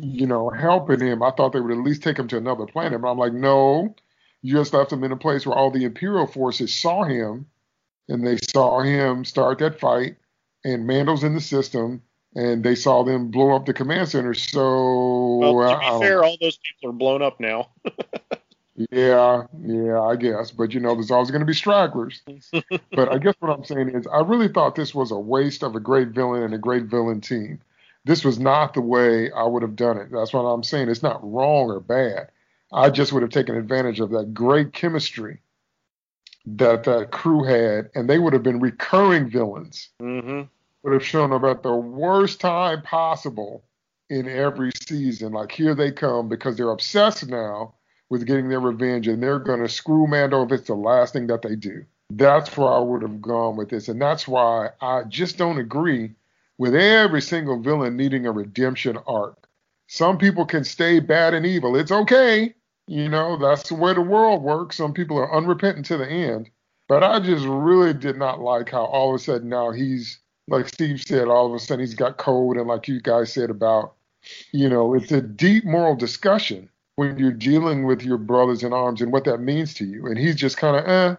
you know, helping him. I thought they would at least take him to another planet, but I'm like, no, you just left him in a place where all the Imperial forces saw him, and they saw him start that fight, and Mando's in the system, and they saw them blow up the command center. So, well, to be fair, all those people are blown up now. Yeah, yeah, I guess. But you know, there's always going to be stragglers. but I guess what I'm saying is, I really thought this was a waste of a great villain and a great villain team. This was not the way I would have done it. That's what I'm saying. It's not wrong or bad. I just would have taken advantage of that great chemistry that that crew had, and they would have been recurring villains. Mm-hmm. Would have shown up at the worst time possible in every season. Like here they come because they're obsessed now with getting their revenge, and they're going to screw Mando if it's the last thing that they do. That's where I would have gone with this, and that's why I just don't agree with every single villain needing a redemption arc. Some people can stay bad and evil. It's okay. You know, that's the way the world works. Some people are unrepentant to the end. But I just really did not like how all of a sudden now he's, like Steve said, all of a sudden he's got code. And like you guys said about, you know, it's a deep moral discussion when you're dealing with your brothers in arms and what that means to you. And he's just kind of, eh.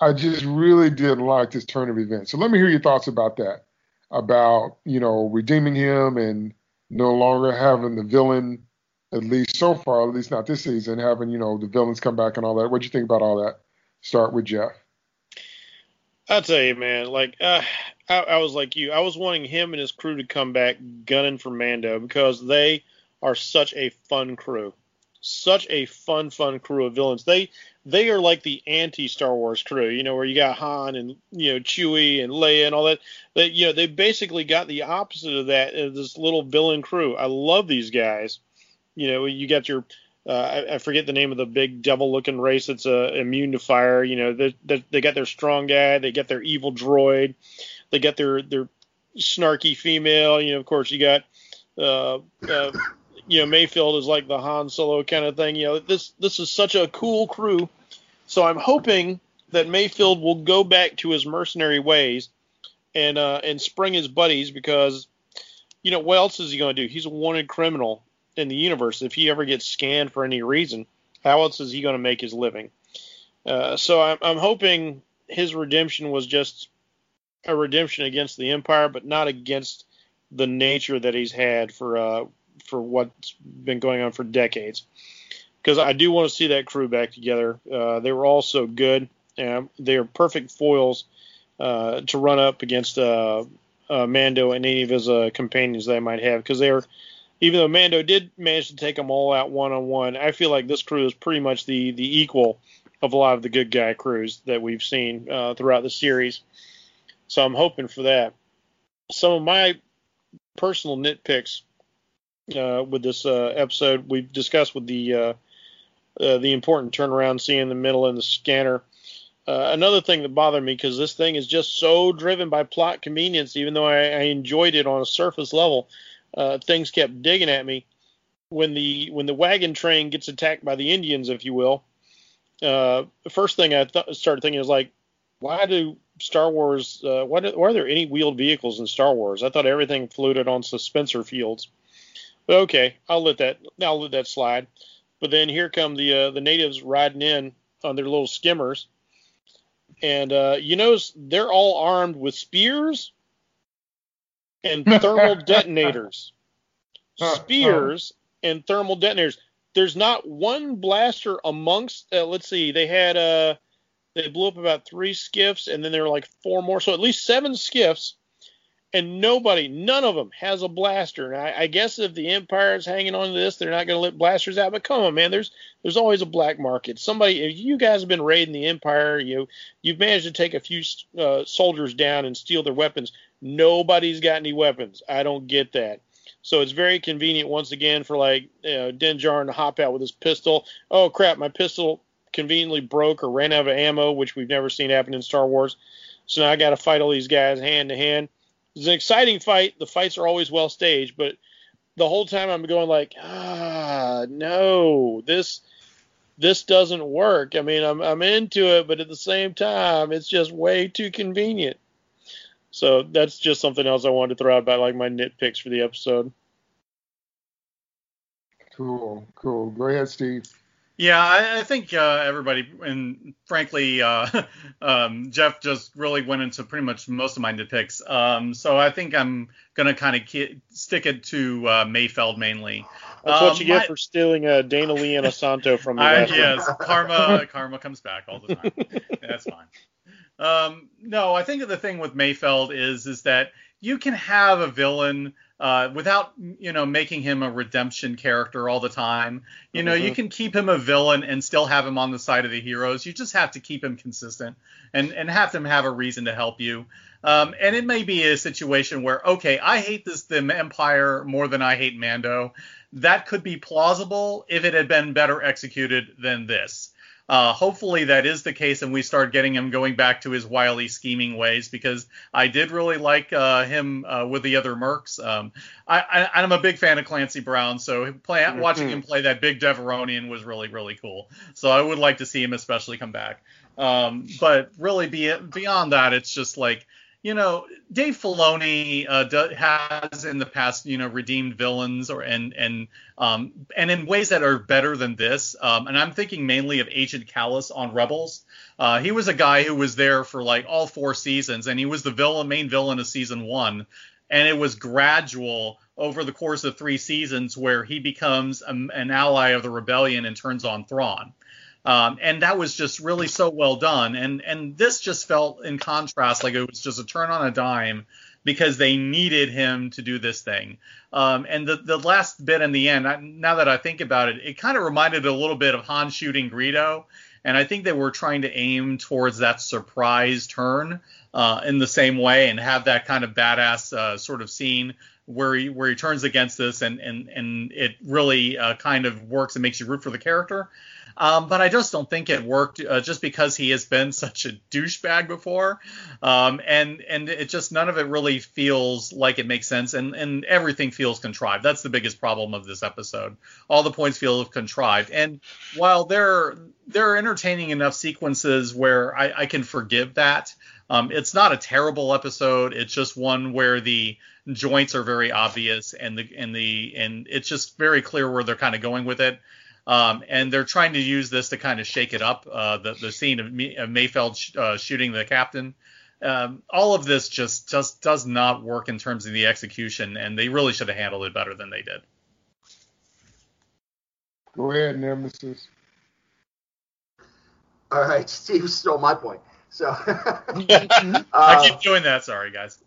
I just really didn't like this turn of events. So let me hear your thoughts about that, about you know redeeming him and no longer having the villain, at least so far, at least not this season, having you know the villains come back and all that. What do you think about all that? Start with Jeff. I'll tell you, man. Like uh, I, I was like you. I was wanting him and his crew to come back gunning for Mando because they are such a fun crew such a fun, fun crew of villains. They they are like the anti Star Wars crew, you know, where you got Han and you know Chewie and Leia and all that. That you know they basically got the opposite of that. This little villain crew. I love these guys. You know, you got your uh, I, I, forget the name of the big devil-looking race that's uh, immune to fire. You know, they, they, they got their strong guy, they got their evil droid, they got their their snarky female. You know, of course, you got uh, uh, you know Mayfield is like the Han Solo kind of thing. You know, this this is such a cool crew. So I'm hoping that Mayfield will go back to his mercenary ways and uh, and spring his buddies because you know what else is he going to do? He's a wanted criminal in the universe. If he ever gets scanned for any reason, how else is he going to make his living? Uh, so I'm, I'm hoping his redemption was just a redemption against the Empire, but not against the nature that he's had for uh, for what's been going on for decades. Because I do want to see that crew back together. Uh, they were all so good. and they are perfect foils uh, to run up against uh, uh Mando and any of his uh, companions they might have. Because they're, even though Mando did manage to take them all out one on one, I feel like this crew is pretty much the the equal of a lot of the good guy crews that we've seen uh, throughout the series. So I'm hoping for that. Some of my personal nitpicks uh, with this uh, episode. We've discussed with the uh, uh the important turnaround scene in the middle and the scanner. Uh, another thing that bothered me because this thing is just so driven by plot convenience, even though I, I enjoyed it on a surface level, uh, things kept digging at me. When the when the wagon train gets attacked by the Indians, if you will, the first thing I th- started thinking is like, why do Star Wars? why, do, why are there any wheeled vehicles in Star Wars? I thought everything floated on suspensor fields. But okay, I'll let that I'll let that slide. But then here come the uh, the natives riding in on their little skimmers, and uh, you notice they're all armed with spears and thermal detonators. Spears and thermal detonators. There's not one blaster amongst. Uh, let's see, they had uh they blew up about three skiffs, and then there were like four more, so at least seven skiffs and nobody, none of them has a blaster. And I, I guess if the Empire is hanging on to this, they're not going to let blasters out. But come on, man, there's there's always a black market. Somebody, if you guys have been raiding the Empire, you you've managed to take a few uh, soldiers down and steal their weapons. Nobody's got any weapons. I don't get that. So it's very convenient once again for like you know, Din Djarin to hop out with his pistol. Oh crap, my pistol conveniently broke or ran out of ammo, which we've never seen happen in Star Wars. So now I got to fight all these guys hand to hand. It's an exciting fight. The fights are always well staged, but the whole time I'm going like, ah, no, this this doesn't work. I mean, I'm I'm into it, but at the same time, it's just way too convenient. So that's just something else I wanted to throw out about like my nitpicks for the episode. Cool, cool. Go ahead, Steve. Yeah, I, I think uh, everybody, and frankly, uh, um, Jeff just really went into pretty much most of my nitpicks. Um, so I think I'm going to kind of ki- stick it to uh, Mayfeld mainly. That's um, what you get my, for stealing uh, Dana Lee and Asanto from me. I, yes, karma, karma comes back all the time. That's fine. Um, no, I think the thing with Mayfeld is is that you can have a villain uh, without you know making him a redemption character all the time. You know, mm-hmm. you can keep him a villain and still have him on the side of the heroes. You just have to keep him consistent and and have him have a reason to help you. Um, and it may be a situation where okay, I hate this the Empire more than I hate Mando. That could be plausible if it had been better executed than this. Uh, hopefully that is the case, and we start getting him going back to his wily scheming ways because I did really like uh, him uh, with the other mercs. Um, I, am a big fan of Clancy Brown, so play, mm-hmm. watching him play that big Devaronian was really really cool. So I would like to see him especially come back. Um, but really, be, beyond that, it's just like you know, Dave Filoni uh, do, has in the past, you know, redeemed villains or and and um, and in ways that are better than this. Um, and I'm thinking mainly of Agent Kallus on Rebels. Uh, he was a guy who was there for like all four seasons, and he was the villain, main villain of season one. And it was gradual over the course of three seasons where he becomes a, an ally of the rebellion and turns on Thrawn. Um, and that was just really so well done. And and this just felt in contrast like it was just a turn on a dime because they needed him to do this thing. Um, and the the last bit in the end, now that I think about it, it kind of reminded a little bit of Han shooting Greedo. And I think they were trying to aim towards that surprise turn uh, in the same way and have that kind of badass uh, sort of scene where he where he turns against this and and and it really uh, kind of works and makes you root for the character. Um, but I just don't think it worked uh, just because he has been such a douchebag before. Um, and and it just none of it really feels like it makes sense and, and everything feels contrived. That's the biggest problem of this episode. All the points feel contrived. And while there there are entertaining enough sequences where I, I can forgive that. Um, it's not a terrible episode. It's just one where the joints are very obvious and the and the and it's just very clear where they're kind of going with it. Um, and they're trying to use this to kind of shake it up. Uh, the, the scene of, May, of Mayfeld sh- uh, shooting the captain. Um, all of this just just does not work in terms of the execution, and they really should have handled it better than they did. Go ahead, Nemesis. All right, Steve stole my point. So I keep doing that. Sorry, guys.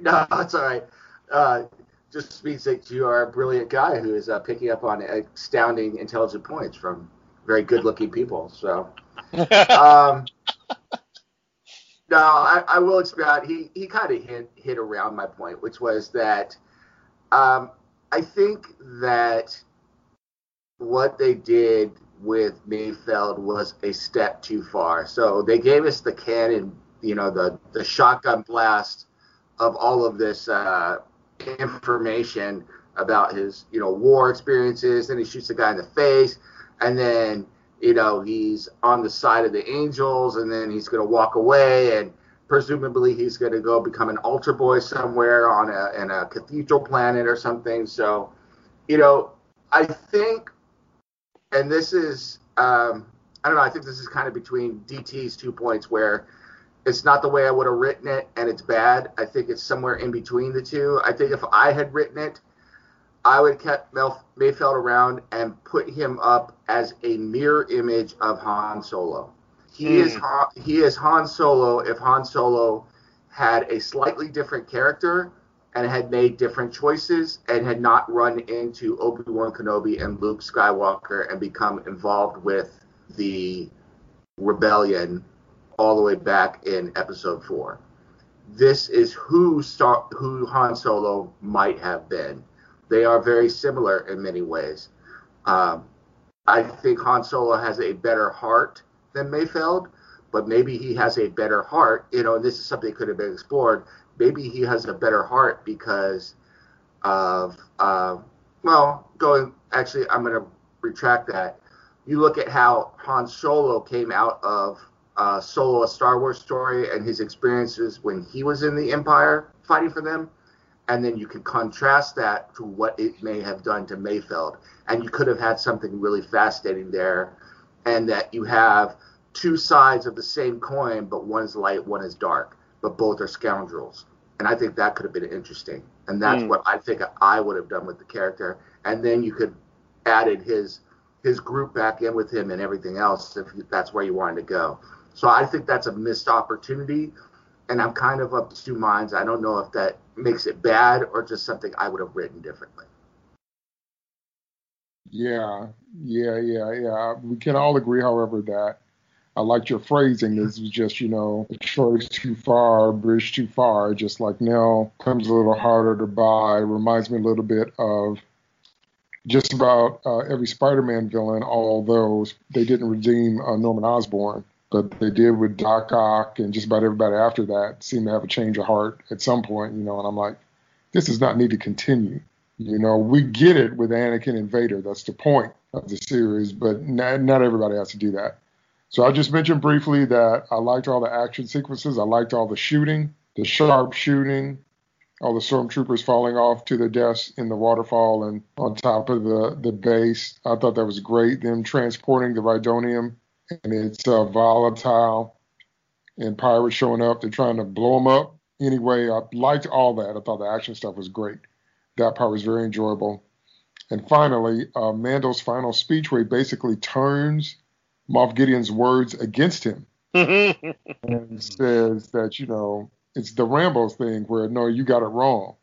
no, that's all right. Uh, just means that you are a brilliant guy who is uh, picking up on astounding intelligent points from very good-looking people. So, um, no, I, I, will expand. He he kind of hit hit around my point, which was that um, I think that what they did with Mayfeld was a step too far. So they gave us the cannon, you know, the the shotgun blast of all of this. Uh, information about his, you know, war experiences. Then he shoots the guy in the face, and then you know he's on the side of the angels, and then he's going to walk away, and presumably he's going to go become an altar boy somewhere on a in a cathedral planet or something. So, you know, I think, and this is, um, I don't know, I think this is kind of between DT's two points where it's not the way I would have written it, and it's bad. I think it's somewhere in between the two. I think if I had written it, I would have kept Mayfeld around and put him up as a mirror image of Han Solo. He mm. is Han, he is Han Solo if Han Solo had a slightly different character, and had made different choices and had not run into Obi Wan Kenobi and Luke Skywalker and become involved with the rebellion all the way back in Episode Four. This is who Star, who Han Solo might have been. They are very similar in many ways. Um, I think Han Solo has a better heart than Mayfeld, but maybe he has a better heart. You know, and this is something that could have been explored. Maybe he has a better heart because of, uh, well, going, actually, I'm going to retract that. You look at how Han Solo came out of uh, Solo, a Star Wars story, and his experiences when he was in the Empire fighting for them. And then you can contrast that to what it may have done to Mayfeld. And you could have had something really fascinating there. And that you have two sides of the same coin, but one is light, one is dark, but both are scoundrels. And I think that could have been interesting. And that's mm. what I think I would have done with the character. And then you could added his his group back in with him and everything else if that's where you wanted to go. So I think that's a missed opportunity. And I'm kind of of two minds. I don't know if that makes it bad or just something I would have written differently. Yeah, yeah, yeah, yeah. We can all agree, however, that I liked your phrasing. This was just, you know, a choice too far, bridge too far. Just like now comes a little harder to buy. Reminds me a little bit of just about uh, every Spider-Man villain, although they didn't redeem uh, Norman Osborn, but they did with Doc Ock and just about everybody after that seemed to have a change of heart at some point, you know. And I'm like, this does not need to continue. You know, we get it with Anakin and Vader. That's the point of the series, but not, not everybody has to do that. So I just mentioned briefly that I liked all the action sequences. I liked all the shooting, the sharp shooting, all the stormtroopers falling off to their deaths in the waterfall and on top of the, the base. I thought that was great. Them transporting the Rhydonium and it's uh, volatile and pirates showing up. They're trying to blow them up. Anyway, I liked all that. I thought the action stuff was great. That part was very enjoyable. And finally, uh, Mando's final speech, where he basically turns Moff Gideon's words against him and says that, you know, it's the Rambo thing where, no, you got it wrong.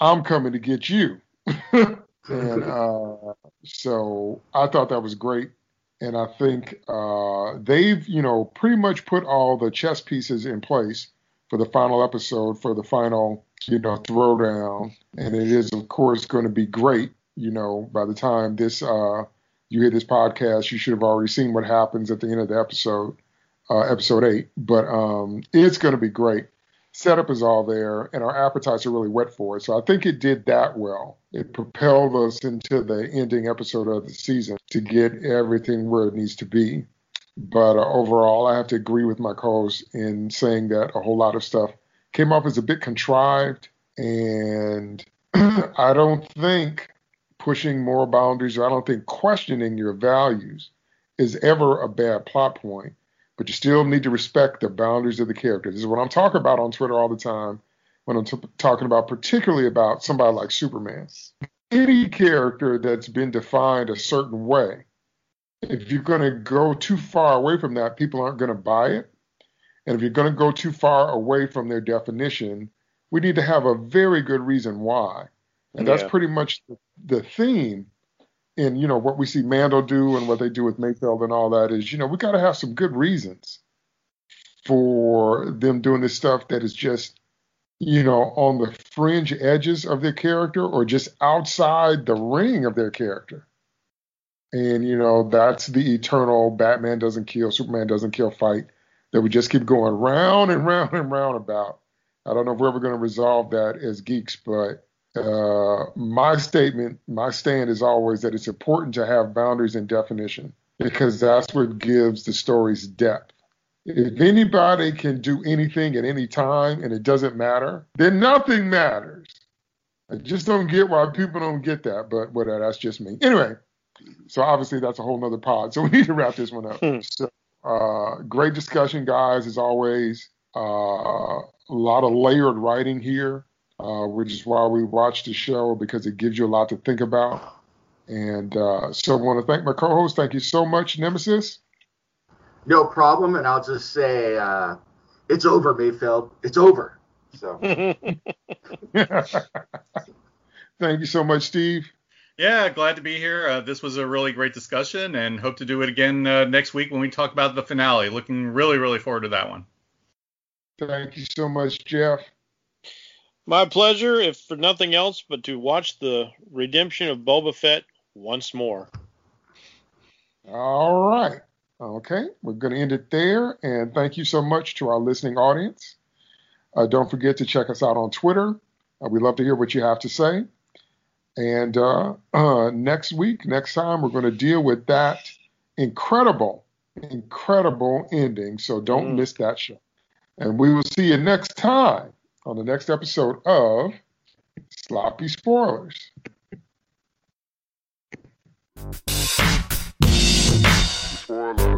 I'm coming to get you. and uh, so I thought that was great. And I think uh, they've, you know, pretty much put all the chess pieces in place for the final episode, for the final, you know, throwdown. And it is, of course, going to be great. You know, by the time this uh, you hear this podcast, you should have already seen what happens at the end of the episode, uh, episode eight. But um, it's going to be great. Setup is all there, and our appetites are really wet for it. So I think it did that well. It propelled us into the ending episode of the season to get everything where it needs to be. But uh, overall, I have to agree with my co-host in saying that a whole lot of stuff came off as a bit contrived, and I don't think pushing more boundaries, or I don't think questioning your values is ever a bad plot point. But you still need to respect the boundaries of the character. This is what I'm talking about on Twitter all the time when I'm t- talking about, particularly about somebody like Superman. Any character that's been defined a certain way, if you're going to go too far away from that, people aren't going to buy it. And if you're going to go too far away from their definition, we need to have a very good reason why. And that's pretty much the, the theme in you know what we see Mando do and what they do with Mayfeld and all that is you know we got to have some good reasons for them doing this stuff that is just you know on the fringe edges of their character or just outside the ring of their character. And you know that's the eternal Batman doesn't kill, Superman doesn't kill fight that we just keep going round and round and round about. I don't know if we're ever going to resolve that as geeks, but uh, my statement, my stand is always that it's important to have boundaries and definition because that's what gives the stories depth. If anybody can do anything at any time and it doesn't matter, then nothing matters. I just don't get why people don't get that, but whatever, that's just me. Anyway, so obviously that's a whole nother pod. So we need to wrap this one up. Hmm. So, uh, great discussion, guys, as always. Uh, a lot of layered writing here uh, which is why we watch the show because it gives you a lot to think about. And uh, so I want to thank my co-host. Thank you so much, Nemesis. No problem. And I'll just say uh, it's over, Mayfeld. It's over. So. Thank you so much, Steve. Yeah, glad to be here. Uh, this was a really great discussion, and hope to do it again uh, next week when we talk about the finale. Looking really, really forward to that one. Thank you so much, Jeff. My pleasure, if for nothing else, but to watch the redemption of Boba Fett once more. All right. Okay, we're going to end it there. And thank you so much to our listening audience. Uh, don't forget to check us out on Twitter. Uh, we love to hear what you have to say. And uh, uh next week, next time, we're going to deal with that incredible, incredible ending. So don't mm. miss that show. And we will see you next time on the next episode of Sloppy Spoilers. Spoiler.